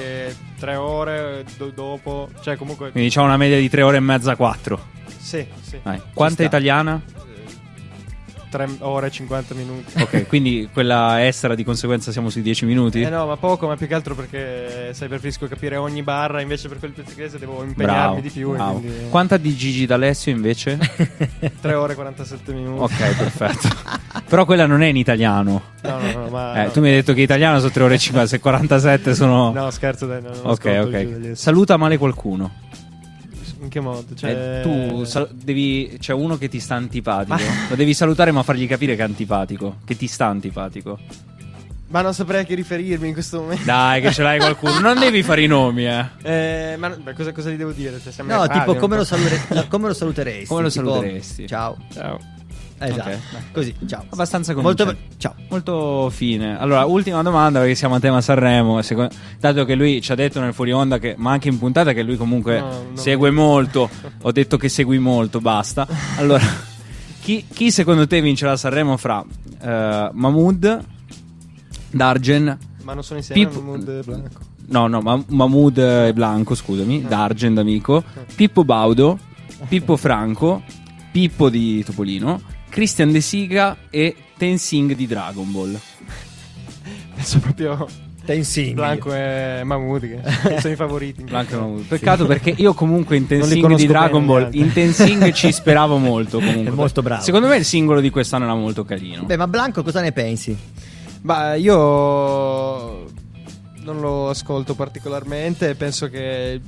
Speaker 16: tre ore do- dopo. Cioè, comunque.
Speaker 2: Quindi diciamo una media di 3 ore e mezza, 4.
Speaker 16: Sì, sì.
Speaker 2: Quanta italiana?
Speaker 16: 3 ore e 50 minuti.
Speaker 2: Ok, quindi quella estera di conseguenza siamo sui 10 minuti?
Speaker 16: Eh no, ma poco, ma più che altro perché sai, preferisco capire ogni barra, invece per quel pezzo inglese devo impegnarmi
Speaker 2: Bravo,
Speaker 16: di più. quindi
Speaker 2: Quanta di Gigi D'Alessio invece?
Speaker 16: 3 ore e 47 minuti.
Speaker 2: ok, perfetto. Però quella non è in italiano.
Speaker 16: No, no, no, ma.
Speaker 2: Eh, tu mi hai detto che italiano sono 3 ore e 50, se 47 sono...
Speaker 16: No, scherzo, dai, no,
Speaker 2: ok, ok. Saluta male qualcuno.
Speaker 16: In che modo? Cioè...
Speaker 2: Eh, tu sal- devi. C'è uno che ti sta antipatico. Lo devi salutare, ma fargli capire che è antipatico. Che ti sta antipatico.
Speaker 16: Ma non saprei a chi riferirmi in questo momento.
Speaker 2: Dai, che ce l'hai qualcuno. Non devi fare i nomi, eh.
Speaker 16: Eh, ma beh, cosa, cosa gli devo dire? Cioè, siamo
Speaker 1: No, tipo come lo, salure- come lo saluteresti?
Speaker 2: Come lo
Speaker 1: Tipo,
Speaker 2: saluteresti?
Speaker 1: Ciao.
Speaker 16: Ciao.
Speaker 1: Esatto.
Speaker 2: Ok.
Speaker 1: Così, ciao.
Speaker 2: Abbastanza
Speaker 1: Molto ciao.
Speaker 2: Molto fine. Allora, ultima domanda perché siamo a tema Sanremo. Seco- dato che lui ci ha detto nel fuori onda, che, ma anche in puntata, che lui comunque
Speaker 16: No,
Speaker 2: segue molto. Ho detto che segui molto, basta. Allora, chi, chi secondo te vincerà Sanremo fra eh, Mahmood, Dargen,
Speaker 16: Ma non sono insieme
Speaker 2: Pip-
Speaker 16: al mood blanco.
Speaker 2: No, no, Ma- Mahmood e Blanco, scusami. D'Argent, amico. Pippo Baudo. Pippo Franco. Pippo di Topolino. Christian De Siga e Tensing di Dragon Ball.
Speaker 16: Penso proprio.
Speaker 1: Tensing.
Speaker 16: Blanco e Mahmood, che sono i favoriti.
Speaker 2: Blanco e Mahmood. Peccato perché io comunque in Tensing di Dragon Ball, in Tensing ci speravo molto comunque.
Speaker 1: È molto bravo.
Speaker 2: Secondo me il singolo di quest'anno era molto carino.
Speaker 1: Beh, ma Blanco cosa ne pensi?
Speaker 16: Ma io non lo ascolto particolarmente, penso che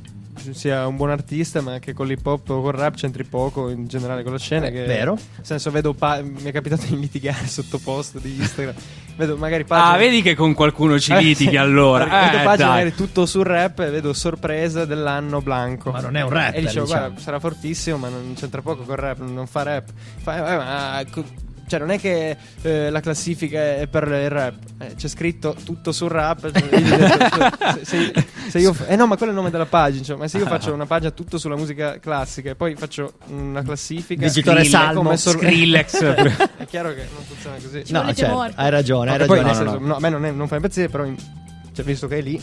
Speaker 16: sia un buon artista, ma che con l'hip hop o col rap c'entri poco in generale con la scena.
Speaker 1: Eh,
Speaker 16: che,
Speaker 1: vero.
Speaker 16: Nel senso, vedo pa- mi è capitato di litigare sotto post di Instagram. vedo magari pagine.
Speaker 2: Ah, vedi che con qualcuno ci
Speaker 16: Eh,
Speaker 2: litighi allora.
Speaker 16: Vedo
Speaker 2: Eh,
Speaker 16: pagine
Speaker 2: dai.
Speaker 16: magari tutto sul rap e vedo sorpresa dell'anno blanco.
Speaker 1: Ma non è un rapper,
Speaker 16: E dicevo,
Speaker 1: diciamo.
Speaker 16: guarda, sarà fortissimo, ma non c'entra poco col rap, non fa rap. Fa- eh, ma cioè, non è che eh, la classifica è per il rap, Eh, c'è scritto tutto sul rap. cioè, cioè, se, se- se io, eh no, ma quello è il nome della pagina. cioè, ma se io faccio una pagina tutto sulla musica classica e poi faccio una classifica, Skrillex,
Speaker 1: Salmo,
Speaker 16: come sor-
Speaker 2: Skrillex.
Speaker 16: è chiaro che non funziona così.
Speaker 1: No, certo, hai ragione, hai
Speaker 16: No, poi,
Speaker 1: ragione.
Speaker 16: nel
Speaker 1: No,
Speaker 16: senso,
Speaker 1: no,
Speaker 16: no, a me non, è- non fa impazzire, però in- cioè, visto che è lì.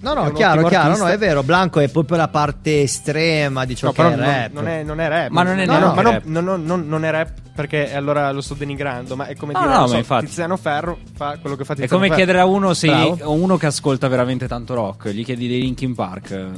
Speaker 1: No,
Speaker 16: è
Speaker 1: no,
Speaker 16: un
Speaker 1: chiaro, chiaro, no, è vero. Blanco è proprio la parte estrema di ciò
Speaker 16: No,
Speaker 1: che è
Speaker 16: non,
Speaker 1: rap.
Speaker 16: non è, non è rap.
Speaker 2: Ma non è
Speaker 16: no, no,
Speaker 2: rap.
Speaker 16: non- non- non- non è rap perché allora lo sto denigrando. Ma è come
Speaker 2: No,
Speaker 16: dire,
Speaker 2: no,
Speaker 16: so,
Speaker 2: infatti.
Speaker 16: Tiziano Ferro fa quello che fa
Speaker 2: È
Speaker 16: Tiziano
Speaker 2: come
Speaker 16: Ferro.
Speaker 2: chiedere a uno se
Speaker 16: Bravo.
Speaker 2: uno che ascolta veramente tanto rock, gli chiedi dei Linkin Park.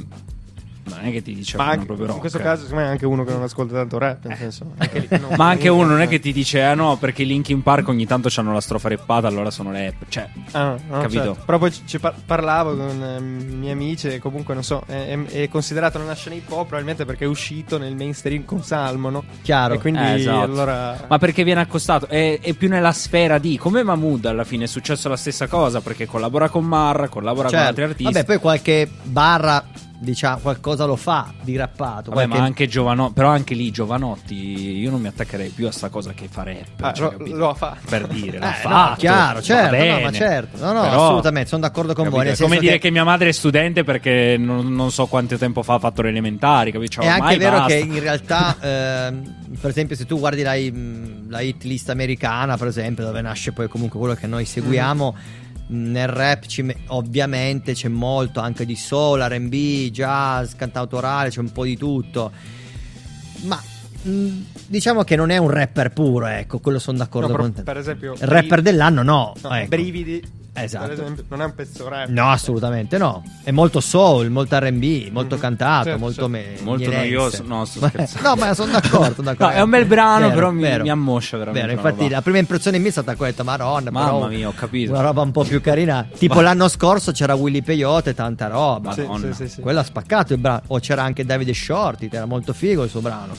Speaker 2: Non è che ti dice
Speaker 16: Ma anche-
Speaker 2: proprio rock.
Speaker 16: in questo
Speaker 2: eh.
Speaker 16: caso, secondo me, è anche uno che non ascolta tanto rap. Nel senso, anche lì, no,
Speaker 2: Ma anche uno non è che ti dice, ah no, perché i Linkin Park ogni tanto hanno la strofa reppata, allora sono rap. Cioè,
Speaker 16: Ah, no,
Speaker 2: capito?
Speaker 16: certo. Però poi ci- par- parlavo con ehm, i miei amici e comunque non so, è, è- è considerato una scena hip hop probabilmente perché è uscito nel mainstream con Salmo, no?
Speaker 1: Chiaro.
Speaker 16: E quindi
Speaker 2: Eh, esatto.
Speaker 16: allora...
Speaker 2: Ma perché viene accostato? È, è più nella sfera di come Mahmood alla fine è successo la stessa cosa perché collabora con Marra, collabora con
Speaker 1: Certo.
Speaker 2: altri artisti.
Speaker 1: Vabbè, poi qualche barra, diciamo, qualcosa lo fa di rappato.
Speaker 2: Vabbè,
Speaker 1: qualche-
Speaker 2: ma anche Giovanotti, però anche lì Giovanotti, io non mi attaccherei più a sta cosa che fa rap.
Speaker 16: Ah,
Speaker 2: cioè,
Speaker 16: lo- lo ha fatto.
Speaker 2: Per dire, l'ha
Speaker 1: Eh, no,
Speaker 2: fatto.
Speaker 1: chiaro, certo, no, ma certo. No, no,
Speaker 2: Però,
Speaker 1: assolutamente, sono d'accordo con
Speaker 2: capito,
Speaker 1: voi.
Speaker 2: È come dire
Speaker 1: che-
Speaker 2: che... mia madre è studente perché non, non so quanto tempo fa ha fatto le elementari, capito? Cioè,
Speaker 1: È anche vero
Speaker 2: basta.
Speaker 1: che in realtà, ehm, per esempio, se tu guardi la, la hit list americana, per esempio, dove nasce poi comunque quello che noi seguiamo, mh, nel rap ci me- ovviamente c'è molto anche di soul, RB, jazz, cantautorale, c'è un po' di tutto. Ma mh, diciamo che non è un rapper puro, ecco, quello sono d'accordo
Speaker 16: No,
Speaker 1: con te.
Speaker 16: per esempio,
Speaker 1: rapper
Speaker 16: Bri-
Speaker 1: dell'anno no.
Speaker 16: No,
Speaker 1: ecco.
Speaker 16: Brividi,
Speaker 1: Esatto.
Speaker 16: per esempio, non è un pezzo rap.
Speaker 1: No, assolutamente no. È molto soul, molto RB, molto
Speaker 16: Mhm.
Speaker 1: cantato,
Speaker 16: Certo,
Speaker 1: molto,
Speaker 16: certo.
Speaker 1: me-
Speaker 2: Molto noioso. No, sto scherzando.
Speaker 1: no, ma sono d'accordo. sono d'accordo.
Speaker 2: No, è un bel brano,
Speaker 1: Vero,
Speaker 2: però mi,
Speaker 1: vero.
Speaker 2: mi ammoscia veramente.
Speaker 1: Vero, infatti
Speaker 2: roba.
Speaker 1: la prima impressione mia è stata questa, Maronna,
Speaker 2: Mamma
Speaker 1: però
Speaker 2: mia, ho capito.
Speaker 1: Una roba un po' più carina. Tipo l'anno scorso c'era Willy Peyote e tanta roba.
Speaker 16: Sì, sì, sì, sì.
Speaker 1: Quello ha spaccato il brano. O c'era anche Davide Shorty, era molto figo il suo brano.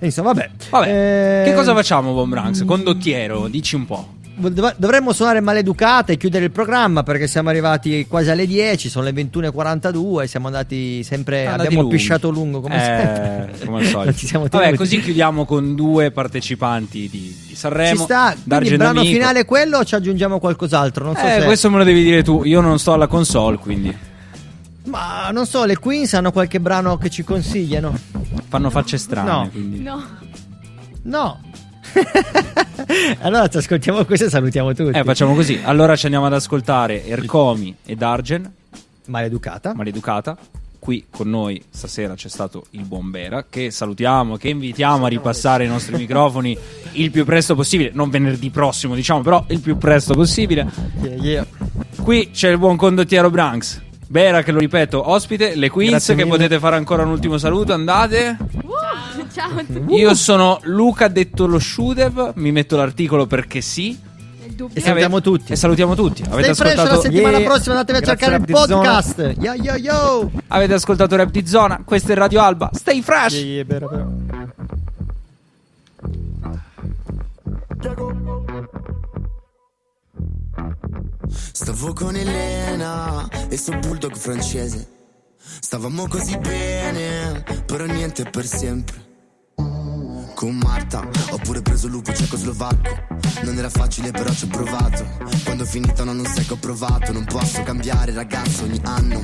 Speaker 1: E insomma, vabbè.
Speaker 2: Vabbè,
Speaker 1: Eh,
Speaker 2: che cosa facciamo, Von Branks? Condottiero, dici un po'.
Speaker 1: Dov- Dovremmo suonare maleducate e chiudere il programma perché siamo arrivati quasi alle 10, sono le 21.42, siamo andati sempre,
Speaker 2: Andati
Speaker 1: abbiamo
Speaker 2: lunghi.
Speaker 1: pisciato lungo come
Speaker 2: Eh,
Speaker 1: sempre.
Speaker 2: come al solito.
Speaker 1: Non ci siamo
Speaker 2: Vabbè,
Speaker 1: tenuti.
Speaker 2: così chiudiamo con due partecipanti di, di Sanremo.
Speaker 1: Ci sta, quindi il brano finale è quello o ci aggiungiamo qualcos'altro? Non so
Speaker 2: Eh,
Speaker 1: se...
Speaker 2: questo me lo devi dire tu. Io non sto alla console, quindi
Speaker 1: Ma non so, le Queens hanno qualche brano che ci consigliano?
Speaker 2: fanno facce strane.
Speaker 1: No.
Speaker 2: quindi.
Speaker 3: No.
Speaker 1: No. allora ci ascoltiamo questo e salutiamo tutti.
Speaker 2: Eh, facciamo così. Allora ci andiamo ad ascoltare Ercomi e Dargen,
Speaker 1: Maleducata.
Speaker 2: Maleducata. Qui con noi stasera c'è stato il buon Bera, che salutiamo, che invitiamo a ripassare i nostri microfoni il più presto possibile. Non venerdì prossimo, diciamo, però il più presto possibile.
Speaker 1: Yeah, yeah.
Speaker 2: Qui c'è il buon condottiero Branks. Bera, che lo ripeto, ospite, le Queens,
Speaker 16: Grazie
Speaker 2: che
Speaker 16: mille.
Speaker 2: potete fare ancora un ultimo saluto. Andate.
Speaker 3: Ciao a tutti.
Speaker 2: Io sono Luca, detto lo Shudev. Mi metto l'articolo perché sì.
Speaker 1: E salutiamo tutti.
Speaker 2: E salutiamo tutti. Avete
Speaker 1: Stay fresh la
Speaker 2: ascoltato,
Speaker 1: settimana
Speaker 16: Yeah.
Speaker 1: prossima, andatevi a
Speaker 16: Grazie
Speaker 1: cercare il podcast. Yo yo yo.
Speaker 2: avete ascoltato Rap di Zona. Questo è Radio Alba. Stay fresh.
Speaker 16: Yeah, yeah, vero, vero.
Speaker 17: Stavo con Elena e suo bulldog francese. Stavamo così bene, però niente per sempre. Con Marta ho pure preso lupo cecoslovacco. Non era facile, però ci ho provato. Quando ho finito no, non sai che ho provato. Non posso cambiare ragazzo ogni anno.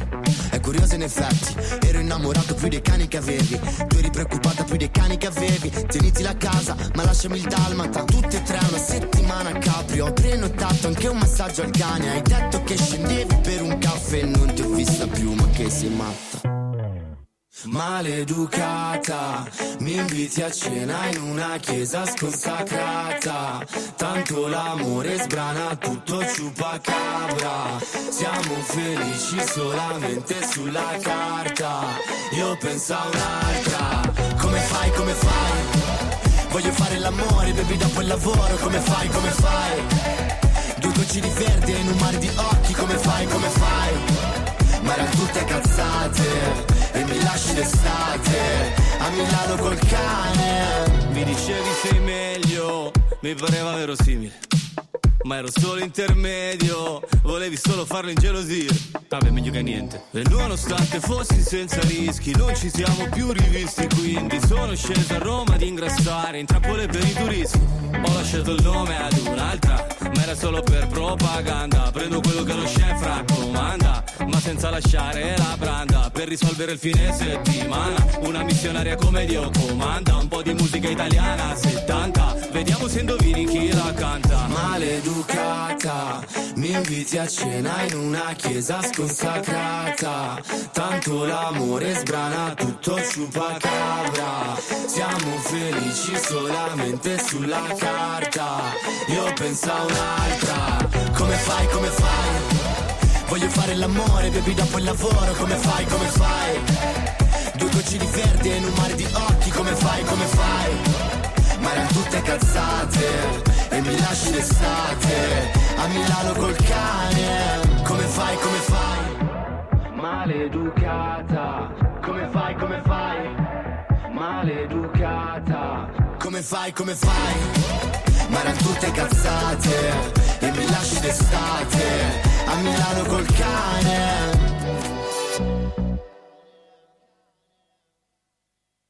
Speaker 17: È curioso in effetti, ero innamorato più dei cani che avevi. Tu eri preoccupata più dei cani che avevi. Tieniti la casa, ma lasciami il dalmata. Tutte e tre una settimana a Capri.
Speaker 14: Ho prenotato anche un massaggio al cane Hai detto che scendevi per un caffè Non ti ho vista più ma che sei matta Maleducata, mi inviti a cena in una chiesa sconsacrata. Tanto l'amore sbrana tutto ciupacabra. Siamo felici solamente sulla carta. Io penso a un'altra. Come fai, come fai? Voglio fare l'amore, bevi dopo il lavoro. Come fai, come fai? Due gocce di verde in un mare di occhi. Come fai, come fai? Ma erano tutte cazzate e mi lasci d'estate a Milano col cane.
Speaker 22: Mi dicevi sei meglio, mi pareva verosimile. Ma ero solo intermedio, volevi solo farlo ingelosire. Vabbè, meglio che niente. E nonostante fossi senza rischi, non ci siamo più rivisti. Quindi sono sceso a Roma ad ingrassare in trappole per i turisti. Ho lasciato il nome ad un'altra, ma era solo per propaganda. Prendo quello che lo chef raccomanda, ma senza lasciare la branda. Per risolvere il fine settimana, una missionaria come Dio comanda. Un po' di musica italiana, 70. Vediamo se indovini chi la canta.
Speaker 14: Maleducata, mi inviti a cena in una chiesa sconsacrata. Tanto l'amore sbrana tutto ciupacabra. Siamo felici solamente sulla carta. Io penso a un'altra. Come fai, come fai? Voglio fare l'amore, bevi dopo il lavoro. Come fai, come fai? Due gocce di verde in un mare di occhi. Come fai, come fai? Ma erano tutte cazzate e mi lasci d'estate a Milano col cane. Come fai, come fai? Maleducata. Come fai, come fai? Maleducata. Come fai, come fai? Ma erano tutte cazzate e mi lasci d'estate a Milano col cane.